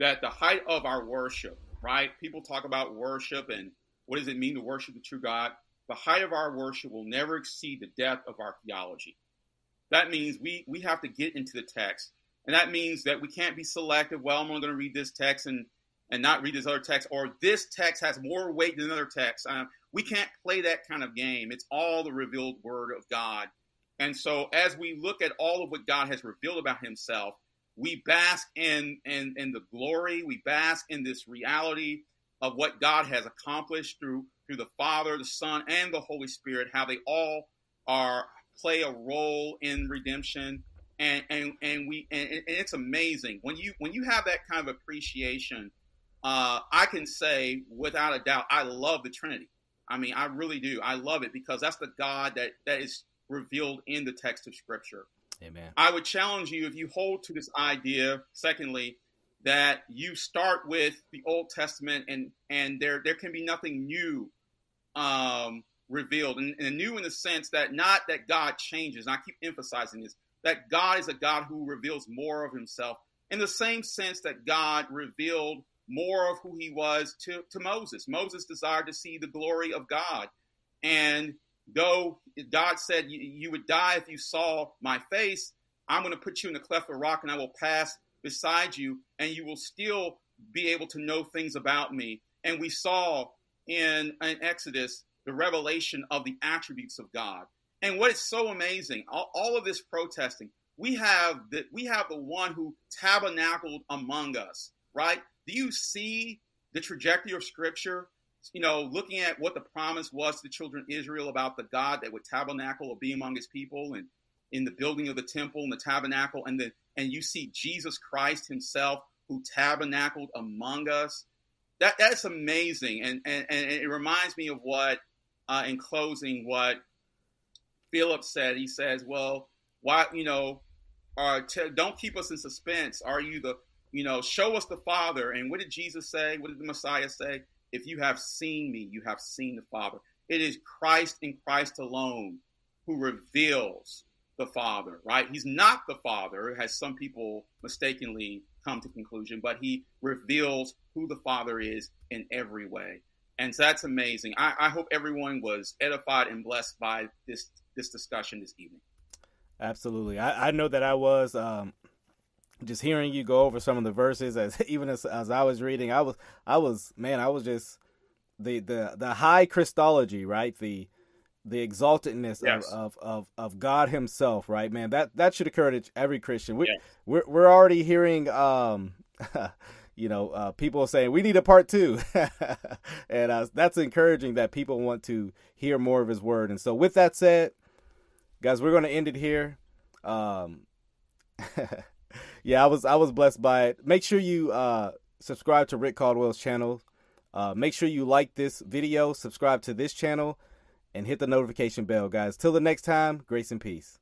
that the height of our worship, right? People talk about worship and what does it mean to worship the true God? The height of our worship will never exceed the depth of our theology. That means we we have to get into the text and that means that we can't be selective. Well, I'm only going to read this text and and not read this other text, or this text has more weight than another text. Um, we can't play that kind of game. It's all the revealed Word of God. And so, as we look at all of what God has revealed about Himself, we bask in in, in the glory. We bask in this reality of what God has accomplished through through the Father, the Son, and the Holy Spirit. How they all are play a role in redemption and and and we and, and it's amazing when you when you have that kind of appreciation. Uh, I can say without a doubt, I love the Trinity. I mean, I really do. I love it because that's the God that that is revealed in the text of Scripture. Amen. I would challenge you if you hold to this idea. Secondly, that you start with the Old Testament and and there there can be nothing new um, revealed, and, and new in the sense that not that God changes. And I keep emphasizing this that God is a God who reveals more of himself in the same sense that God revealed more of who he was to, to Moses. Moses desired to see the glory of God. And though God said you, would die if you saw my face, I'm going to put you in the cleft of rock and I will pass beside you, and you will still be able to know things about me. And we saw in, in Exodus the revelation of the attributes of God. And what is so amazing, all, all of this protesting, we have the we have the one who tabernacled among us, right? Do you see the trajectory of Scripture you know, looking at what the promise was to the children of Israel about the God that would tabernacle or be among his people and in the building of the temple and the tabernacle, and then and you see Jesus Christ himself who tabernacled among us. That that's amazing. And and, and it reminds me of what uh, in closing what Philip said. He says, Well, why you know, uh, t- don't keep us in suspense. Are you the you know, show us the Father. And what did Jesus say? What did the Messiah say? If you have seen me, you have seen the Father. It is Christ and Christ alone who reveals the Father, right? He's not the Father, as some people mistakenly come to conclusion, but he reveals who the Father is in every way. And so that's amazing. I, I hope everyone was edified and blessed by this this discussion this evening. Absolutely. I, I know that I was um, just hearing you go over some of the verses as even as, as I was reading, I was I was man, I was just the the the high Christology, right? The the exaltedness yes. of, of, of, of, God Himself, right, man? That that should occur to every Christian. We, yes. We're we're already hearing, um, you know, uh, people saying we need a part two, and uh, that's encouraging that people want to hear more of His Word. And so, with that said, guys, we're going to end it here. Um, yeah, I was I was blessed by it. Make sure you uh, subscribe to Rick Caldwell's channel. Uh, make sure you like this video, subscribe to this channel and hit the notification bell, guys. Till the next time, grace and peace.